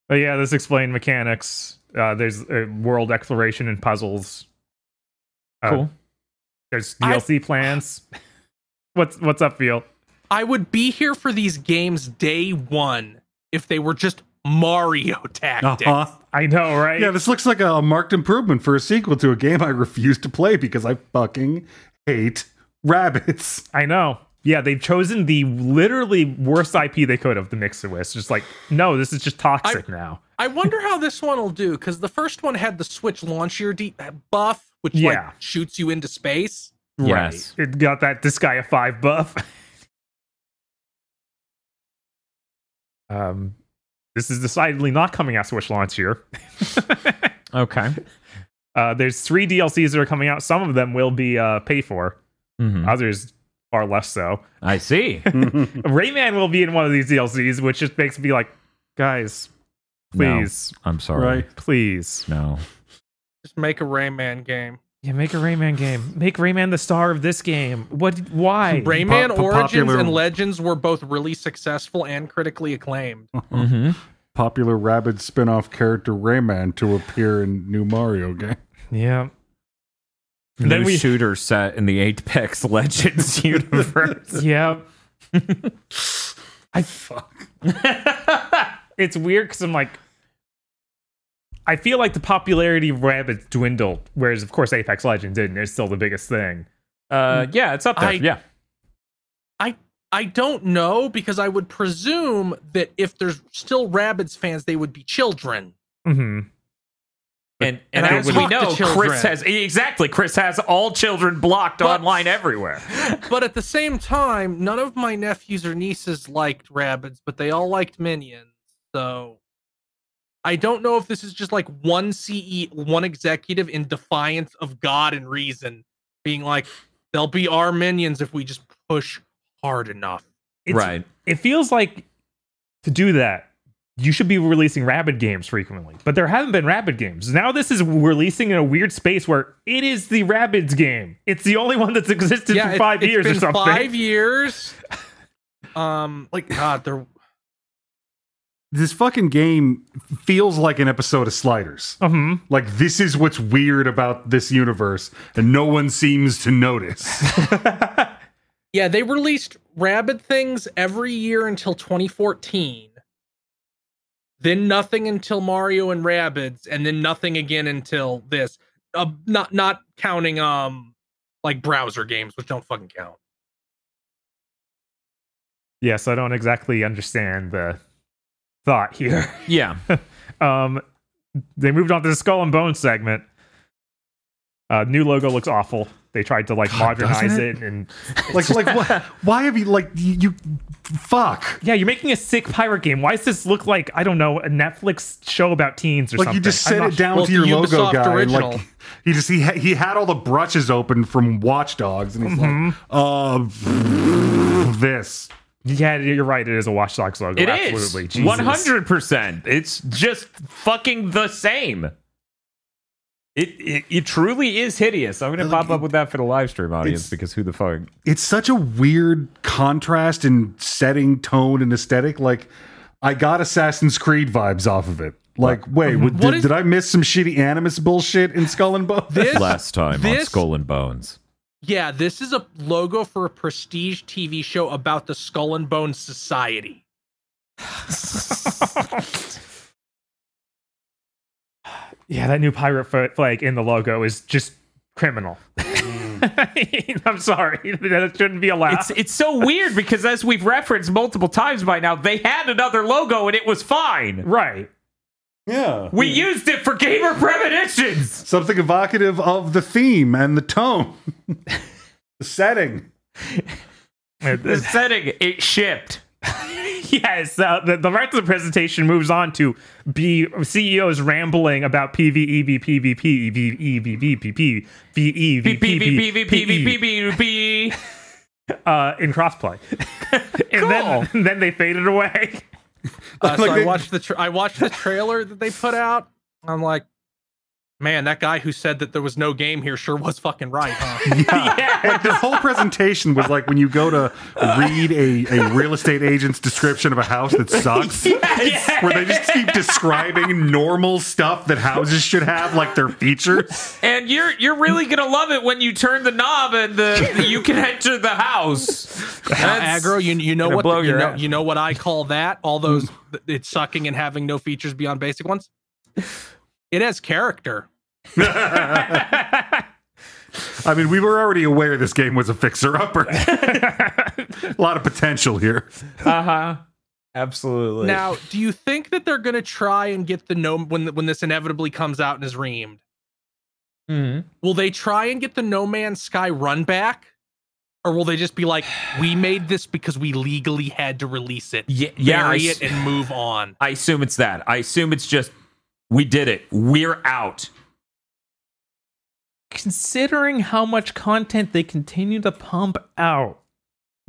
But yeah, this explained mechanics. Uh, there's uh, world exploration and puzzles. Uh, cool. There's I- DLC plans. what's what's up, Phil? I would be here for these games day one if they were just Mario tactics. Uh-huh. I know, right? Yeah, this looks like a marked improvement for a sequel to a game I refuse to play because I fucking hate Rabbids. I know. Yeah, they've chosen the literally worst IP they could have to mix it with. It's just like, no, this is just toxic now. I wonder how this one will do because the first one had the Switch launch year de- buff, which Yeah. like shoots you into space. Yes. Right. It got that Disgaea 5 buff. um this is decidedly not coming out Switch launch year. Okay. Uh there's three DLCs that are coming out. Some of them will be uh pay for, Mhm. others far less so. I see. Rayman will be in one of these DLCs, which just makes me like, guys, No, please, I'm sorry. Right. please. No. Just make a Rayman game. Yeah, make a Rayman game. Make Rayman the star of this game. What? Why? Rayman po- Origins popular- and Legends were both really successful and critically acclaimed. Mm-hmm. Popular Rabbid spin-off character Rayman to appear in new Mario game. Yeah. New Then we- shooter set in the Apex Legends universe. Yeah. I fuck. it's weird because I'm like, I feel like the popularity of Rabbids dwindled, whereas of course Apex Legends didn't. It's still the biggest thing. Uh, yeah, it's up there. I- yeah. I I don't know because I would presume that if there's still Rabbids fans, they would be children. hmm And and and, as we know. Chris has exactly. Chris has all children blocked But- online everywhere. But at the same time, none of my nephews or nieces liked Rabbids, but they all liked Minions. So I don't know if this is just like one CE, one executive in defiance of God and reason, being like, they'll be our minions if we just push hard enough. It's, right. It feels like to do that, you should be releasing Rabbid games frequently, but there haven't been Rabbid games. Now this is releasing in a weird space where it is the Rabbids game. It's the only one that's existed for five it's years or been something. Five years. Um, like God, they're This fucking game feels like an episode of Sliders. hmm Like this is what's weird about this universe, and no one seems to notice. Yeah, they released Rabbid things every year until 2014. Then nothing until Mario and Rabbids, and then nothing again until this. Uh, not not counting um like browser games, which don't fucking count. Yes, I don't exactly understand the thought here. Yeah. Um, they moved on to the Skull and bone segment. Uh, new logo looks awful. They tried to like God, modernize it? it? and like, like, wh- why have you like you, you? Fuck! yeah, you're making a sick pirate game. Why does this look like I don't know a Netflix show about teens or Like something? you just I'm set it down Well, to your logo Ubisoft guy. and. Like he just he ha- he had all the brushes open from Watch Dogs, and he's Mhm. like, uh, this. Yeah, you're right. It is a Watch Dogs logo. It is Absolutely. Jesus. one hundred percent. It's just fucking the same. It, it it truly is hideous. I'm gonna Like, pop up with that for the live stream audience because who the fuck? It's such a weird contrast in setting, tone, and aesthetic. Like I got Assassin's Creed vibes off of it. Like, wait, Mm-hmm. what, What did, is- did I miss some shitty Animus bullshit in Skull and Bones? This Last time on Skull and Bones. Yeah, this is a logo for a prestige TV show about the Skull and Bones Society. Yeah, that new pirate f- flag in the logo is just criminal. Mm. I'm sorry, that shouldn't be allowed. It's it's so weird because as we've referenced multiple times by now, they had another logo and it was fine. right. Yeah. We used it for gamer premonitions. Something evocative of the theme and the tone. the setting. The setting it shipped. yes, uh, the, the rest of the presentation moves on to be CEOs rambling about PVE, PvP, EVE, PvP, VE, uh, in crossplay, and then and then they faded away. Uh, so Like I watched the tra- I watched the trailer that they put out. I'm like, man, that guy who said that there was no game here sure was fucking right, huh? Yeah. Like the whole presentation was like when you go to read a, a real estate agent's description of a house that sucks. Where they just keep describing normal stuff that houses should have, like their features. And you're you're really gonna love it when you turn the knob and the you can enter the house. Uh, aggro, you you know what blow the- you know you know what I call that? All those it's sucking and having no features beyond basic ones. It has character. I mean, we were already aware this game was a fixer upper. a lot of potential here. Uh huh. Absolutely. Now, do you think that they're going to try and get the no when when this inevitably comes out and is reamed? Mhm. Will they try and get the No Man's Sky run back? Or will they just be like, we made this because we legally had to release it, yeah, yeah. I, bury s- it, and move on? I assume it's that. I assume it's just we did it. We're out. Considering how much content they continue to pump out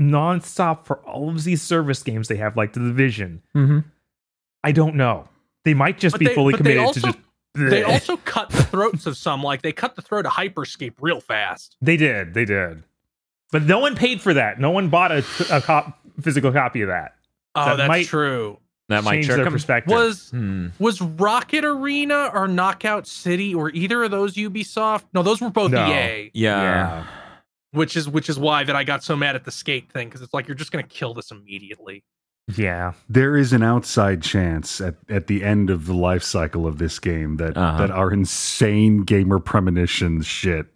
nonstop for all of these service games they have, like the Division, Mm-hmm. I don't know. They might just But be they- fully committed also- to just. They also cut the throats of some, like they cut the throat of Hyperscape real fast. They did. They did. But no one paid for that. No one bought a, a cop, physical copy of that. Oh, That that's might true. That might Change trick their 'em. perspective. Was Hmm. was Rocket Arena or Knockout City or either of those Ubisoft? No, those were both No. EA. Yeah. Yeah. Which is which is why that I got so mad at the skate thing because it's like you're just gonna kill this immediately. Yeah. There is an outside chance at, at the end of the life cycle of this game that, Uh-huh. that our insane gamer premonitions shit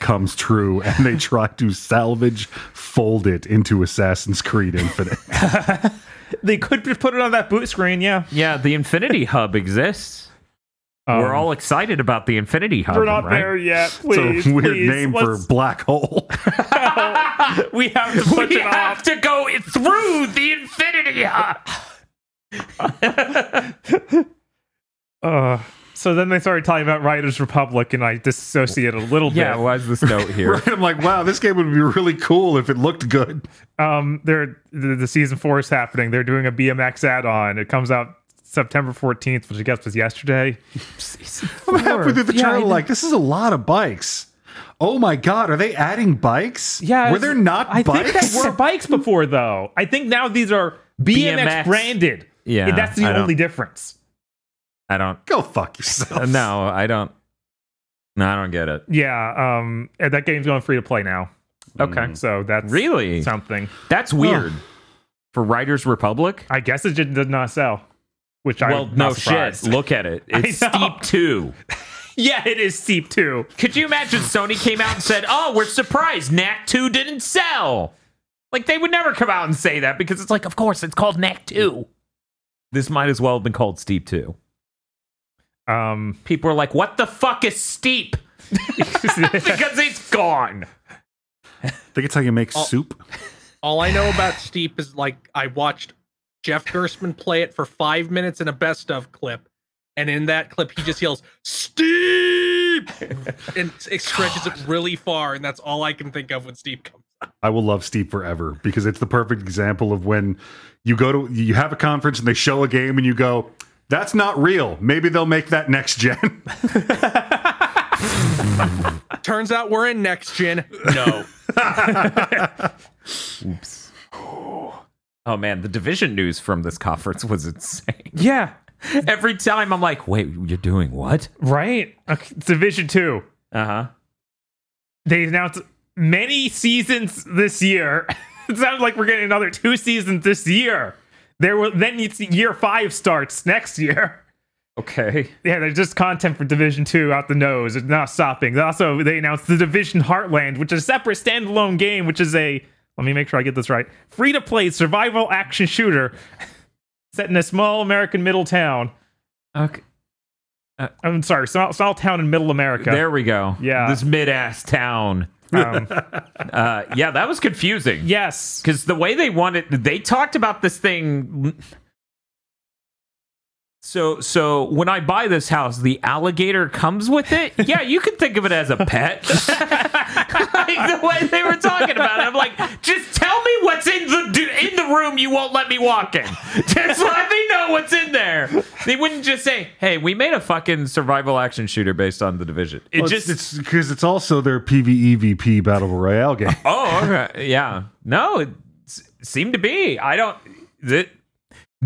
comes true and they try to salvage fold it into Assassin's Creed Infinite. they could put it on that boot screen. Yeah. Yeah, the Infinity Hub exists. We're Um, all excited about the Infinity Hub. We're not right? there yet. It's Please. a weird please, name for let's- black hole. we have to push We it have off. to go through the Infinity Hub. Uh, so then they started talking about Riders Republic, and I disassociated a little bit. Yeah, bit. why's this note here? Right? I'm like, wow, this game would be really cool if it looked good. Um, they're the, the season four is happening. They're doing a BMX add-on. It comes out September 14th, which I guess was yesterday. I'm halfway through the Yeah, trailer, know. like, this is a lot of bikes. Oh my god, are they adding bikes? Yeah, were there not I bikes? think there were bikes before, though. I think now these are BMX, BMX. branded. Yeah, that's the I don't- only difference. I don't. Go fuck yourself. No, I don't. No, I don't get it. Yeah, um, and that game's going free to play now. Okay. So that's Really? something. That's weird. For Riders Republic? I guess it just did not sell. Which I well, no shit. Look at it. It's Steep 2. yeah, it is steep too. Could you imagine Sony came out and said, "Oh, we're surprised Knack 2 didn't sell." Like they would never come out and say that because it's like, of course, it's called Knack 2. This might as well have been called Steep 2. Um, People are like, "What the fuck is Steep?" because it's gone. I think it's how you make Oh. soup. All I know about Steep is like I watched Jeff Gerstmann play it for five minutes in a best of clip, and in that clip he just yells "Steep" and it stretches it really far, and that's all I can think of when Steep comes. I will love Steep forever because it's the perfect example of when you go to you have a conference and they show a game and you go, "That's not real. Maybe they'll make that next gen." Turns out we're in next gen. No, Oops. Oh man, the division news from this conference was insane. yeah, Every time I'm like, "Wait, you're doing what?" right. Okay, Division two. Uh huh. They announced many seasons this year. it sounds like we're getting another two seasons this year. There will then it's year five starts next year. Okay. Yeah, there's just content for Division 2 out the nose. It's not stopping. Also, they announced the Division Heartland, which is a separate standalone game, which is a let me make sure I get this right. Free to play survival action shooter set in a small American middle town. Okay. Uh, I'm sorry, small, small town in middle America. There we go. Yeah. This mid ass town. Um, Uh, yeah, that was confusing. yes. Because the way they wanted, they talked about this thing. So, so when I buy this house, the alligator comes with it. Yeah, you can think of it as a pet. like the way they were talking about it, I'm like, just tell me what's in the in the room. You won't let me walk in. Just let me know what's in there. They wouldn't just say, "Hey, we made a fucking survival action shooter based on the division." It Well, just it's because it's, also their PVEVP battle royale game. Oh, okay. yeah. No, it seemed to be. I don't.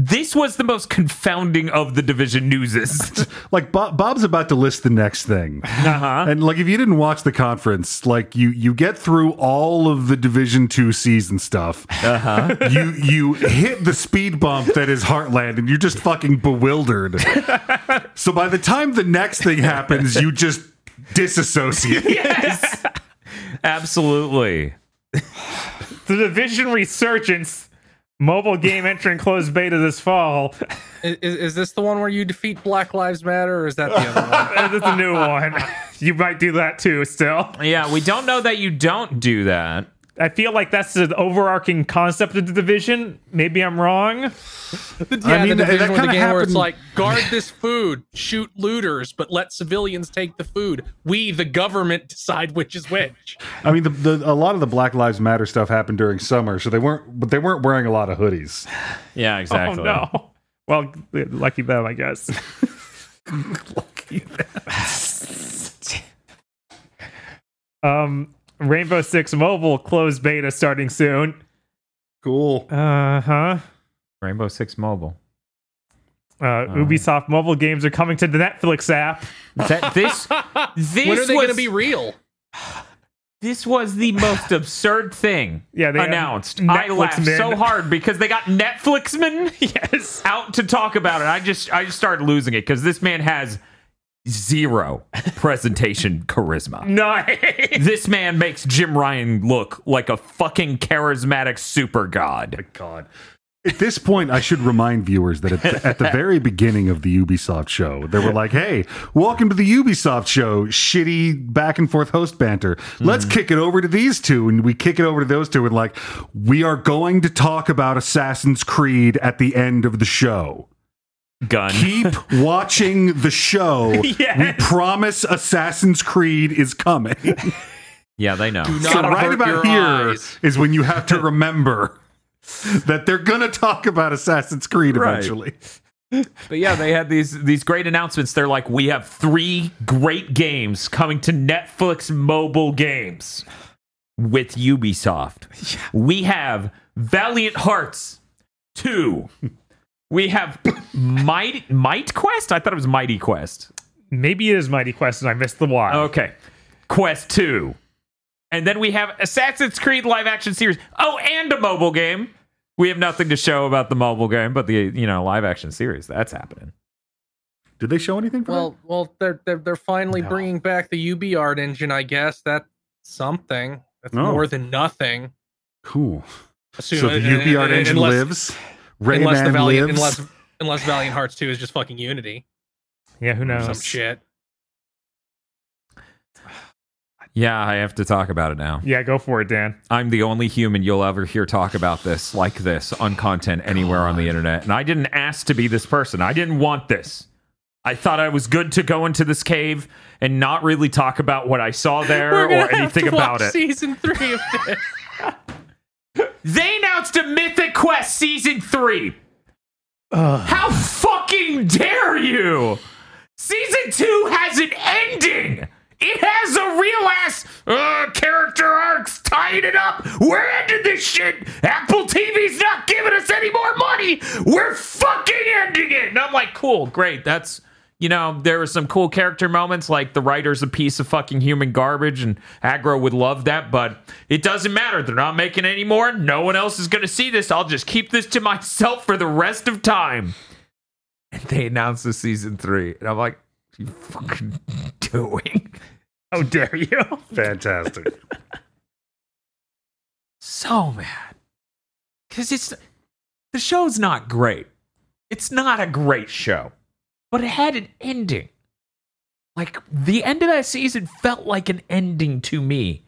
This was the most confounding of the division newses. like Bob, Bob's about to list the next thing, Uh-huh. and like if you didn't watch the conference, like you you get through all of the Division Two season stuff. Uh-huh. You you hit the speed bump that is Heartland, and you're just fucking bewildered. so by the time the next thing happens, you just disassociate. yes. Absolutely. The Division Resurgence mobile game entering closed beta this fall. Is, is this the one where you defeat Black Lives Matter, or is that the other one? This is a new one. You might do that too still. Yeah, we don't know that you don't do that. I feel like that's the overarching concept of the division. Maybe I'm wrong. Yeah, I mean, the that division with the kinda game where it's like guard this food, shoot looters, but let civilians take the food. We, the government, decide which is which. I mean, the, the a lot of the Black Lives Matter stuff happened during summer, so they weren't, but they weren't wearing a lot of hoodies. Yeah, exactly. Oh no. Well, lucky them, I guess. um, Rainbow Six Mobile closed beta starting soon. Cool. Uh huh. Rainbow Six Mobile. Uh, Ubisoft mobile games are coming to the Netflix app. That this this when are they was going to be real? this was the most absurd thing Yeah, they announced. I laughed men. so hard because they got Netflixman yes. out to talk about it. I just I just started losing it because this man has zero presentation charisma. Nice. This man makes Jim Ryan look like a fucking charismatic super god. Oh god. At this point, I should remind viewers that at the, at the very beginning of the Ubisoft show, they were like, "Hey, welcome to the Ubisoft show." Shitty back and forth host banter. Let's hmm. kick it over to these two, and we kick it over to those two, and like, we are going to talk about Assassin's Creed at the end of the show. Gun. Keep watching the show. Yes. We promise Assassin's Creed is coming. Yeah, they know. Do so right about your here eyes. is when you have to remember that they're going to talk about Assassin's Creed Right. eventually. But yeah, they had these these great announcements. They're like, we have three great games coming to Netflix mobile games with Ubisoft. We have Valiant Hearts 2. We have Might Might Quest? I thought it was Mighty Quest. Maybe it is Mighty Quest and I missed the Y. Okay. Quest 2. And then we have Assassin's Creed live action series. Oh, and a mobile game. We have nothing to show about the mobile game, but the you know live action series that's happening. Did they show anything for Well, well, they're they're they're finally No. bringing back the UbiArt engine. I guess that's something. That's Oh. more than nothing. Cool. Assume- So the uh, UbiArt uh, engine unless, lives. Unless the Rayman Valiant, lives. unless unless Valiant Hearts Two is just fucking Unity, Yeah, who knows? some shit. Yeah, I have to talk about it now. Yeah, go for it, Dan. I'm the only human you'll ever hear talk about this like this on content anywhere on the internet. And I didn't ask to be this person. I didn't want this. I thought I was good to go into this cave and not really talk about what I saw there We're or anything have to about watch it. Season three of this. They announced a Mythic Quest season three. How fucking dare you? Season two has an ending. It has a real ass uh, character arcs tying it up. We're ending this shit. Apple TV's not giving us any more money. We're fucking ending it. And I'm like, cool, great. That's you know, there were some cool character moments, like the writer's a piece of fucking human garbage, and Agro would love that, but it doesn't matter. They're not making any more. No one else is going to see this. I'll just keep this to myself for the rest of time. and they announced the season three, and I'm like, "What are you fucking doing?" How dare you? Fantastic. So mad because it's the show's not great. It's not a great show, but it had an ending. Like the end of that season felt like an ending to me,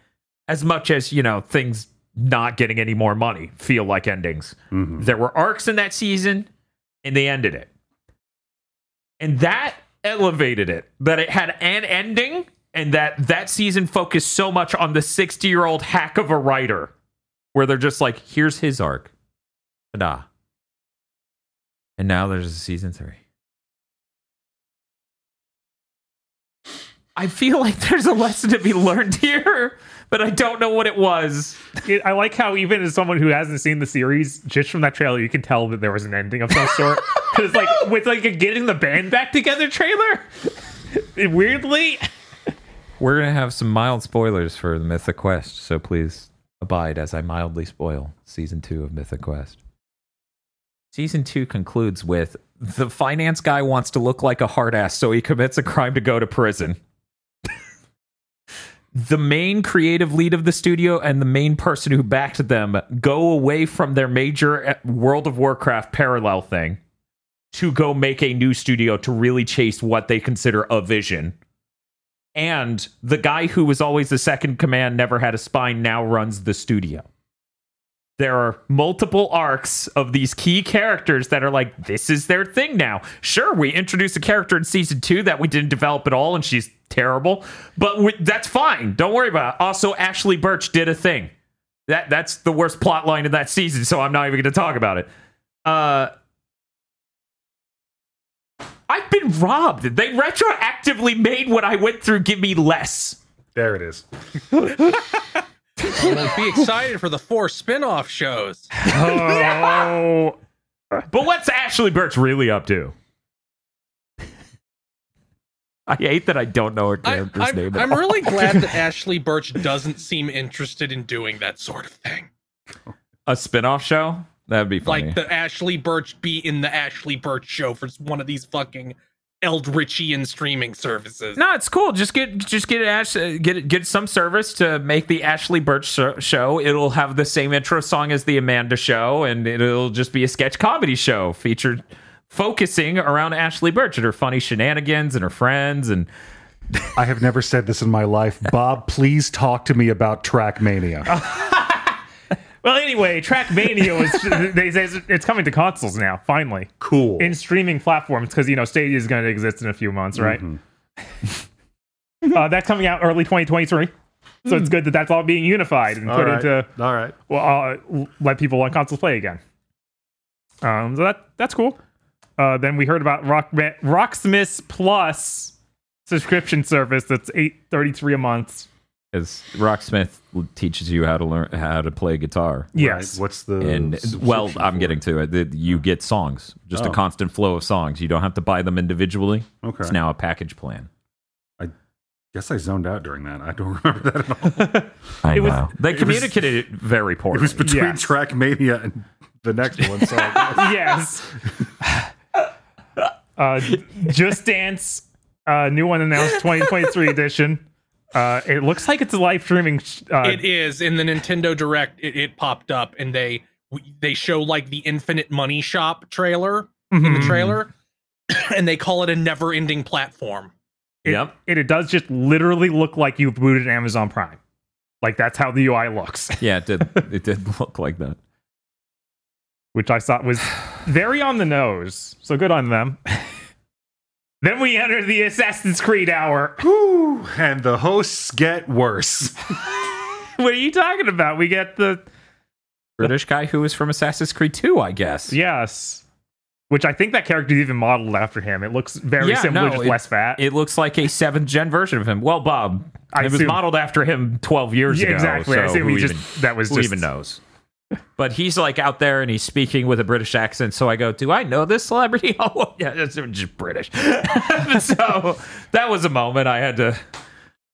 as much as you know things not getting any more money feel like endings. Mhm. There were arcs in that season, and they ended it. And that elevated it. That it had an ending, and that that season focused so much on the 60 year old hack of a writer, where they're just like, here's his arc. Ta-da. And now there's a season three. I feel like there's a lesson to be learned here, but I don't know what it was. It- I like how even as someone who hasn't seen the series, just from that trailer, you can tell that there was an ending of some sort. Because like with like a getting the band back together trailer, it weirdly, We're going to have some mild spoilers for the Mythic Quest, so please abide as I mildly spoil season two of Mythic Quest. Season two concludes with the finance guy wants to look like a hard ass, so he commits a crime to go to prison. The main creative lead of the studio and the main person who backed them go away from their major uh, World of Warcraft parallel thing to go make a new studio to really chase what they consider a vision. And the guy who was always the second command never had a spine now runs the studio there are multiple arcs of these key characters that are like this is their thing now sure we introduced a character in season two that we didn't develop at all and she's terrible but we, that's fine don't worry about it also Ashley Burch did a thing that that's the worst plot line of that season so i'm not even going to talk about it uh I've been robbed. They retroactively made what I went through give me less. There it is. Well, be excited for the four spin-off shows. oh, But what's Ashley Burch really up to? I hate that I don't know her I, character's I'm, name. at I'm all. really glad that Ashley Burch doesn't seem interested in doing that sort of thing. a spin-off show. That'd be funny. Like the Ashley Burch be in the Ashley Burch show for one of these fucking Eldritchian streaming services. no, it's cool. Just get just get Ash uh, get get some service to make the Ashley Burch show. It'll have the same intro song as the Amanda show, and it'll just be a sketch comedy show featured focusing around Ashley Burch and her funny shenanigans and her friends and I have never said this in my life. Bob, please talk to me about Trackmania. well. Anyway, Trackmania was they say it's coming to consoles now. Finally, Cool. in streaming platforms because you know Stadia is going to exist in a few months, right? uh, that's coming out early 2023. So it's good that that's all being unified and All put right. into All right. well, uh, let people on consoles play again. Um, so that that's cool. Uh, then we heard about Rock Rocksmiths Plus subscription service that's eight thirty three a month. As Rocksmith teaches you how to learn how to play guitar. Yes, Right. What's the and well, I'm for? getting to it. That You get songs, just a Oh. constant flow of songs. You don't have to buy them individually. Okay. It's now a package plan. I guess I zoned out during that. I don't remember that at all. I It was- know they it was- communicated it very poorly. It was between Yes. Trackmania and the next one. So yes. uh, Just Dance, uh, new one announced 2023 edition. Uh, it looks like it's a live streaming. Uh, it is in the Nintendo Direct. It, it popped up, and they they show like the Infinite Money Shop trailer in the mhm. trailer, and they call it a never-ending platform. It, Yep. It, it does just literally look like you've booted Amazon Prime. Like that's how the UI looks, yeah, it did. It did look like that. which I thought was very on the nose. So good on them. then we enter the Assassin's Creed hour. Whew, and the hosts get worse. what are you talking about? We get the British guy who was from Assassin's Creed 2, I guess. yes, which I think that character is even modeled after him. It looks very Yeah, similar, no, just it- less fat. It looks like a seventh gen version of him. Well, Bob, I it was modeled after him 12 years Yeah, ago. exactly. I assume who he just even- that was who just even knows? But he's like out there and he's speaking with a British accent. So I go, Do I know this celebrity? Oh, yeah, it's just British. so that was a moment I had to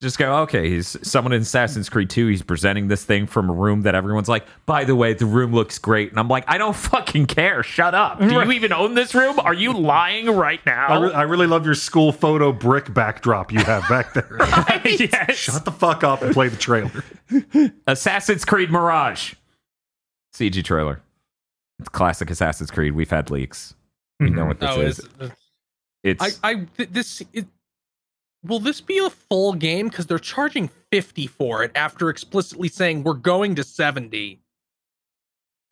Just go, okay, he's someone in Assassin's Creed 2. He's presenting this thing from a room that everyone's like, by the way, the room looks great. And I'm like, I don't fucking care. Shut up. Do you even own this room? Are you lying right I, now? re- I really love your school photo brick backdrop you have back there. yes. Shut the fuck up and play the trailer. Assassin's Creed Mirage. CG trailer. It's classic Assassin's Creed. We've had leaks. We know mm-hmm. what this Oh, is. is, is- It's I, I th- this it, will this be a full game because they're charging 50 for it after explicitly saying we're going to 70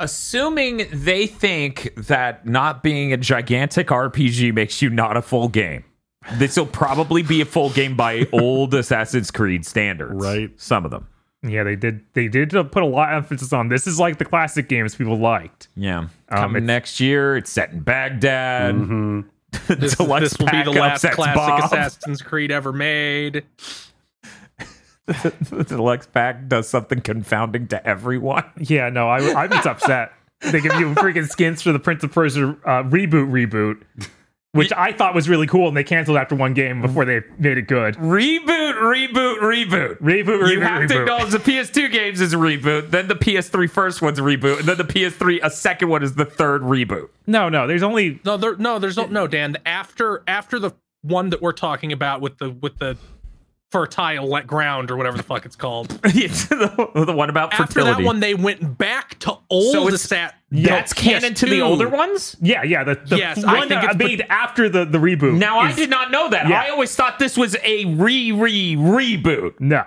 assuming they think that not being a gigantic RPG makes you not a full game. This will probably be a full game by old Assassin's Creed standards. Right. Some of them. Yeah, they did. They did put a lot of emphasis on this. Is like the classic games people liked. Yeah. Um, Coming it's- next year. It's set in Baghdad. hmm this, this will be the last classic Bob. assassin's creed ever made the deluxe pack does something confounding to everyone. Yeah, no, I, I'm just upset. They give you freaking skins for the Prince of Persia uh, reboot reboot, which I thought was really cool, and they canceled after one game before they made it good. Reboot, reboot, reboot. Reboot, reboot, you have to acknowledge the PS2 games is a reboot, then the PS3 first one's a reboot, and then the PS3 a second one is the third reboot. No, no, there's only no there no there's no no dan after after the one that we're talking about with the with the fertile let ground or whatever the fuck it's called It's the, the one about after fertility. that one they went back to old So it's- Assat- That's the canon to the older ones? yeah, yeah. The, the Yes, I one think that it's- made after the the reboot. Now I did not know that. Yeah. I always thought this was a re re reboot. no.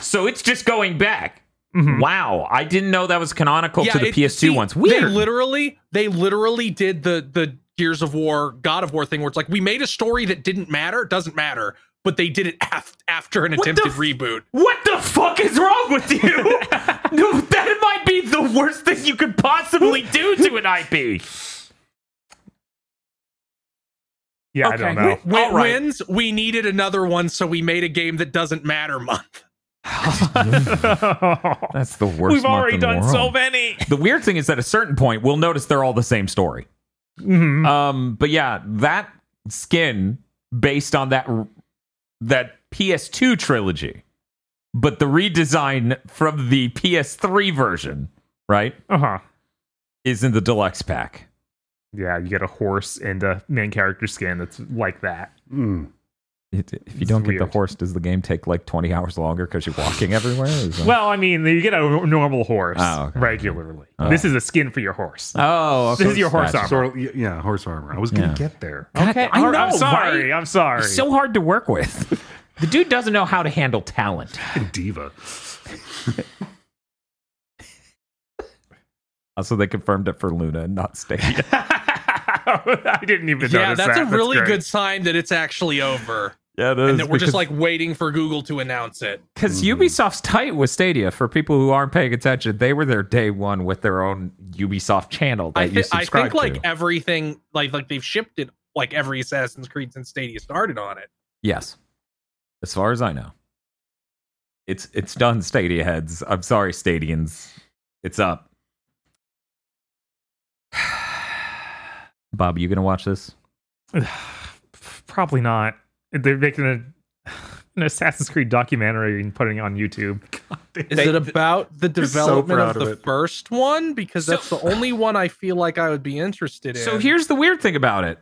So it's just going back. Mhm. Wow, I didn't know that was canonical to the it- PS2 see, ones. They literally, they literally did the the Gears of War, God of War thing, where it's like we made a story that didn't matter, it doesn't matter, but they did it af- after an What attempted f- reboot. what the fuck is wrong with you? no, that might be the worst thing you could possibly do to an IP. Yeah, I don't know. Win- All right. Wins. We needed another one, so we made a game that doesn't matter. Month. That's the worst. We've month already in the done so many. The weird thing is at a certain point, we'll notice they're all the same story. Mhm. Um, but yeah, that skin based on that that PS2 trilogy, but the redesign from the PS3 version, right, Uh huh. is in the deluxe pack. Yeah, you get a horse and a main character skin that's like that. Mm. It, if you It's don't get the horse, does the game take like 20 hours longer because you're walking everywhere? Is that- Well, I mean, you get a normal horse Oh, okay. regularly. Oh. This is a skin for your horse. oh, okay. This is your horse Gotcha. armor. Sort of, yeah, horse armor. I was gonna Yeah. get there. God, Okay, I know, I'm sorry. right? I'm sorry. He's so hard to work with. the dude doesn't know how to handle talent. Diva. Also, they confirmed it for Luna and not Stadia. I didn't even Yeah, notice that's that. a really great. good sign that it's actually over, yeah, it and that we're just like waiting for Google to announce it. because Mm-hmm. Ubisoft's tight with Stadia. For people who aren't paying attention, they were there day one with their own Ubisoft channel that I, you thi- I subscribe think like to. everything, like like they've shipped it, like every Assassin's Creed since Stadia started on it. Yes, as far as I know, it's it's done. Stadia heads. I'm sorry, Stadians. It's up. Bob, you gonna watch this? Probably not. They're making a, an Assassin's Creed documentary and putting it on YouTube. Is They- it about the They're so development of of the first one? Because So- that's the only one I feel like I would be interested in. So here's the weird thing about it.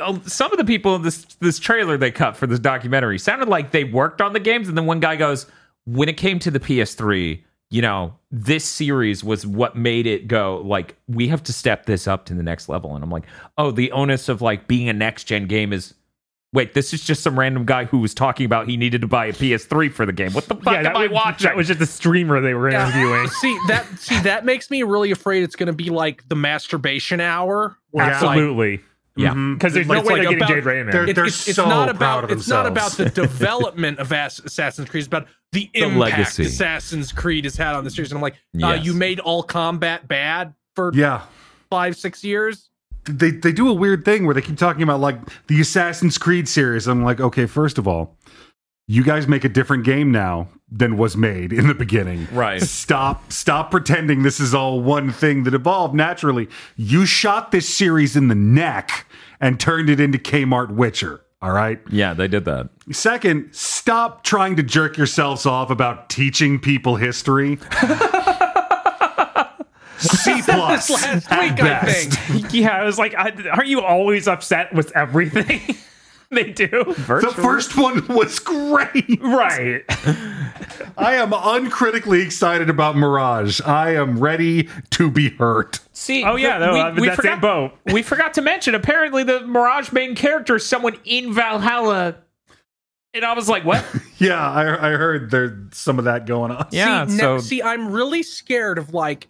Uh, Some of the people in this this trailer they cut for this documentary sounded like they worked on the games, and then one guy goes, "When it came to the PS3, you know, this series was what made it go like we have to step this up to the next level." And I'm like, "Oh, the onus of like being a next gen game is." Wait, this is just some random guy who was talking about he needed to buy a PS3 for the game. What the fuck yeah, am that I was, watching? that was just a streamer they were interviewing. see that see that makes me really afraid it's going to be like the masturbation hour. Where it's like- Absolutely. Yeah. Because there's no It's way like they're getting about- Jade Raymond. They're- it- it's, it's so not proud about of it's not about the development of Ass- Assassin's Creed. It's about the, impact legacy. Assassin's Creed has had on the series. And I'm like, uh, you made all combat bad for Yeah. five six years. They they do a weird thing where they keep talking about like the Assassin's Creed series. I'm like, okay, first of all, you guys make a different game now than was made in the beginning. Right. Stop stop pretending this is all one thing that evolved naturally. You shot this series in the neck and turned it into Kmart Witcher. All right. Yeah, they did that. Second, stop trying to jerk yourselves off about teaching people history. C plus. Last at week, I best. think. yeah, I was like, I, aren't you always upset with everything they do? The first one was great. Right. I am uncritically excited about Mirage. I am ready to be hurt. See, Oh yeah, the- no, we, I'm we that forgot, same boat. we forgot to mention. Apparently, the Mirage main character is someone in Valhalla, and I was like, "What?" Yeah, I, I heard there's some of that going on. Yeah, see, so ne- see, I'm really scared of like,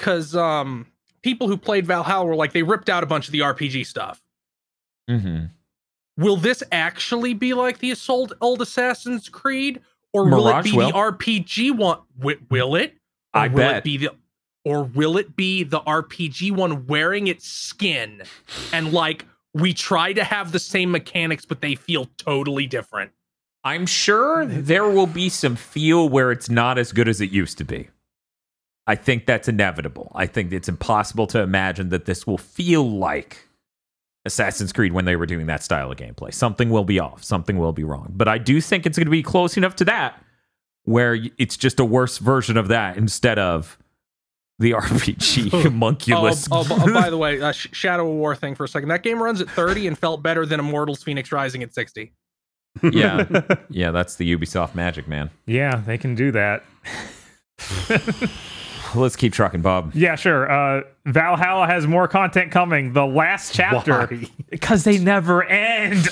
because um, people who played Valhalla were like they ripped out a bunch of the RPG stuff. Mhm. Will this actually be like the old old Assassin's Creed, or will Mirage it be will. the RPG one? Wi- will it? Or I will bet. it be the or will it be the RPG one wearing its skin and like we try to have the same mechanics but they feel totally different. I'm sure there will be some feel where it's not as good as it used to be. I think that's inevitable. I think it's impossible to imagine that this will feel like Assassin's Creed when they were doing that style of gameplay. Something will be off, something will be wrong. But I do think it's going to be close enough to that where it's just a worse version of that instead of the RPG Oh, homunculus. oh, oh, oh, by the way, uh, Shadow of War thing for a second. That game runs at 30 and felt better than Immortals Fenyx Rising at 60. yeah. Yeah, that's the Ubisoft magic, man. yeah, they can do that. Let's keep trucking, Bob. Yeah, sure. Uh, Valhalla has more content coming. The last chapter, Why? because they never end.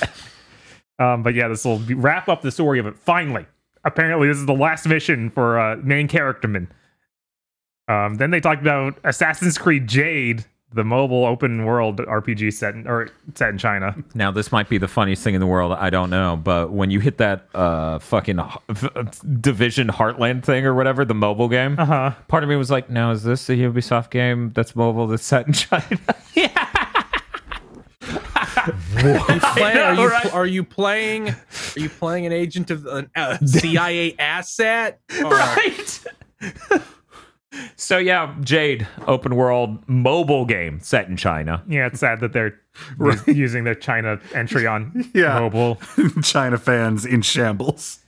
um, but yeah, this will be- wrap up the story of it. Finally, apparently, this is the last mission for uh, main character man. Um, then they talked about Assassin's Creed Jade, the mobile open world RPG set in, or set in China. Now, this might be the funniest thing in the world. I don't know, but when you hit that uh, fucking Division Heartland thing or whatever, the mobile game, Uh huh. part of me was like, "Now, is this a Ubisoft game that's mobile that's set in China?" Play- are, you, right? are you playing? Are you playing an agent of an uh, CIA asset? Or, right. So yeah, Jade, open world mobile game set in China. Yeah, it's sad that they're us- using their China entry on Yeah. mobile. China fans in shambles.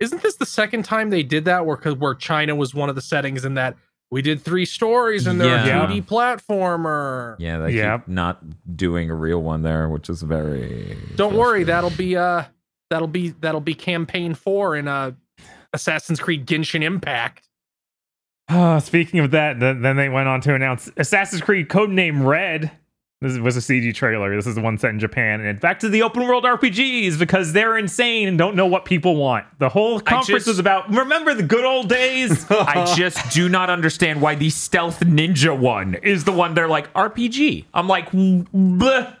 Isn't this the second time they did that? Where where China was one of the settings in that we did three stories and they're Yeah. a 2D platformer. Yeah, they Yeah. keep not doing a real one there, which is very. Don't worry, that'll be uh that'll be that'll be campaign four in uh Assassin's Creed Genshin Impact. Uh, speaking of that, then, then they went on to announce Assassin's Creed Codename Red. This was a CG trailer. This is the one set in Japan. And back to the open world RPGs because they're insane and don't know what people want. The whole conference just- was about remember the good old days? I just do not understand why the stealth ninja one is the one they're like RPG. I'm like, bleh.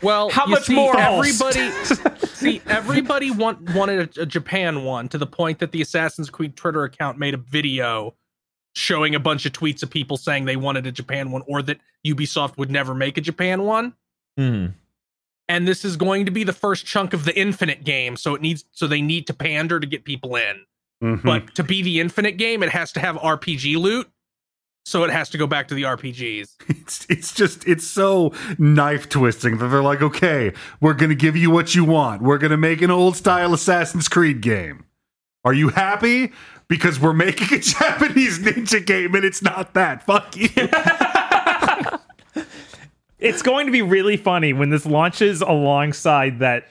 Well, How you much see, more? Everybody, see, everybody want, wanted a, a Japan one to the point that the Assassin's Creed Twitter account made a video showing a bunch of tweets of people saying they wanted a Japan one or that Ubisoft would never make a Japan one. Hmm. And this is going to be the first chunk of the Infinite game, so it needs so they need to pander to get people in. Mhm. But to be the Infinite game, it has to have RPG loot, so it has to go back to the RPGs. it's it's just it's so knife twisting that they're like, okay, we're gonna give you what you want. We're gonna make an old style Assassin's Creed game. Are you happy? Because we're making a Japanese ninja game and it's not that. Fuck you. it's going to be really funny when this launches alongside that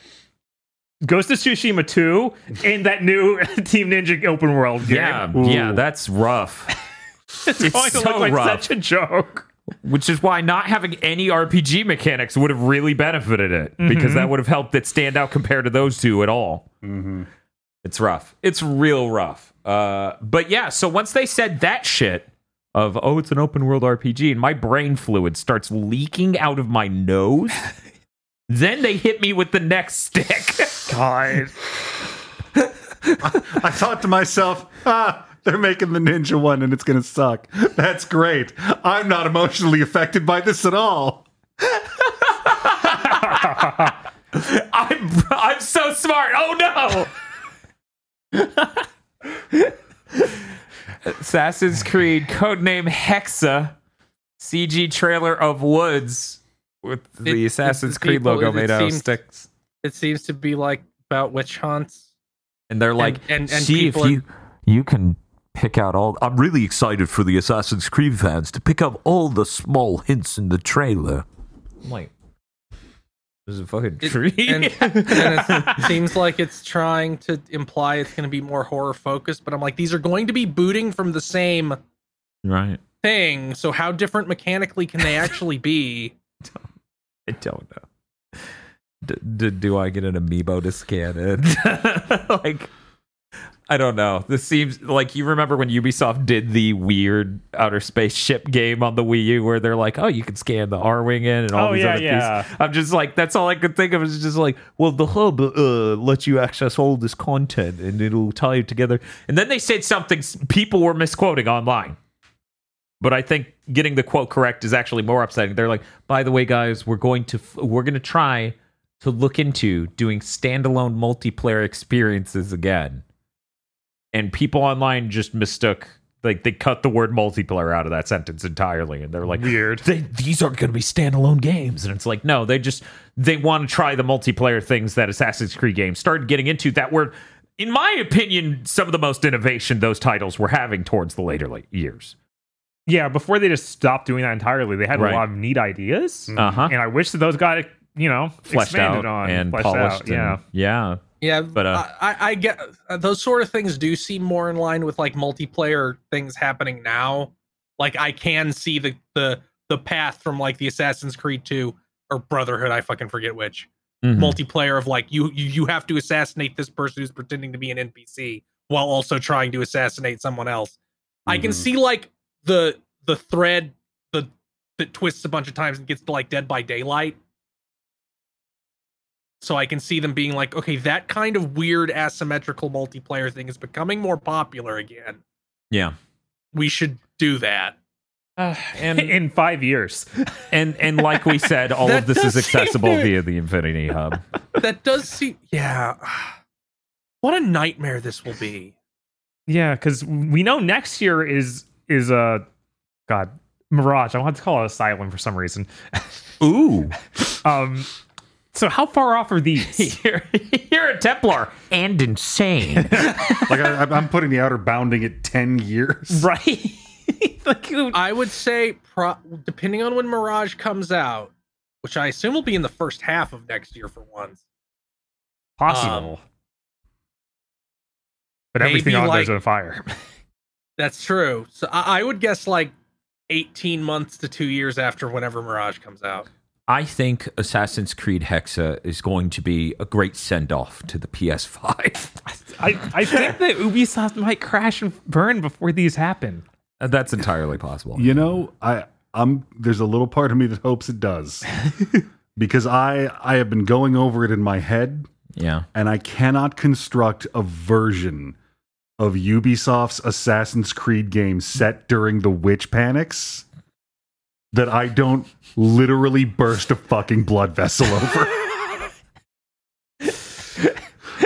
Ghost of Tsushima 2 and that new Team Ninja open world game. Yeah, Ooh. yeah, that's rough. it's, it's going to so look like rough. such a joke. Which is why not having any RPG mechanics would have really benefited it because mm-hmm. that would have helped it stand out compared to those two at all. Mm-hmm. It's rough. It's real rough. Uh, but yeah, so once they said that shit of oh, it's an open world RPG, and my brain fluid starts leaking out of my nose, then they hit me with the next stick. God. I thought to myself, ah, they're making the ninja one and it's gonna suck. That's great. I'm not emotionally affected by this at all. I'm I'm so smart. Oh no. Assassin's Creed codename Hexa CG trailer of Woods with the It- Assassin's Creed people- logo it made out of sticks. It seems to be like about witch hunts. And they're like, and, and, and See if people are- you you can pick out all. I'm really excited for the Assassin's Creed fans to pick up all the small hints in the trailer. I'm like, there's a fucking It- tree. and, and it seems like it's trying to imply it's going to be more horror focused, but I'm like, these are going to be booting from the same right. thing. So how different mechanically can they actually be? I don't know. D- d- do I get an amiibo to scan it? like, I don't know. This seems like you remember when Ubisoft did the weird outer space ship game on the Wii U, where they're like, "Oh, you can scan the Arwing in and all Oh, these yeah, other yeah. pieces." I'm just like, that's all I could think of. Is just like, well, the hub uh, lets you access all this content and it'll tie it together. And then they said something people were misquoting online. But I think getting the quote correct is actually more upsetting. They're like, by the way, guys, we're going to f- we're going to try to look into doing standalone multiplayer experiences again. And people online just mistook, like they cut the word multiplayer out of that sentence entirely, and they're like, Weird. They, these aren't going to be standalone games, and it's like, no, they just they want to try the multiplayer things that Assassin's Creed games started getting into that were, in my opinion, some of the most innovation those titles were having towards the later late years. Yeah, before they just stopped doing that entirely, they had Right. a lot of neat ideas, Uh huh. and I wish that those got you know Fleshed expanded out on and fleshed polished. out. and- yeah, yeah. Yeah, But, uh, I, I, get uh, those sort of things do seem more in line with like multiplayer things happening now. Like I can see the the the path from like the Assassin's Creed 2 or Brotherhood, I fucking forget which Mhm. multiplayer of like you, you you have to assassinate this person who's pretending to be an NPC while also trying to assassinate someone else. I can Mhm. see like the the thread the that twists a bunch of times and gets to like Dead by Daylight. So I can see them being like, okay, that kind of weird asymmetrical multiplayer thing is becoming more popular again. Yeah. We should do that. Uh, and in five years. and and like we said, all of this is does seem accessible via the Infinity Hub. That does seem yeah. What a nightmare this will be. Yeah, because we know next year is is uh, God Mirage. I want to call it Asylum for some reason. Ooh, Um, so how far off are these? you're, you're a Templar and insane. Like I, I'm putting the outer bounding at ten years. right? like, I would say, pro- depending on when Mirage comes out, which I assume will be in the first half of next year for once. possible. Um, but everything on like- there's on fire. That's true. So I, I would guess like 18 months to two years after whenever Mirage comes out. I think Assassin's Creed Hexa is going to be a great send off to the PS5. I, I think that Ubisoft might crash and burn before these happen. Uh, That's entirely possible. You know, I I'm there's a little part of me that hopes it does. because I I have been going over it in my head Yeah. and I cannot construct a version of Ubisoft's Assassin's Creed game set during the witch panics that I don't literally burst a fucking blood vessel over.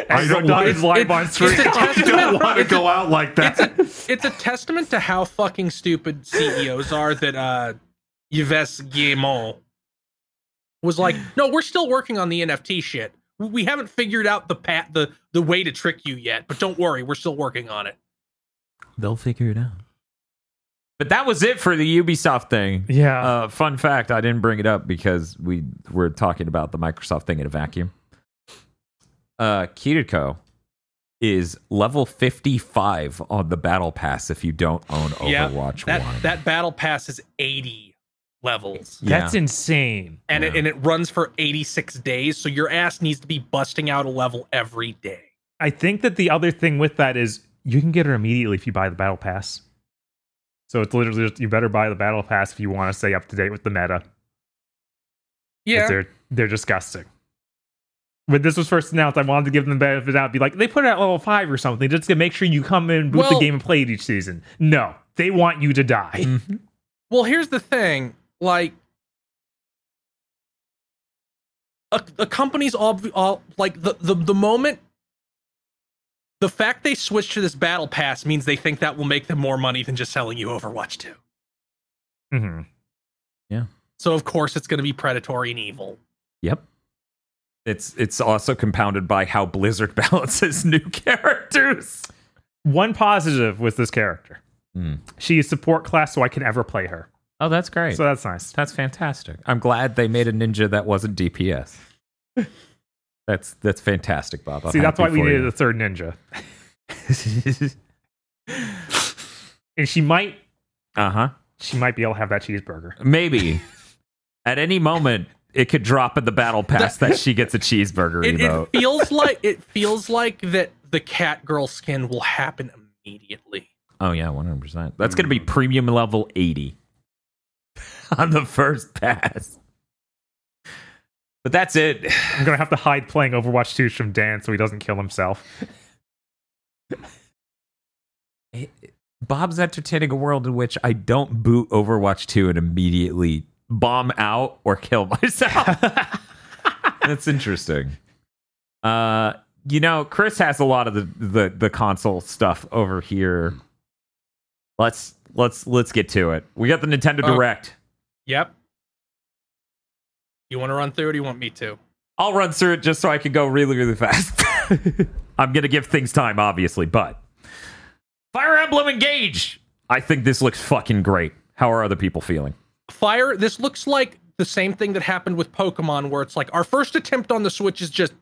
I don't want dies it. live It- on it's stream. a I testament- don't want to go out like that. It's a testament to how fucking stupid CEOs are that uh Yves Guillemot was like, no, we're still working on the NFT shit. We haven't figured out the pat the the way to trick you yet, but don't worry, we're still working on it. They'll figure it out. But that was it for the Ubisoft thing. yeah. Uh, fun fact: I didn't bring it up because we were talking about the Microsoft thing in a vacuum. Uh, Kiriko is level fifty-five on the battle pass if you don't own Yeah, Overwatch That One. that battle pass is 80 levels. That's insane. And it and it runs for 86 days, so your ass needs to be busting out a level every day. I think that the other thing with that is you can get her immediately if you buy the battle pass. So it's literally just you better buy the battle pass if you want to stay up to date with the meta. Yeah. they're they're disgusting. When this was first announced, I wanted to give them the benefit of the doubt, be like, they put it at level five or something, just to make sure you come in, boot the game, and play it each season. No, they want you to die. Mhm. Well, here's the thing, like a, a company's all, all like the, the the moment the fact they switch to this battle pass means they think that will make them more money than just selling you Overwatch 2. Mhm. So of course it's going to be predatory and evil. Yep. It's it's also compounded by how Blizzard balances new characters. One positive with this character. Hmm. She is support class, so I can ever play her. Oh, that's great. So that's nice. that's fantastic. I'm glad they made a ninja that wasn't DPS. that's that's fantastic, Bob. I'm See, that's why we needed you. a third ninja. And she might uh huh. she might be able to have that cheeseburger. Maybe at any moment it could drop in the battle pass that she gets a cheeseburger It, emote. it feels like it feels like that the cat girl skin will happen immediately. Oh yeah, one hundred percent. That's gonna be premium level eighty on the first pass. But that's it. I'm gonna have to hide playing Overwatch 2 from Dan so he doesn't kill himself. Bob's entertaining a world in which I don't boot Overwatch 2 and immediately bomb out or kill myself. That's interesting. Uh, you know, Chris has a lot of the, the the console stuff over here. Let's let's let's get to it. We got the Nintendo Uh, Direct. Yep. You want to run through it? Or do you want me to? I'll run through it just so I can go really, really fast. I'm gonna give things time, obviously, but Fire Emblem Engage. I think this looks fucking great. How are other people feeling? Fire. This looks like the same thing that happened with Pokemon, where it's like our first attempt on the Switch is just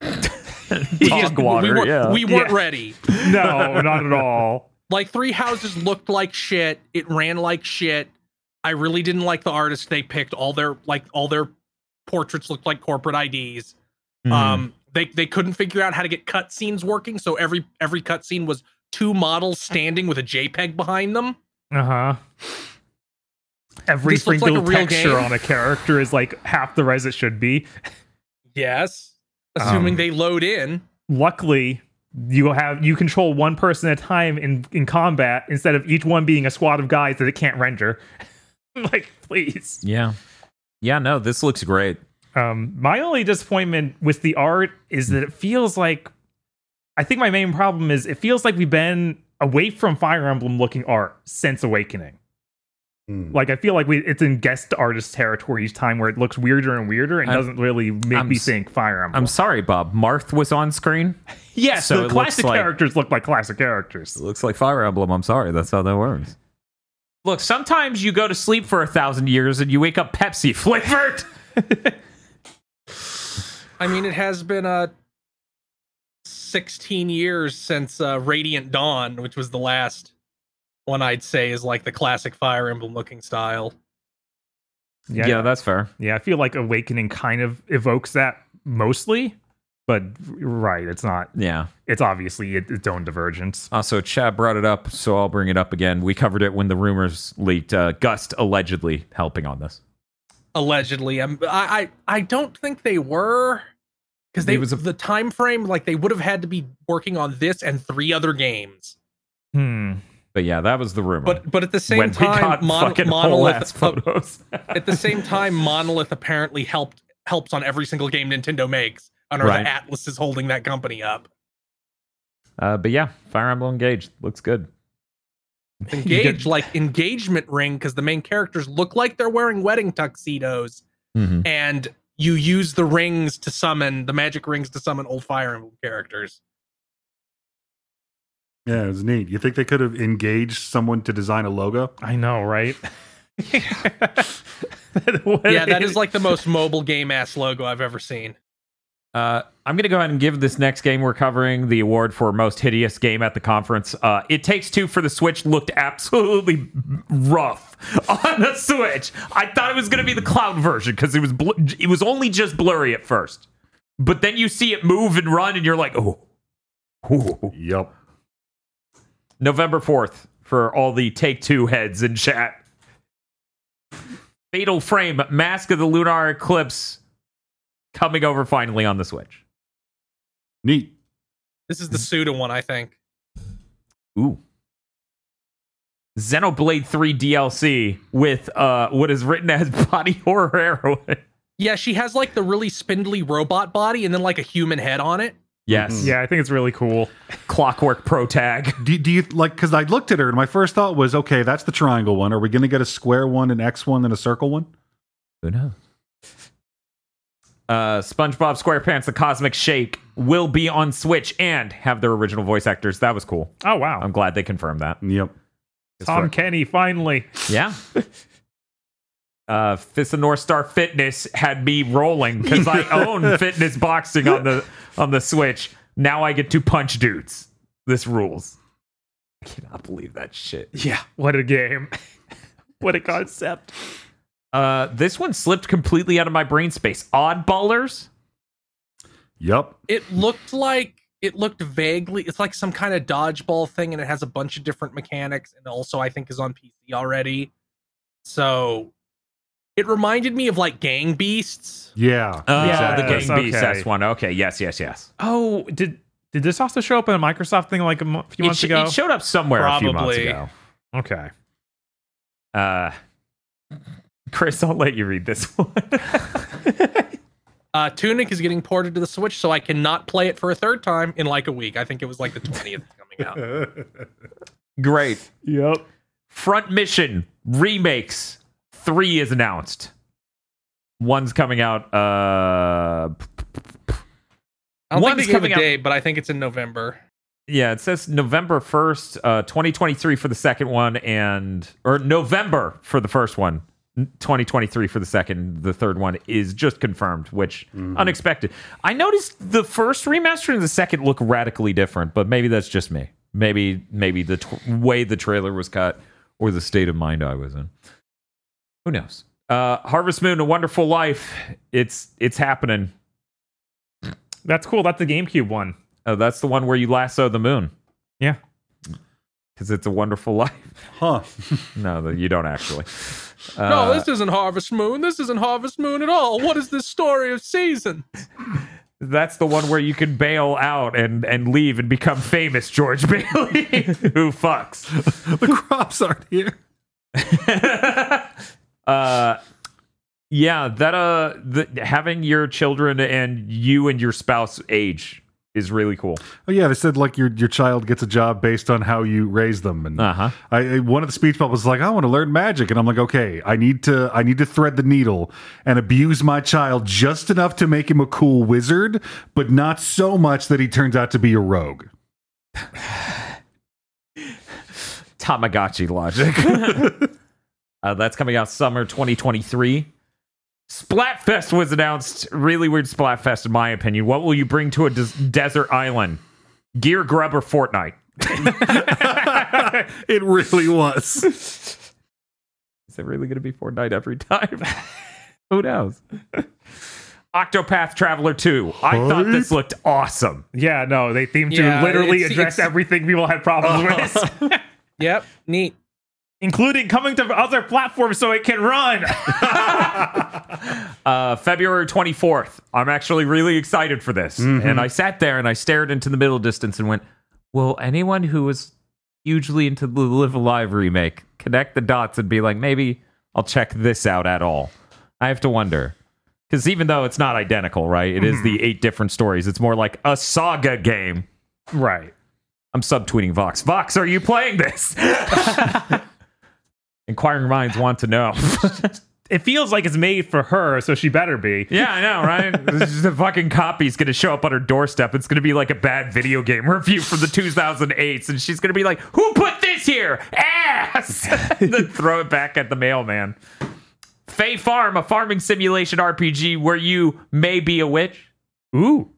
Dog water, we, weren't, yeah. we weren't Yeah. ready. No, not at all. Like Three Houses looked like shit. It ran like shit. I really didn't like the artist they picked. All their like all their portraits looked like corporate IDs. Hmm. Um, they they couldn't figure out how to get cutscenes working, so every every cutscene was two models standing with a JPEG behind them. Uh-huh. Every This looks like a real texture game. on a character is like half the res it should be. Yes, assuming Um, they load in. Luckily, you have you control one person at a time in in combat instead of each one being a squad of guys that it can't render. like, please. yeah, yeah. No, this looks great. Um, my only disappointment with the art is that it feels like I think my main problem is it feels like we've been away from Fire Emblem looking art since Awakening. Hmm. Like I feel like we it's in guest artist territory each time where it looks weirder and weirder and I'm- doesn't really make I'm me think Fire Emblem. I'm sorry, Bob. Marth was on screen. yes, so the looks classic like- characters look like classic characters. It looks like Fire Emblem. I'm sorry. That's how that works. Look, sometimes you go to sleep for a thousand years and you wake up Pepsi flavored. I mean, it has been uh 16 years since uh, Radiant Dawn, which was the last one I'd say is like the classic Fire Emblem looking style. Yeah, yeah, that's fair. yeah. I feel like Awakening kind of evokes that mostly, but right, it's not. Yeah. It's obviously its own divergence. Also, Chad brought it up, so I'll bring it up again. We covered it when the rumors leaked. Uh, Gust allegedly helping on this. Allegedly, um, I I, I don't think they were because they was a- the time frame like they would have had to be working on this and three other games. Hmm. But yeah, that was the rumor. But but at the same when time, got Mon- fucking Monolith photos. at the same time, Monolith apparently helped helps on every single game Nintendo makes. Under Right. the Atlas is holding that company up. uh, but yeah, Fire Emblem Engage looks good. Engage like engagement ring because the main characters look like they're wearing wedding tuxedos, Mhm. and you use the rings to summon the magic rings to summon old Fire Emblem characters. Yeah, it was neat. You think they could have engaged someone to design a logo? I know, right? yeah, that is like the most mobile game ass logo I've ever seen. Uh, I'm going to go ahead and give this next game we're covering the award for most hideous game at the conference. Uh, it Takes Two for the Switch looked absolutely rough on the Switch. I thought it was going to be the cloud version because it was bl- it was only just blurry at first, but then you see it move and run, and you're like, oh. Ooh. Yup. November 4th for all the Take Two heads in chat. Fatal Frame, Mask of the Lunar Eclipse, coming over finally on the Switch. Neat. This is the Suda one, I think. Ooh. Xenoblade 3 DLC with uh what is written as body horror heroine. Yeah, she has like the really spindly robot body and then like a human head on it. Yes. yeah, I think it's really cool. Clockwork Pro Tag. Do, do you like? Because I looked at her and my first thought was, okay, that's the triangle one. Are we going to get a square one, an X one, and a circle one? Who knows? Uh, SpongeBob SquarePants: The Cosmic Shake will be on Switch and have their original voice actors. That was cool. Oh wow, I'm glad they confirmed that. Yep. Tom Kenny finally. Yeah. Uh, Fist of North Star Fitness had me rolling because I own fitness boxing on the on the Switch. Now I get to punch dudes. This rules. I cannot believe that shit. Yeah, what a game. what a concept. Uh, this one slipped completely out of my brain space. Oddballers. Yep. It looked like it looked vaguely. It's like some kind of dodgeball thing, and it has a bunch of different mechanics, and also I think is on PC already. So it reminded me of like Gang Beasts. Yeah. Uh, Yes, the Gang Beast. okay. That's one. Okay. Yes. Yes. Yes. Oh, did did this also show up in a Microsoft thing like a mo- few It, months sh- ago? it showed up somewhere a few months ago. okay. Uh, Chris, I'll let you read this one. Uh, Tunic is getting ported to the Switch, so I cannot play it for a third time in like a week. I think it was like the twentieth coming out. Great. Yep. Front Mission remakes three is announced. One's coming out. Uh, I don't One's think they gave coming a out- date, but I think it's in November. yeah, it says November first, uh, 2023 for the second one, and or November for the first one. 2023 for the second. The third one is just confirmed, which unexpected. I noticed the first remaster and the second look radically different, but maybe that's just me. Maybe maybe the t- way the trailer was cut or the state of mind I was in. Who knows? Uh, Harvest Moon: A Wonderful Life. It's it's happening. That's cool. That's the GameCube one. Uh, that's the one where you lasso the moon Yeah. because it's a wonderful life. Huh. No, you don't actually. Uh, no, this isn't Harvest Moon. This isn't Harvest Moon at all. What is this story of seasons? That's the one where you can bail out and and leave and become famous, George Bailey, who fucks. the crops aren't here. uh, yeah, that uh, the, having your children and you and your spouse age is really cool. Oh yeah, they said like your your child gets a job based on how you raise them, and Uh huh. I I- one of the speech bubbles was like, I want to learn magic, and I'm like, okay, I need to I need to thread the needle and abuse my child just enough to make him a cool wizard, but not so much that he turns out to be a rogue. Tamagotchi logic. uh, that's coming out summer 2023. Splatfest was announced. Really weird Splatfest, in my opinion. What will you bring to a des- desert island? Gear grub or Fortnite? it really was. Is it really going to be Fortnite every time? Who knows? Octopath Traveler 2. I thought this looked awesome. Yeah, no, they seem to Yeah, literally it's- address it's- everything people had problems with, Yep, neat. Including coming to other platforms so it can run. Uh, February 24th. I'm actually really excited for this. And I sat there and I stared into the middle distance and went, Will anyone who was hugely into the Live Alive remake connect the dots and be like, maybe I'll check this out at all? I have to wonder. Because even though it's not identical, right? It is the eight different stories. It's more like a saga game. right. I'm subtweeting Vox. Vox, are you playing this? Inquiring minds want to know. It feels like it's made for her, so she better be. Yeah, I know, right? This is the fucking copy's gonna show up on her doorstep. It's gonna be like a bad video game review from the 2008s, and she's gonna be like, "Who put this here? Ass!" and then throw it back at the mailman. Fae Farm, a farming simulation RPG where you may be a witch. Ooh,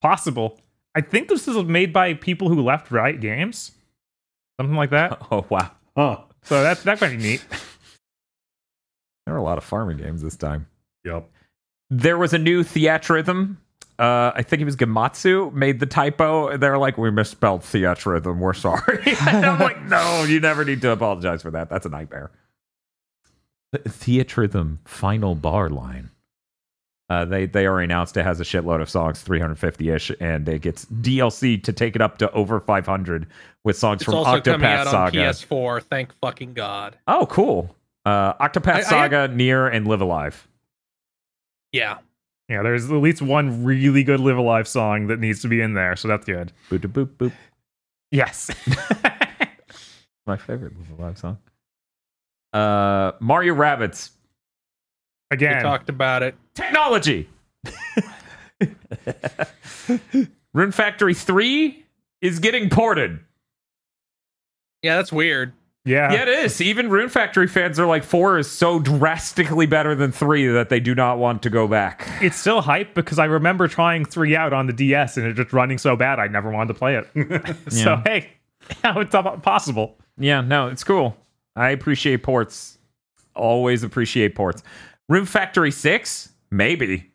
possible. I think this is made by people who left Riot Games, something like that. Oh wow, Huh. So that that might be neat. there were a lot of farming games this time. Yep. There was a new theatrhythm. Uh, I think it was Gematsu made the typo. They're like, we misspelled theatrhythm. We're sorry. and I'm like, no, you never need to apologize for that. That's a nightmare. Theatrhythm final bar line. Uh, they they already announced it has a shitload of songs, 350 ish, and it gets DLC to take it up to over 500 with songs It's from also coming Octopath out on Saga. PS4. Thank fucking God. Oh, cool. Uh, Octopath I- I- Saga, Near, and Live Alive. Yeah. Yeah, there's at least one really good Live Alive song that needs to be in there, so that's good. Boop boop boop. Yes. my favorite Live Alive song. Uh, Mario Rabbids We Again, talked about it. technology. Rune Factory 3 is getting ported. Yeah, that's weird. Yeah. Yeah, it is. Even Rune Factory fans are like, 4 is so drastically better than 3 that they do not want to go back. It's still hype because I remember trying 3 out on the DS and it just running so bad I never wanted to play it. so, Yeah. hey, how it's up- possible. Yeah, no, it's cool. I appreciate ports. Always appreciate ports. Rune Factory 6? Maybe.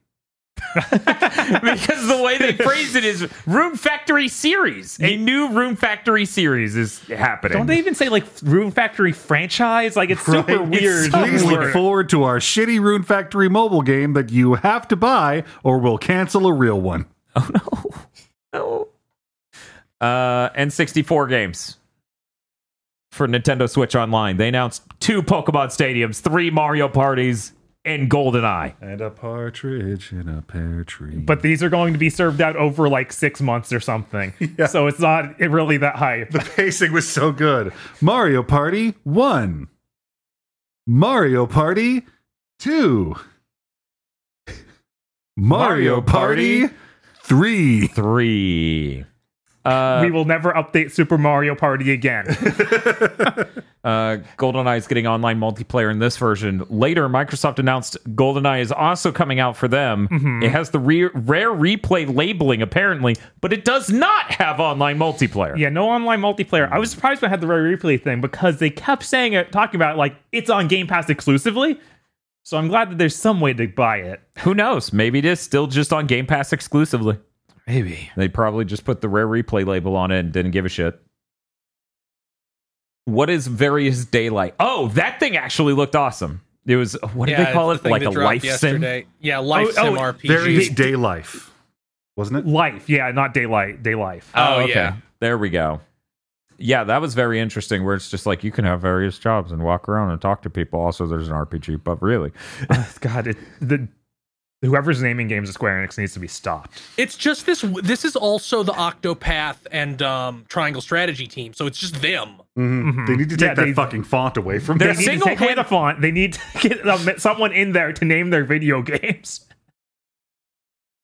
because the way they phrase it is Rune Factory series. A new Rune Factory series is happening. Don't they even say like Rune Factory franchise? Like it's super Right? weird. Please look forward to our shitty Rune Factory mobile game that you have to buy, or we'll cancel a real one. Oh no. Uh, N64 games for Nintendo Switch Online. They announced two Pokemon stadiums, three Mario parties, and GoldenEye. And a partridge in a pear tree. But these are going to be served out over like six months or something. So it's not really that hype. the pacing was so good. Mario Party 1. Mario Party 2. Mario, Mario Party Party 3. Three. Uh, we will never update Super Mario Party again. uh, GoldenEye is getting online multiplayer in this version. Later, Microsoft announced GoldenEye is also coming out for them. It has the re- rare replay labeling, apparently, but it does not have online multiplayer. yeah, no online multiplayer. I was surprised when I had the Rare Replay thing because they kept saying it, talking about it like it's on Game Pass exclusively. So I'm glad that there's some way to buy it. Who knows? Maybe it is still just on Game Pass exclusively. Maybe. They probably just put the rare replay label on it and didn't give a shit. What is various daylight? Oh, that thing actually looked awesome. It was what did they call it? the Like a dropped life sim. Yeah, oh, life Oh, sim oh, RPG. Various Day Life. Wasn't it? Life, yeah, not daylight, day life. Oh, oh, yeah. There we go. Yeah, that was very interesting. Where it's just like you can have various jobs and walk around and talk to people. Also, there's an RPG, but really, uh, God, it, the whoever's naming games at Square Enix needs to be stopped. It's just this. This is also the Octopath and um, Triangle Strategy team, so it's just them. Mhm. They need to take Yeah, that they- fucking font away from They're They need to single take away the font. They need to get um, someone in there to name their video games.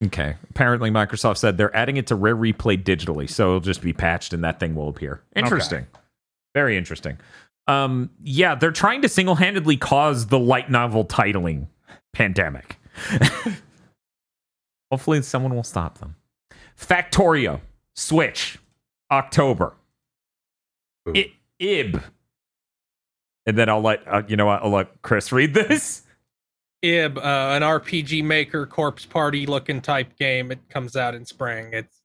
okay. Apparently, Microsoft said they're adding it to Rare Replay digitally, so it'll just be patched and that thing will appear. Interesting. Very interesting. Um, yeah, they're trying to single-handedly cause the light novel titling pandemic. Hopefully, someone will stop them. Factorio, Switch, October. Ooh. I- Ib. And then I'll let uh, you know what I'll let Chris read this. Ib, uh, an RPG maker corpse party looking type game. It comes out in spring. It's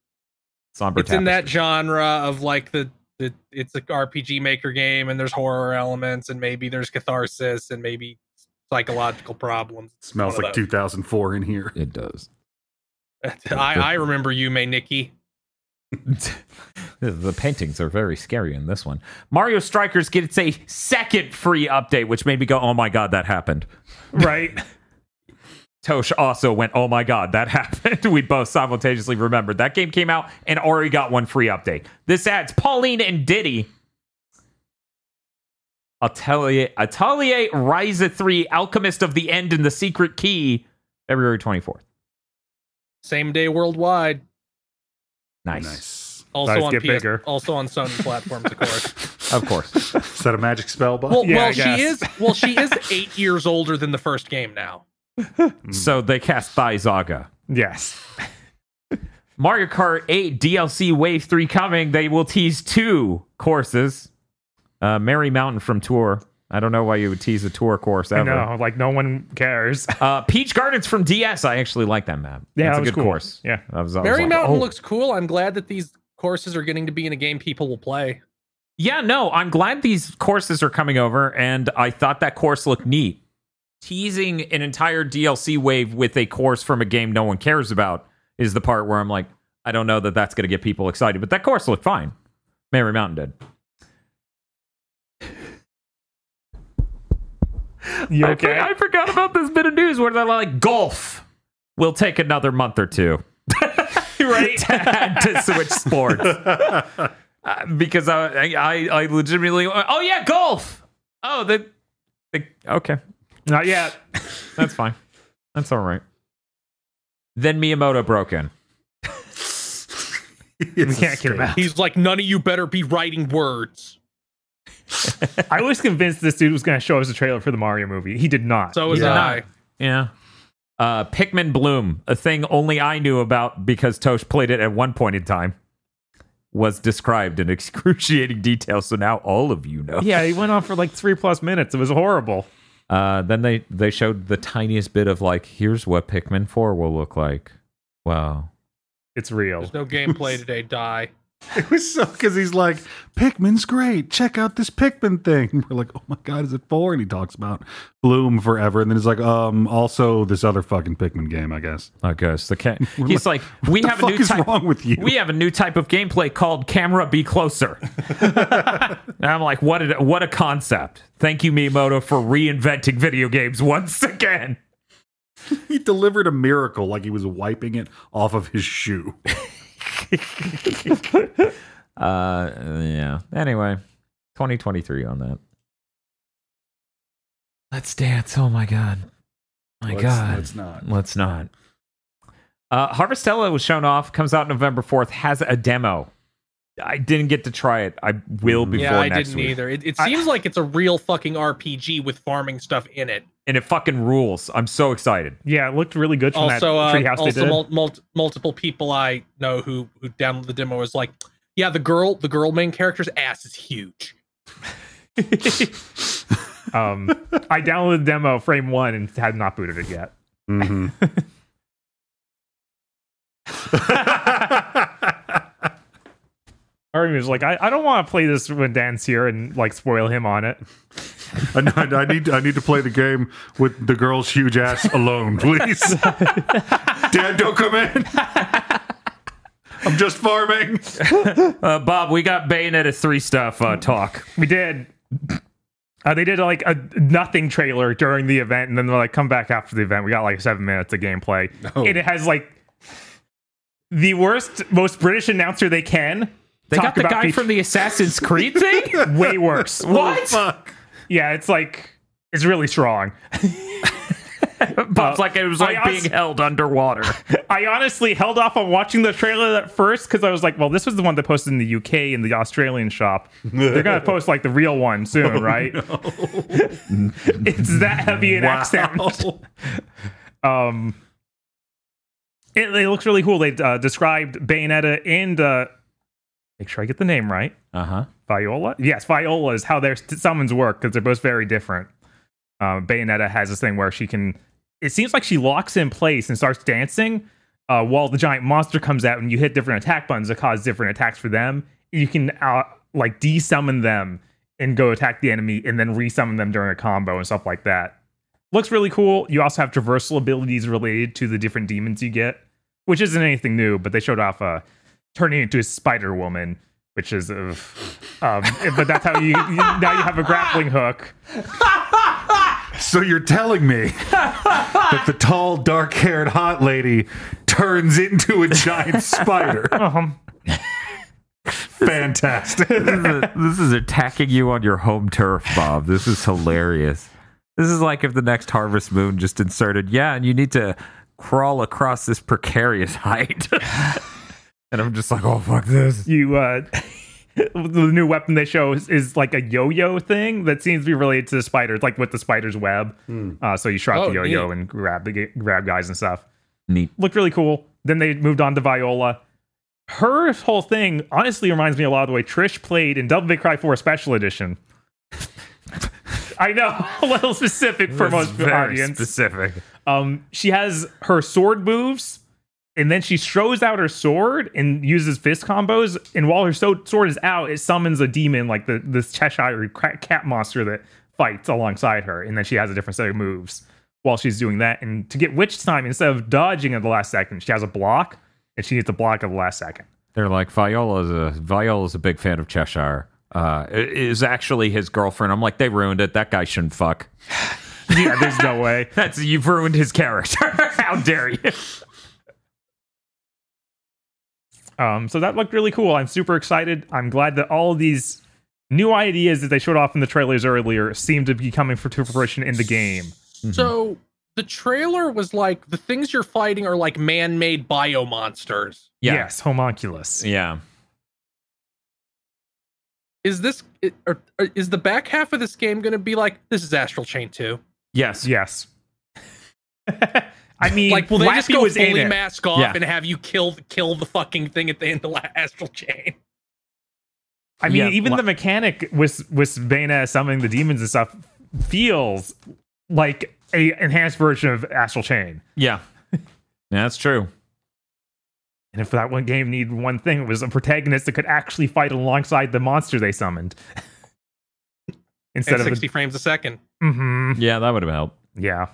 Somber it's in that genre of like the, the it's a RPG maker game, and there's horror elements, and maybe there's catharsis, and maybe psychological problems. Smells One of like 2004 in here. It does. I, I remember Yume Nikki. the paintings are very scary in this one. Mario Strikers gets a second free update, which made me go, "Oh my god, that happened." Right. Tosh also went, "Oh my god, that happened." we both simultaneously remembered that game came out and already got one free update. This adds Pauline and Diddy. Atelier, Atelier Ryza 3, Alchemist of the End and the Secret Key, February 24th. Same day worldwide. Nice. Nice. Also Size on get PS, bigger. also on Sony platforms, of course. Of course. Is that a magic spell, Bob? Well, Yeah, well, she is. Well, she is eight years older than the first game now. Hmm. so they cast Thaizaga. Yes. Mario Kart 8 DLC Wave 3 coming. They will tease two courses. Uh, Merry Mountain from Tour. I don't know why you would tease a tour course I ever. know. Like no one cares. Uh, Peach Gardens from DS. I actually like that map. Yeah, That's that a was good cool. course. Yeah. I was, I was Mary like, Mountain oh. looks cool. I'm glad that these courses are getting to be in a game people will play. Yeah, no, I'm glad these courses are coming over, and I thought that course looked neat. Teasing an entire DLC wave with a course from a game no one cares about is the part where I'm like, I don't know that that's going to get people excited, but that course looked fine. Merry Mountain did. You okay? for- I, forgot about this bit of news where they're like, golf will take another month or two. right? to, to Switch Sports. Uh, because I, I, I legitimately, oh yeah, golf. Oh, the, the okay. Not yet. That's fine. That's all right. Then Miyamoto broke in. We can't get him out. He's like, none of you better be writing words. I was convinced this dude was going to show us a trailer for the Mario movie. He did not. So it was Yeah. I. Yeah. Uh, Pikmin Bloom, a thing only I knew about because Tosh played it at one point in time, was described in excruciating detail. So now all of you know. yeah, he went on for like three plus minutes. It was horrible. Uh, then they they showed the tiniest bit of like, here's what Pikmin Four will look like. Wow. It's real. There's no gameplay today, die. It was so because he's like, Pikmin's great. Check out this Pikmin thing. And we're like, oh my god, is it four? And he talks about Bloom forever, and then he's like, um, also this other fucking Pikmin game, I guess. I guess the ca- he's like, we the have a fuck new is type. wrong with you? We have a new type of gameplay called camera be closer. and I'm like, what a, what a concept. Thank you, Miyamoto, for reinventing video games once again. He delivered a miracle like he was wiping it off of his shoe. Uh, yeah. Anyway, 2023 on that. Let's dance. Oh my god. My Let's- god. let's not. Let's not. Uh, Harvestella was shown off. Comes out November 4th. Has a demo. I didn't get to try it. I will before Yeah, I next didn't week. either. It, it I- seems like it's a real fucking RPG with farming stuff in it. And it fucking rules. I'm so excited. Yeah, it looked really good from Also, that uh, treehouse they also did. mul- mul- multiple people I know who who downloaded the demo was like, yeah, the girl, the girl main character's ass is huge. um, I downloaded the demo frame one and had not booted it yet. hmm Army was like, I, I don't want to play this when Dan's here and like spoil him on it. I, know- I need I need to play the game with the girl's huge ass alone, please. Dad, don't come in. I'm just farming. Uh, Bob, we got Bayonetta 3 stuff uh, talk. We did. Uh, they did like a nothing trailer during the event, and then they're like, "Come back after the event." We got like seven minutes of gameplay, Oh. and it has like the worst, most British announcer they can. They got the guy feat- from the Assassin's Creed thing? way worse. what? Fuck. Yeah, it's like it's really strong. Bob's Uh, like it was I like honest- being held underwater. I honestly held off on watching the trailer at first because I was like, "Well, this was the one that posted in the UK in the Australian shop. They're gonna post like the real one soon, right?" it's that heavy an accent. Um, it, it looks really cool. They uh, described Bayonetta and uh, make sure I get the name right. Uh huh. Viola, yes, Viola is how their summons work because they're both very different. Um, Bayonetta has this thing where she can. It seems like she locks in place and starts dancing uh, while the giant monster comes out, and you hit different attack buttons that cause different attacks for them. You can uh, like desummon them and go attack the enemy, and then resummon them during a combo and stuff like that. Looks really cool. You also have traversal abilities related to the different demons you get, which isn't anything new, but they showed off uh, turning into a Spider Woman, which is, uh, um, but that's how you, you now you have a grappling hook. So you're telling me that the tall, dark-haired hot lady turns into a giant spider? Um, Fantastic. this, is this is attacking you on your home turf, Bob. This is hilarious. This is like if the next Harvest Moon just inserted, yeah, and you need to crawl across this precarious height. and I'm just like, oh fuck this. you uh, the new weapon they show is, is like a yo-yo thing that seems to be related to the spider, It's like with the spider's web. Uh, so you shot Oh, the yo-yo neat. and grab the grab guys and stuff. Neat. looked really cool. Then they moved on to Viola. Her whole thing honestly reminds me a lot of the way Trish played in Devil May Cry 4 Special Edition. I know, a little specific for most very audience. specific. Um, she has her sword moves, and then she throws out her sword and uses fist combos. And while her so- sword is out, it summons a demon like the this Cheshire cat monster that fights alongside her. And then she has a different set of moves while she's doing that. And to get witch time, instead of dodging at the last second, she has a block, and she needs to block at the last second. They're like Viola's a Viola's a big fan of Cheshire. Uh, is actually his girlfriend. I'm like, they ruined it. That guy shouldn't fuck. Yeah, there's no way. That's you've ruined his character. How dare you? Um, so that looked really cool. I'm super excited. I'm glad that all of these new ideas that they showed off in the trailers earlier seem to be coming for to fruition in the game. So the trailer was like the things you're fighting are like man-made bio monsters. Yeah. Yes, homunculus. Yeah. Is this or, or is the back half of this game going to be like this is Astral Chain 2? Yes. Yes. I mean, Like will they just Lappy go fully mask off Yeah. and have you kill kill the fucking thing at the end of La- Astral Chain? I mean, Yeah, even la- the mechanic with with Vena summoning the demons and stuff feels like a enhanced version of Astral Chain. Yeah. yeah. That's true. And if that one game needed one thing, it was a protagonist that could actually fight alongside the monster they summoned. Instead At of 60 frames a second. hmm Yeah, that would have helped. yeah.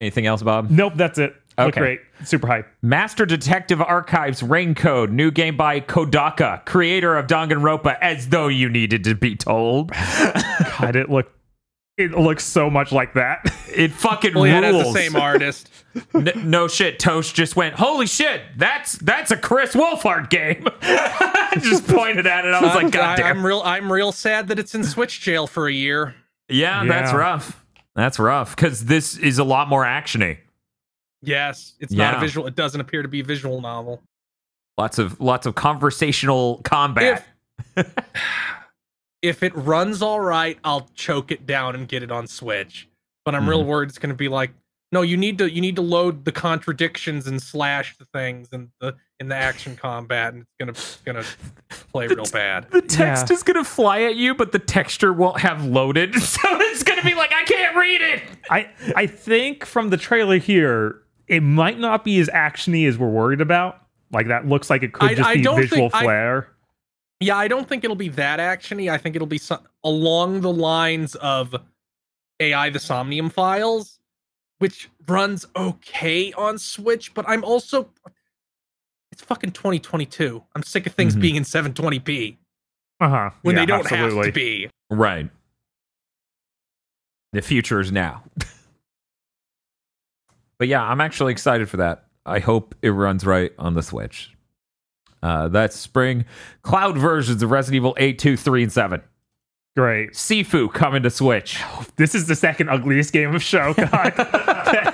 Anything else, Bob? Nope, that's it. Look Okay. great. Super hype. Master Detective Archives Rain Code, new game by Kodaka, creator of Danganronpa, as though you needed to be told. God, it look it looks so much like that. It fucking Well, yeah, it has rules. the same artist. N- no shit, Toast just went, holy shit, that's that's a Chris Wolfhard game. just pointed at it. I was like, I'm- God I, damn. I'm real. I'm real sad that it's in Switch jail for a year. yeah, that's rough. That's rough because this is a lot more actiony. Yes, it's not a visual. It doesn't appear to be a visual novel. Lots of lots of conversational combat. If it runs all right, I'll choke it down and get it on Switch. But I'm real Mm-hmm. worried it's going to be like, no, you need to you need to load the contradictions and slash the things and the in the action combat, and it's gonna it's gonna play real bad. the text Yeah. is gonna fly at you, but the texture won't have loaded, so it's gonna be like I can't read it. I I think from the trailer here, it might not be as actiony as we're worried about. Like that looks like it could I- just I be don't visual think- I- flair. Yeah, I don't think it'll be that actiony. I think it'll be some, along the lines of AI the Somnium Files, which runs okay on Switch, but I'm also it's fucking 2022. I'm sick of things Mhm. being in 720p Uh huh. when they don't have to be. Right. The future is now. but yeah, I'm actually excited for that. I hope it runs right on the Switch. Uh, that's spring. Cloud versions of Resident Evil 8, 2, 3, and 7. Great. Sifu coming to Switch. This is the second ugliest game of Show. God,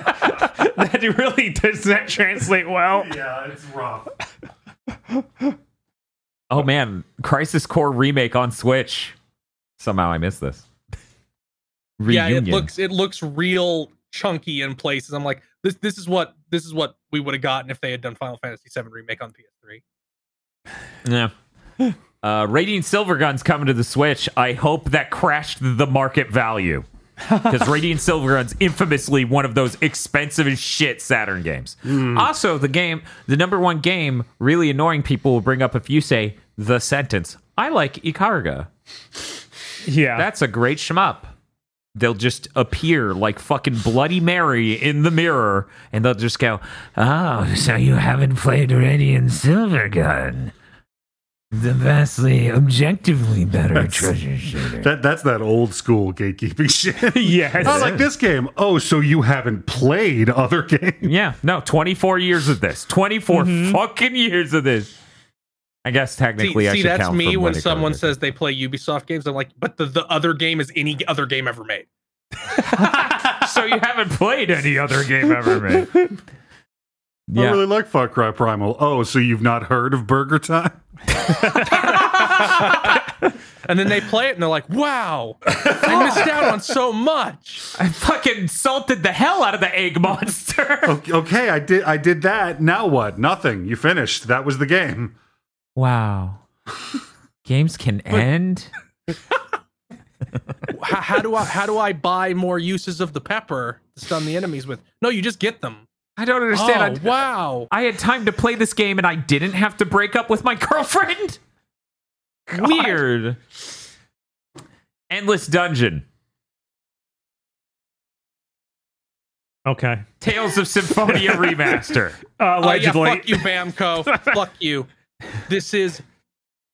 that, that really does not translate well. Yeah, it's rough. Oh man, Crisis Core remake on Switch. Somehow I missed this. Yeah, it looks it looks real chunky in places. I'm like, this this is what this is what we would have gotten if they had done Final Fantasy VII remake on PS3. Yeah. Uh, Radiant Silvergun's coming to the Switch. I hope that crashed the market value. Because Radiant Silvergun's infamously one of those expensive as shit Saturn games. Hmm. Also, the game, the number one game, really annoying people will bring up if you say the sentence, I like Ikaruga. Yeah. That's a great shmup. They'll just appear like fucking Bloody Mary in the mirror, and they'll just go, "Oh, so you haven't played Radiant Silvergun, the vastly, objectively better That's- treasure shooter." That that's that old school gatekeeping shit. yes. I like this game. Oh, so you haven't played other games? yeah, no, twenty four years of this, twenty Mhm. fucking years of this. I guess See, technically, I see should that's me from when someone says they play Ubisoft games. I'm like, but the, the other game is any other game ever made. so you haven't played any other game ever made. I really like Far Cry Primal. Oh, so you've not heard of Burger Time? And then they play it and they're like, wow, I missed out on so much. I fucking salted the hell out of the egg monster. Okay, okay, I did I did that. Now what? Nothing. You finished. That was the game. Wow. Games can end. how, how do I how do I buy more uses of the pepper to stun the enemies with? No, you just get them. I don't Oh, understand. I, wow. I had time to play this game and I didn't have to break up with my girlfriend. Weird. Endless Dungeon. okay. Tales of Symphonia Remaster. Uh, Oh yeah, allegedly. fuck you, Bamco. fuck you. This is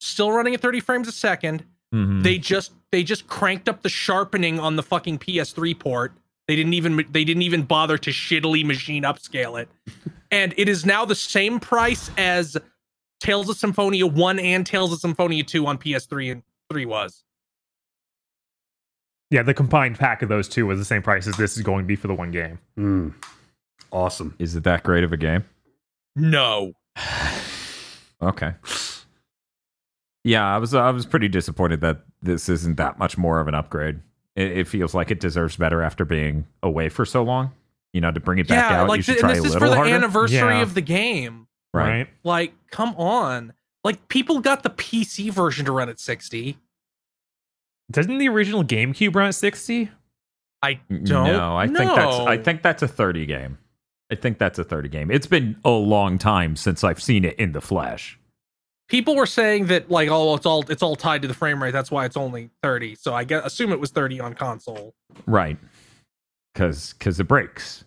still running at 30 frames a 2nd Mhm. They just they just cranked up the sharpening on the fucking PS3 port. They didn't even they didn't even bother to shittily machine upscale it. and it is now the same price as Tales of Symphonia 1 and Tales of Symphonia 2 on PS3 and 3 was. Yeah, the combined pack of those two was the same price as this is going to be for the one game. Mm. Awesome. Is it that great of a game? No. Okay. Yeah, I was I was pretty disappointed that this isn't that much more of an upgrade. It, it feels like it deserves better after being away for so long. You know, to bring it back yeah, out, like you should th- try and a this is little for the harder. anniversary Yeah. of the game. right. Like, come on. Like people got the PC version to run at 60. Doesn't the original GameCube run at 60? I don't No, I think that's I think that's a 30 game. I think that's a 30 game. It's been a long time since I've seen it in the flesh. People were saying that like oh it's all it's all tied to the frame rate that's why it's only 30 so i guess assume it was 30 on console Right. Cause cause it breaks.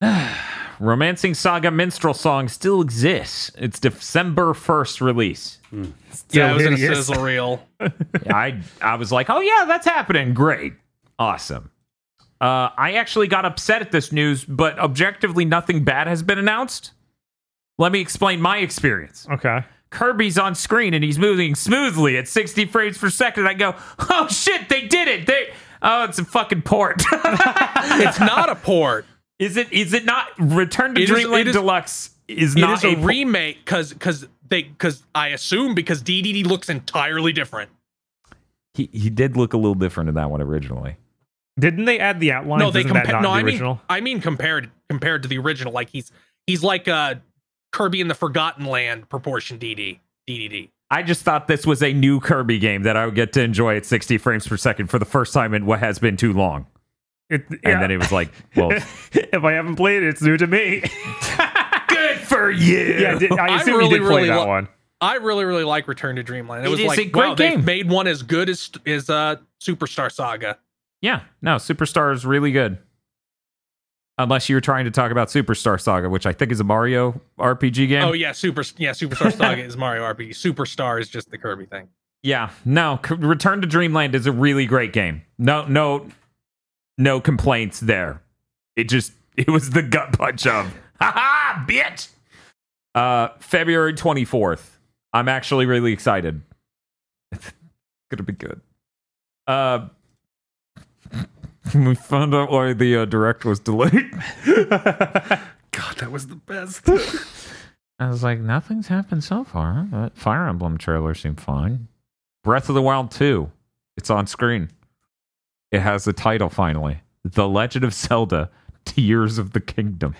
Romancing Saga Minstrel Song still exists. It's December 1st release. yeah it was in a sizzle reel I I was like, oh yeah, that's happening. Great, awesome. Uh, I actually got upset at this news, but objectively, nothing bad has been announced. Let me explain my experience. Okay. Kirby's on screen and he's moving smoothly at 60 frames per second. I go, oh shit, they did it. They oh, it's a fucking port. it's not a port is it? Is it not? Return to It is- Dreamland it is- Deluxe is it not is a, po- remake because because they because i assume because ddd looks entirely different He he did look a little different in that one originally. Didn't they add the outline? no they Isn't that compare not no in i mean original? i mean compared compared to the original like he's he's like uh kirby in the forgotten land proportion dd ddd I just thought this was a new Kirby game that I would get to enjoy at 60 frames per second for the first time in what has been too long. It, And then it was like, well, if I haven't played it, it's new to me. good for you. yeah, did, I I assume really, you did play really that lo- one. I really, really like Return to Dreamland. It, It was like, a great wow, they've game. made one as good as as uh, Superstar Saga. Yeah, no, Superstar is really good. Unless you were trying to talk about Superstar Saga, which I think is a Mario RPG game. Oh yeah, Super yeah, Superstar Saga is Mario RPG. Superstar is just the Kirby thing. Yeah, no, C- Return to Dreamland is a really great game. No, no, no complaints there. It just it was the gut punch of ha ha, bitch. Uh, February twenty fourth. I'm actually really excited. It's gonna be good. Uh, we found out why the uh, direct was delayed. God, that was the best. I was like, nothing's happened so far. That Fire Emblem trailer seemed fine. Breath of the Wild 2. It's on screen. It has the title finally. The Legend of Zelda Tears of the Kingdom.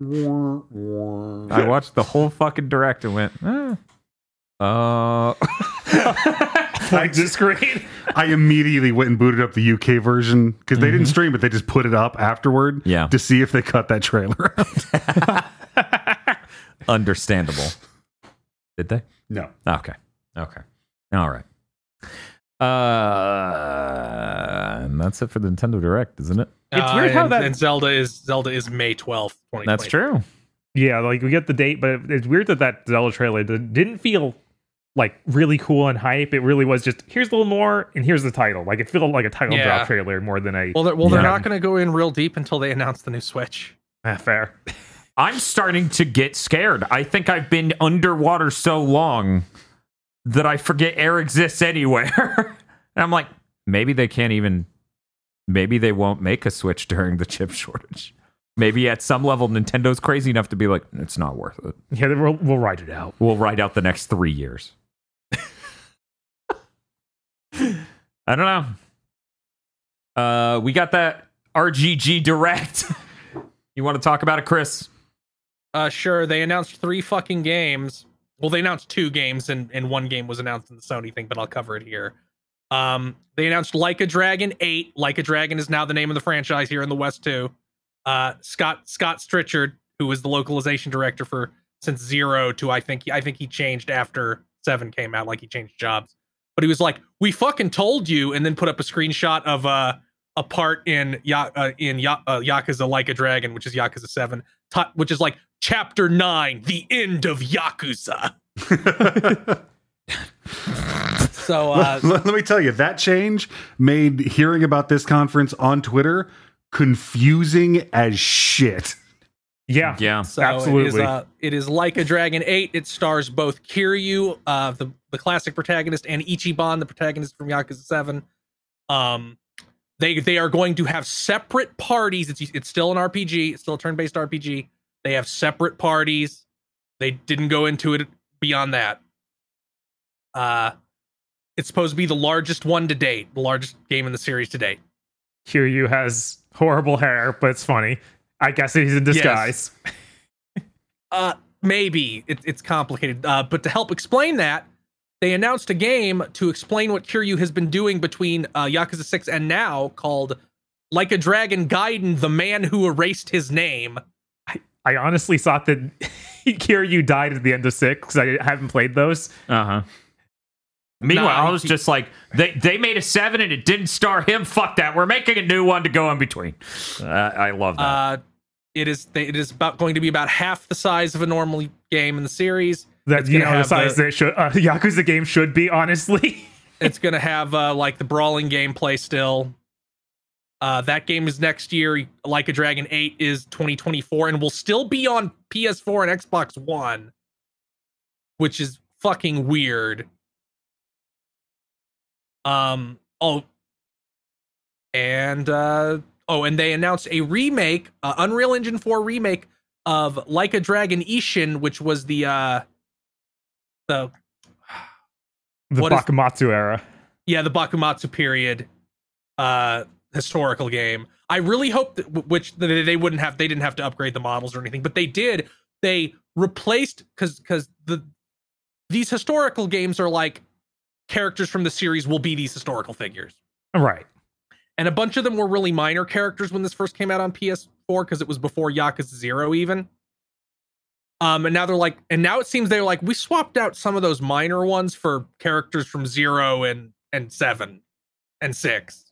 I watched the whole fucking direct and went, eh. Uh, like the screen. I immediately went and booted up the UK version because they didn't stream it; they just put it up afterward, Yeah. to see if they cut that trailer. out. understandable. Did they? no, Okay. Okay. All right. Uh, and that's it for the Nintendo Direct, isn't it? It's weird how Uh, and, that- and Zelda is Zelda is May twelfth, twenty. That's true. Yeah, like we get the date, but it's weird that that Zelda trailer didn't feel like really cool and hype. It really was just here's a little more and here's the title. Like it felt like a title Yeah. drop trailer more than a Well, they're, well, they're not going to go in real deep until they announce the new Switch. Ah, fair. I'm starting to get scared. I think I've been underwater so long that I forget air exists anywhere. and I'm like, maybe they can't even, maybe they won't make a Switch during the chip shortage. Maybe at some level, Nintendo's crazy enough to be like, it's not worth it. Yeah, we'll we'll write it out. We'll ride out the next three years. I don't know. Uh, we got that RGG Direct. you want to talk about it, Chris? Uh, sure. They announced three fucking games. Well, they announced two games, and, and one game was announced in the Sony thing, but I'll cover it here. Um, they announced Like a Dragon 8. Like a Dragon is now the name of the franchise here in the West too. Uh, Scott Scott Strichart, who was the localization director for since zero to I think I think he changed after seven came out, like he changed jobs. But he was like, "We fucking told you," and then put up a screenshot of uh, a part in ya- uh, in ya- uh, Yakuza Like a Dragon, which is Yakuza Seven, t- which is like chapter nine, the end of Yakuza. So uh, let, let me tell you that change made hearing about this conference on Twitter confusing as shit. Yeah. Yeah. So It is, Absolutely. uh, it is like a Dragon 8. It stars both Kiryu, uh, the the classic protagonist, and Ichiban, the protagonist from Yakuza Seven. Um, they they are going to have separate parties. It's it's still an RPG. It's still a turn based RPG. They have separate parties. They didn't go into it beyond that. Uh, it's supposed to be the largest one to date, the largest game in the series to date. Kiryu has horrible hair, but it's funny. I guess he's in disguise. Uh, maybe it, it's complicated. Uh, but to help explain that, they announced a game to explain what Kiryu has been doing between uh, Yakuza 6 and now called Like a Dragon Gaiden, the man who erased his name. I honestly thought that Kiryu died at the end of six because I haven't played those. Uh huh. Meanwhile, Nah, I was he- just like, they they made a seven and it didn't star him. Fuck that. We're making a new one to go in between. Uh, I love that. Uh, it is it is about going to be about half the size of a normal game in the series. That you know the size the- that should, uh, Yakuza game should be. Honestly, It's going to have uh, like the brawling gameplay still. Uh, that game is next year. Like a Dragon 8 is 2024 and will still be on PS4 and Xbox One, which is fucking weird. Um, oh, and uh, oh, and they announced a remake, uh, Unreal Engine 4 remake of Like a Dragon Ishin, which was the uh, the the What is- Bakumatsu era. yeah the bakumatsu period uh historical game i really hope that which that they wouldn't have they didn't have to upgrade the models or anything but they did they replaced because because the these historical games are like characters from the series will be these historical figures Right. and a bunch of them were really minor characters when this first came out on ps4 because it was before yakuza zero even um and now they're like and now it seems they're like we swapped out some of those minor ones for characters from zero and and seven and six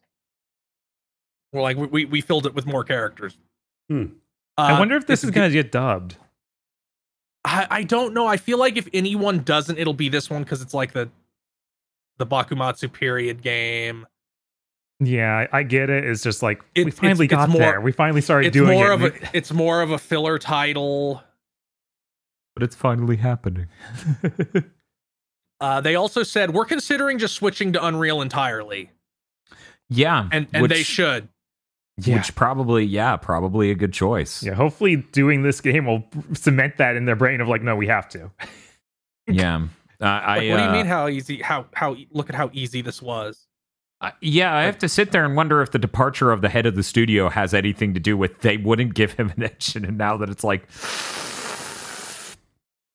we're like we we, filled it with more characters Hmm. Uh, I wonder if this is going to get dubbed. I, I don't know. I feel like if anyone doesn't, it'll be this one because it's like the the Bakumatsu period game. Yeah, I, I get it. It's just like we finally it's- got it's more- there. We finally started It's doing more it. of a it's more of a filler title. But it's finally happening. Uh, they also said we're considering just switching to Unreal entirely, yeah, and and which, they should. yeah. which probably yeah, probably a good choice. yeah, hopefully doing this game will cement that in their brain of like, no, we have to. yeah. Uh, I Like, what do you uh, mean? How easy? How how look at how easy this was. Uh, yeah, I have to sit there and wonder if the departure of the head of the studio has anything to do with they wouldn't give him an engine, and now that it's like,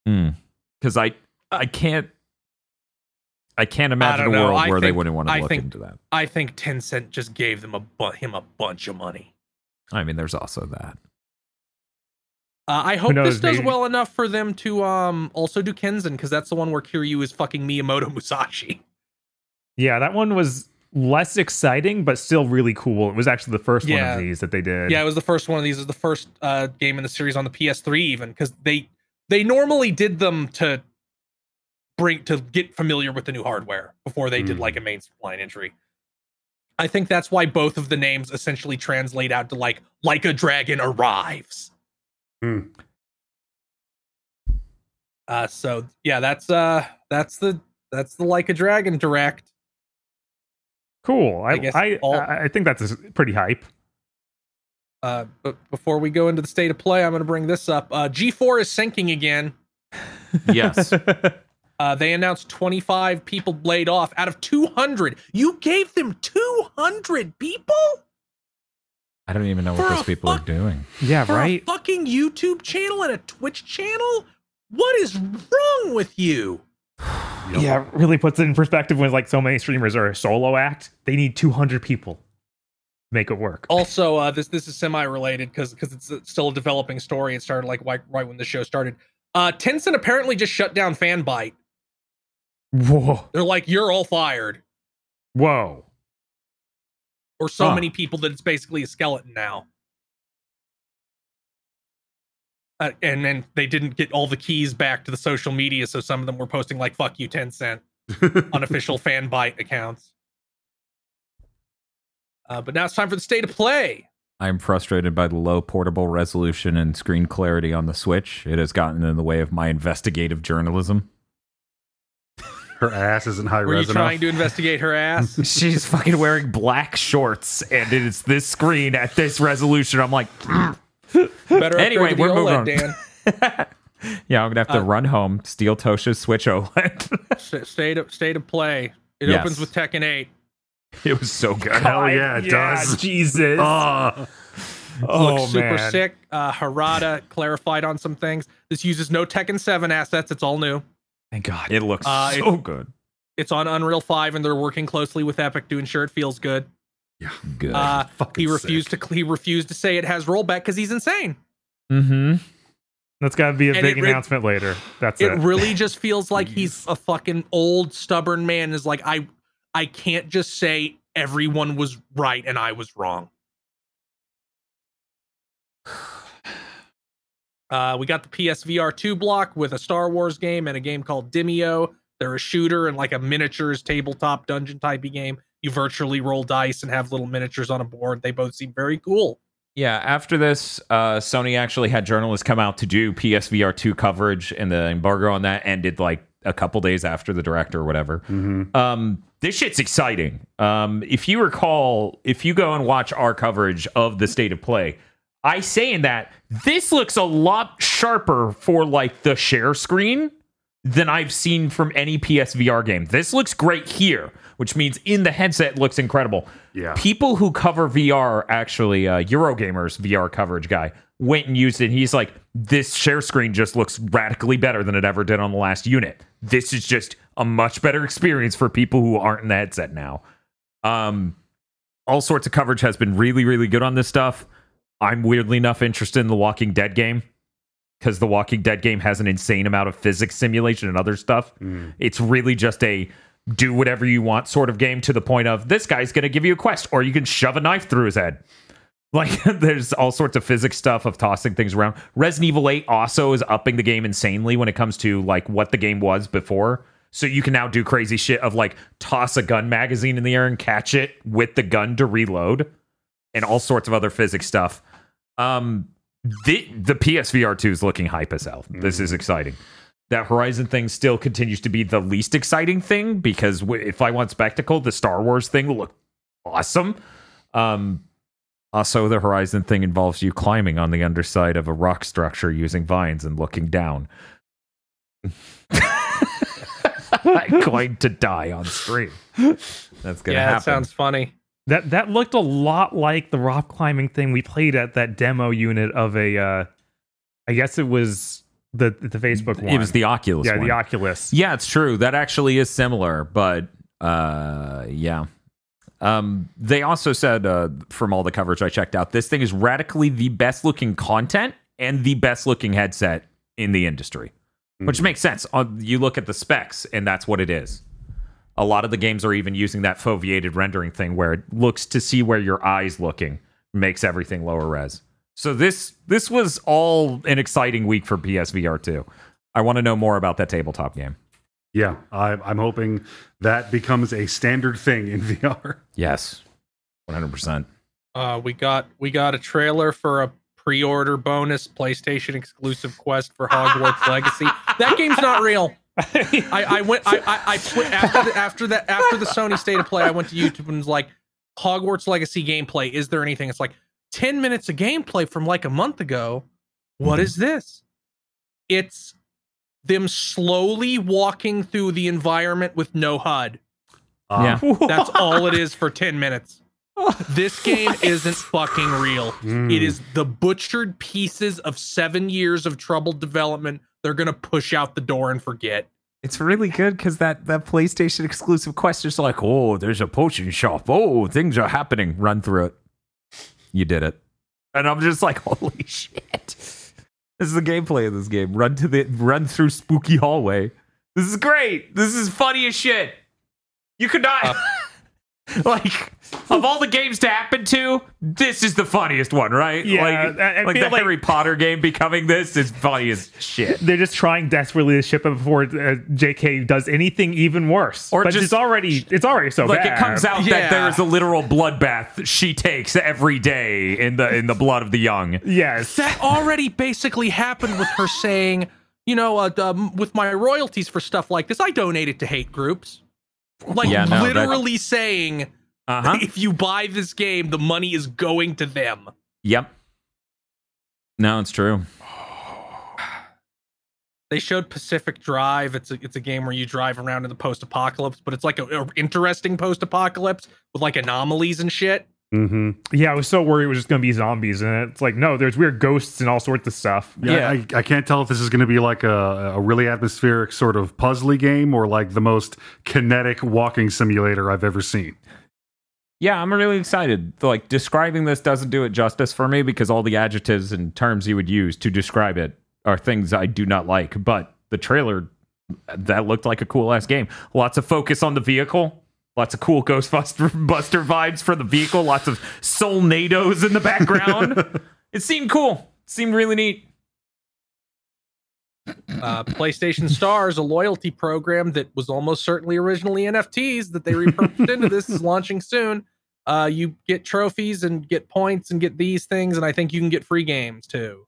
because I I can't I can't imagine a know. world I where they wouldn't want to I look think- into that. I think Tencent just gave them a bu- him a bunch of money. I mean, there's also that. Uh, I hope knows, this does maybe- well enough for them to um also do Kenzan because that's the one where Kiryu is fucking Miyamoto Musashi. Yeah, that one was less exciting, but still really cool. It was actually the first one of these that they did. Yeah, it was the first one of these. It was the first uh, game in the series on the PS3, even because they they normally did them to bring to get familiar with the new hardware before they did Hmm. like a main line entry. I think that's why both of the names essentially translate out to like like a dragon arrives. Hmm. Uh, so yeah, that's uh that's the that's the like a dragon direct. cool. I I I, all- I, I think that's a pretty hype. Uh, but before we go into the state of play, I'm going to bring this up. Uh, G4 is sinking again. Yes, Uh, they announced 25 people laid off out of 200. You gave them 200 people I don't even know For what those people fuck- are doing. yeah, for right. a fucking YouTube channel and a Twitch channel. What is wrong with you? Yep. Yeah, it really puts it in perspective when like so many streamers are a solo act. They need 200 people to make it work. Also, uh, this this is semi-related because because it's still a developing story. It started like right, right when the show started. Uh, Tencent apparently just shut down Fanbyte. Whoa, They're like, you're all fired, whoa. or so Huh. many people that it's basically a skeleton now. Uh, and then they didn't get all the keys back to the social media, so some of them were posting like "fuck you, Tencent" unofficial Fanbyte accounts. Uh, but now it's time for the state of play. I'm frustrated by the low portable resolution and screen clarity on the Switch. It has gotten in the way of my investigative journalism. Her ass isn't high Were you res enough. trying to investigate her ass? She's fucking wearing black shorts, and it's this screen at this resolution. I'm like, Better Anyway, the we're moving on. Dan. yeah, I'm gonna have to run home, steal Tosha's Switch OLED. S- State of state of play. It Yes. opens with Tekken 8. it was so good. Hell yeah, it does. Jesus. Ah, oh, Looks super man. sick. Uh, Harada clarified on some things. This uses no Tekken 7 assets. It's all new. Thank God. It looks Uh, so good. It's on Unreal 5, and they're working closely with Epic to ensure it feels good. Yeah, good. Uh, fucking he refused to he refused to say it has rollback because he's insane. mm-hmm. That's got to be a And big it re- announcement later. That's It it. really just feels like he's a fucking old stubborn man. Is like I I can't just say everyone was right and I was wrong. Uh, we got the PSVR 2 block with a Star Wars game and a game called Demeo. They're a shooter and like a miniatures tabletop dungeon typey game. You virtually roll dice and have little miniatures on a board. They both seem very cool. Yeah, after this, uh, Sony actually had journalists come out to do PSVR 2 coverage, and the embargo on that ended like a couple days after the director or whatever. mhm. Um, this shit's exciting. Um, if you recall, if you go and watch our coverage of the state of play, I say in that this looks a lot sharper for like the share screen than I've seen from any PSVR game. This looks great here, which means in the headset looks incredible. Yeah. People who cover VR, actually, uh, Eurogamer's VR coverage guy went and used it. And he's like, this share screen just looks radically better than it ever did on the last unit. This is just a much better experience for people who aren't in the headset now. Um, all sorts of coverage has been really, really good on this stuff. I'm weirdly enough interested in the Walking Dead game because the Walking Dead game has an insane amount of physics simulation and other stuff. It's really just a do whatever you want sort of game to the point of this guy's going to give you a quest or you can shove a knife through his head. Like there's all sorts of physics stuff of tossing things around. Resident Evil 8 also is upping the game insanely when it comes to like what the game was before. So you can now do crazy shit of like toss a gun magazine in the air and catch it with the gun to reload and all sorts of other physics stuff. Um the the PSVR 2 is looking hype as hell. This is exciting. That Horizon thing still continues to be the least exciting thing because w- if I want spectacle, the Star Wars thing will look awesome. Um also, the Horizon thing involves you climbing on the underside of a rock structure using vines and looking down. I'm going to die on stream. That's gonna yeah, happen. that sounds funny. That that looked a lot like the rock climbing thing we played at that demo unit of a. Uh, I guess it was the the Facebook one. It was the Oculus. yeah one. the Oculus. Yeah, it's true. That actually is similar, but uh yeah. Um they also said uh from all the coverage I checked out, this thing is radically the best looking content and the best looking headset in the industry. Which makes sense. Uh, you look at the specs and that's what it is. A lot of the games are even using that foveated rendering thing where it looks to see where your eyes looking makes everything lower res. So this this was all an exciting week for PSVR 2. I want to know more about that tabletop game. Yeah, I, I'm hoping that becomes a standard thing in VR. Yes. 100%. Uh, we got we got a trailer for a pre-order bonus PlayStation exclusive quest for Hogwarts Legacy. That game's not real. I, I went I I, I put after the, after that after the Sony State of Play, I went to YouTube and was like Hogwarts Legacy gameplay. Is there anything? It's like ten minutes of gameplay from like a month ago. What is this? It's them slowly walking through the environment with no HUD. Uh, Yeah. That's all it is for 10 minutes. This game isn't fucking real. mm. It is the butchered pieces of seven years of troubled development they're going to push out the door and forget. It's really good because that, that PlayStation exclusive quest is like, oh, there's a potion shop. Oh, things are happening. Run through it. You did it. And I'm just like, holy shit. This is the gameplay of this game. Run to the run through spooky hallway. This is great. This is funny as shit. You could not like of all the games to happen to, this is the funniest one, right? Yeah, like, I- I like the like- Harry Potter game becoming this is funny as shit. They're just trying desperately to ship it before uh, J.K. does anything even worse. Or but just- it's already it's already so like bad. it comes out Yeah. that there's a literal bloodbath she takes every day in the in the blood of the young. Yes. That already basically happened with her saying, you know, uh, um, with my royalties for stuff like this, I donate it to hate groups. Like Yeah, no, that- literally saying, Uh-huh. if you buy this game, the money is going to them. yep. No, it's true. They showed Pacific Drive. It's a it's a game where you drive around in the post apocalypse, but it's like a, a interesting post apocalypse with like anomalies and shit. Mm-hmm. Yeah, I was so worried it was just going to be zombies, and it's like, no, there's weird ghosts and all sorts of stuff. Yeah, Yeah. I, I can't tell if this is going to be like a, a really atmospheric sort of puzzly game or like the most kinetic walking simulator I've ever seen. Yeah, I'm really excited. Like describing this doesn't do it justice for me because all the adjectives and terms you would use to describe it are things I do not like. But the trailer that looked like a cool ass game. Lots of focus on the vehicle. Lots of cool Ghostbuster Buster vibes for the vehicle. Lots of Solnados in the background. it seemed cool. It seemed really neat. Uh, PlayStation Stars, a loyalty program that was almost certainly originally NFTs that they repurposed into this, is launching soon. Uh, you get trophies and get points and get these things, and I think you can get free games too.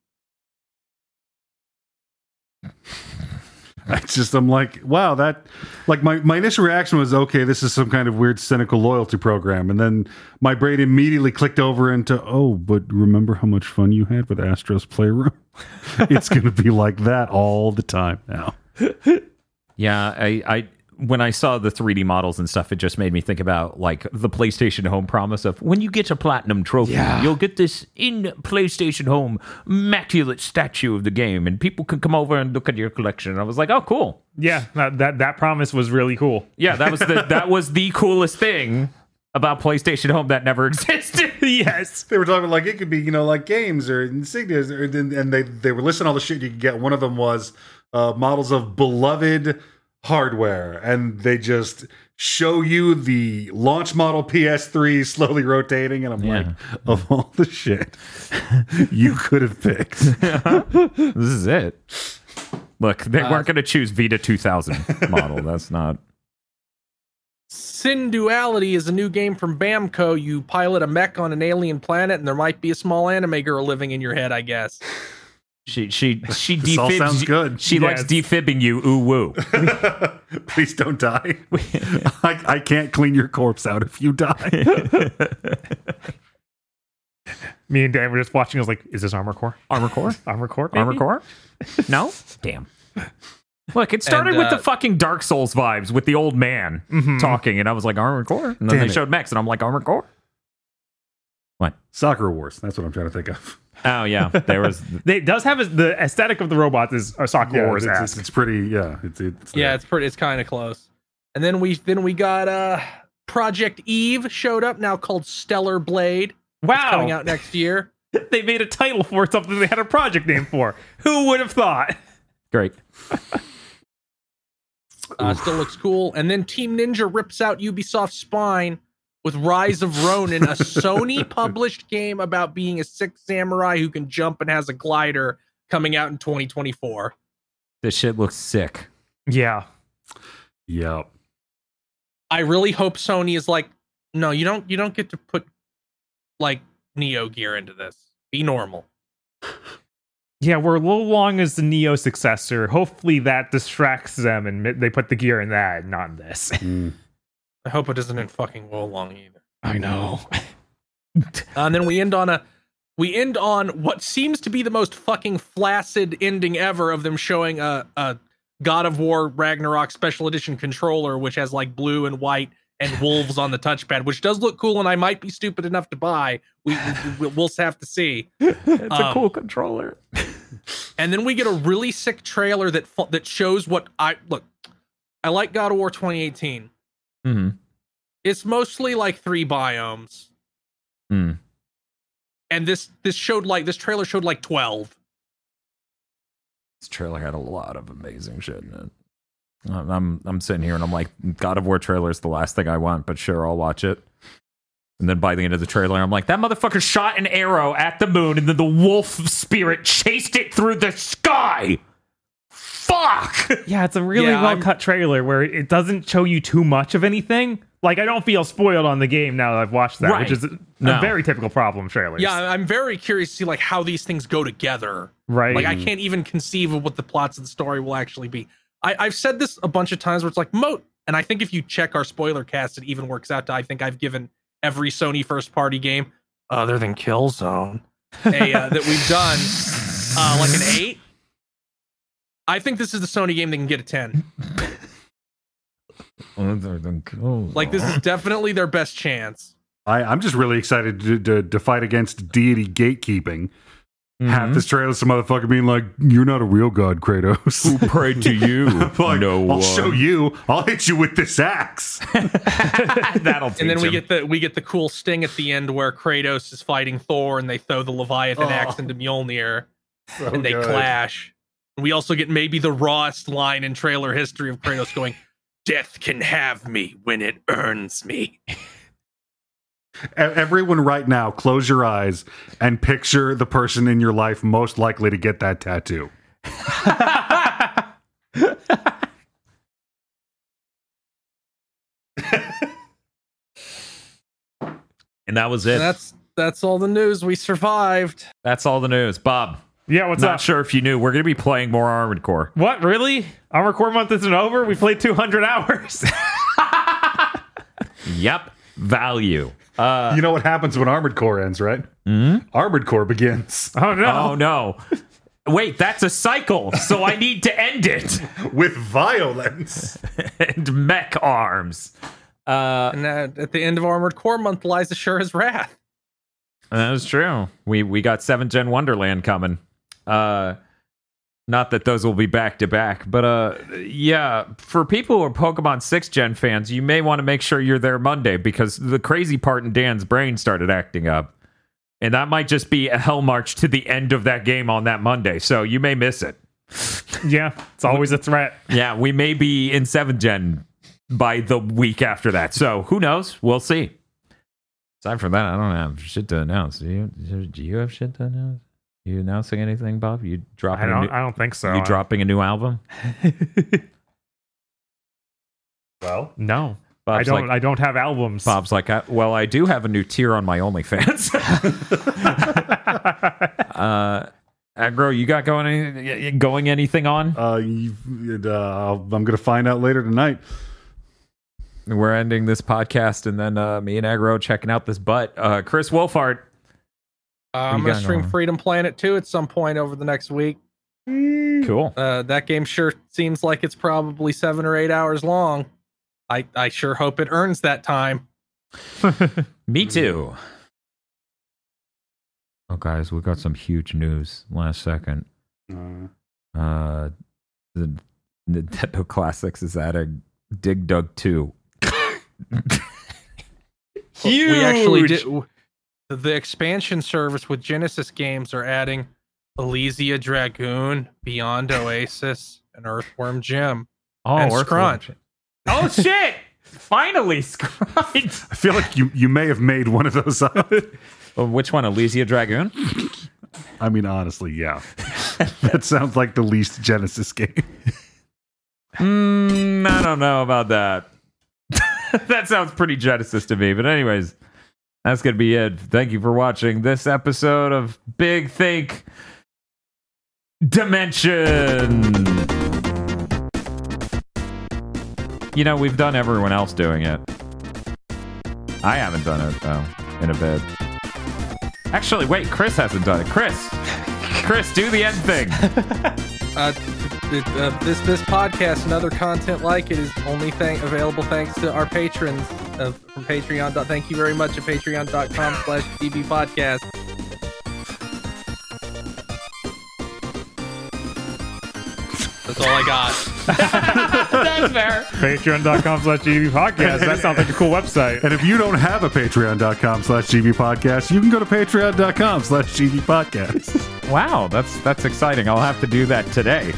I just I'm like, wow, that like my, my initial reaction was okay, this is some kind of weird cynical loyalty program. And then my brain immediately clicked over into, oh, but remember how much fun you had with Astro's Playroom? it's gonna be like that all the time now. Yeah, I, I when I saw the 3D models and stuff, it just made me think about like the PlayStation Home promise of when you get a platinum trophy, Yeah. you'll get this in PlayStation Home immaculate statue of the game, and people can come over and look at your collection. And I was like, oh, cool. Yeah, that that, that promise was really cool. Yeah, that was the that was the coolest thing about PlayStation Home that never existed. yes. They were talking like it could be, you know, like games or insignias, or, and they they were listing all the shit you could get. One of them was uh, models of beloved hardware, and they just show you the launch model PS3 slowly rotating, and I'm Yeah. like, of all the shit you could have picked, this is it. Look, they uh, weren't going to choose Vita 2000 model. That's not. Synduality is a new game from Bamco. You pilot a mech on an alien planet, and there might be a small anime girl living in your head, I guess. She she she This all defibs. sounds good. She likes Yes. defibbing you. Ooh woo. please don't die. I, I can't clean your corpse out if you die. Me and Dan were just watching. I was like, "Is this Armor Core? Armor Core. Armor Core? Armor? Core? No? Damn. Look, it started And, with uh, the fucking Dark Souls vibes with the old man talking, and I was like, Armor Core? And then Damn they it. showed Max, and I'm like, Armor Core? What? Sakura Wars. That's what I'm trying to think of. Oh, yeah. There was. They, it does have a, the aesthetic of the robots is a Sakura Yeah, Wars it's, it's, pretty. Yeah, it's, it's Yeah, there. it's pretty. It's kind of close. And then we then we got uh Project Eve showed up now called Stellar Blade. It's Wow, coming out next year. they made a title for something they had a project name for. Who would have thought? Great. Uh, still looks cool. And then Team Ninja rips out Ubisoft's spine with Rise of Ronin, a Sony published game about being a sick samurai who can jump and has a glider coming out in 2024. This shit looks sick. Yeah, yeah. I really hope Sony is like, no, you don't you don't get to put like Nioh gear into this. Be normal. yeah, we're a little long as the Nioh successor. Hopefully that distracts them and they put the gear in that, not in this. Mm. I hope it isn't in fucking Wo Long either. I know. And then we end on a we end on what seems to be the most fucking flaccid ending ever of them showing a, a God of War Ragnarok special edition controller, which has like blue and white and wolves on the touchpad, which does look cool, and I might be stupid enough to buy. We, we we'll have to see. It's Um, a cool controller. And then we get a really sick trailer that that shows what I look. I like God of War 2018. Hmm It's mostly like three biomes, Mm. and this this showed like this trailer showed like 12. This trailer had a lot of amazing shit in it. I'm I'm, I'm sitting here and I'm like, God of War trailer is the last thing I want, but sure, I'll watch it. And then by the end of the trailer, I'm like, that motherfucker shot an arrow at the moon, and then the wolf spirit chased it through the sky. Fuck. Yeah, it's a really Yeah, well cut trailer where it doesn't show you too much of anything. like I don't feel spoiled on the game now that I've watched that, Right. which is a, No. a very typical problem. Trailers, Yeah, I'm very curious to see like how these things go together. right. Like I can't even conceive of what the plots of the story will actually be. I, I've said this a bunch of times where it's like moat, and I think if you check our spoiler cast, it even works out to I think I've given every Sony first party game, other than Killzone, a uh, that we've done uh, like an eight. I think this is the Sony game that can get a ten. Other than cool. Like this is definitely their best chance. I, I'm just really excited to, to, to fight against deity gatekeeping. Mm-hmm. Half this trailer, some motherfucker being like, "You're not a real god, Kratos." Who prayed to you? Like, no I'll one. show you. I'll hit you with this axe. That'll teach And then we him. get the we get the cool sting at the end where Kratos is fighting Thor and they throw the Leviathan Oh. axe into Mjolnir. So and they good. clash. And we also get maybe the rawest line in trailer history of Kratos going, Death can have me when it earns me. Everyone, right now, close your eyes and picture the person in your life most likely to get that tattoo. and that was it. And that's that's all the news. We survived. That's all the news. Bob, yeah, what's not up? sure if you knew, we're going to be playing more Armored Core. What really? Armored core month isn't over. We played 200 hours. Yep. Value. Uh, you know what happens when Armored Core ends, right? mhm. Armored Core begins oh no! Oh, no. Wait, that's a cycle, so I need to end it. with violence. and mech arms. Uh, And uh, at the end of Armored Core month lies Asura's wrath. that is true. We we got seventh gen Wonderland coming. Uh, not that those will be back to back, but uh, yeah. For people who are Pokemon 6 gen fans, you may want to make sure you're there Monday because the crazy part in Dan's brain started acting up, and that might just be a hell march to the end of that game on that Monday. So you may miss it. Yeah, it's always a threat. Yeah, we may be in 7 gen by the week after that. So who knows? We'll see. Aside from that, I don't have shit to announce. Do you? Do you have shit to announce? You announcing anything, Bob? You dropping? I don't. a new, I don't think so. you dropping a new album? well, no. Bob's I don't. Like, I don't have albums. Bob's like, I, well, I do have a new tier on my OnlyFans. uh, Agro, you got going any, going anything on? Uh, you, uh, I'll- I'm going to find out later tonight. We're ending this podcast, and then uh, me and Agro checking out this butt. Uh, Chris Wolfart. Uh, I'm gonna stream going? Freedom Planet 2 at some point over the next week. Cool. Uh, that game sure seems like it's probably seven or eight hours long. I, I sure hope it earns that time. Me too. Oh, guys, we got some huge news last second. Uh, Uh, the Nintendo Classics is adding Dig Dug 2. Huge. We actually did. W- The expansion service with Genesis games are adding Alisia Dragoon, Beyond Oasis, and Earthworm Jim. Oh, And Earthworm. Scrunch. Oh, shit! Finally, Scrunch! I feel like you, you may have made one of those up. Oh, which one? Alisia Dragoon? I mean, honestly, yeah. that sounds like the least Genesis game. Mm, I don't know about that. that sounds pretty Genesis to me. But, anyways, that's going to be it. Thank you for watching this episode of Big Think Dimension. You know, we've done everyone else doing it. I haven't done it, though, in a bit. Actually, wait, Chris hasn't done it. Chris! Chris, do the end thing. Uh, uh, this this podcast and other content like it is only thank- available thanks to our patrons uh, from Patreon. Thank you very much at patreon.com slash DB podcast. That's all I got. That's fair. Patreon.com slash GB podcast. That sounds like a cool website. And if you don't have a patreon.com slash GB podcast, you can go to patreon.com slash GB podcast. Wow, that's that's exciting. I'll have to do that today.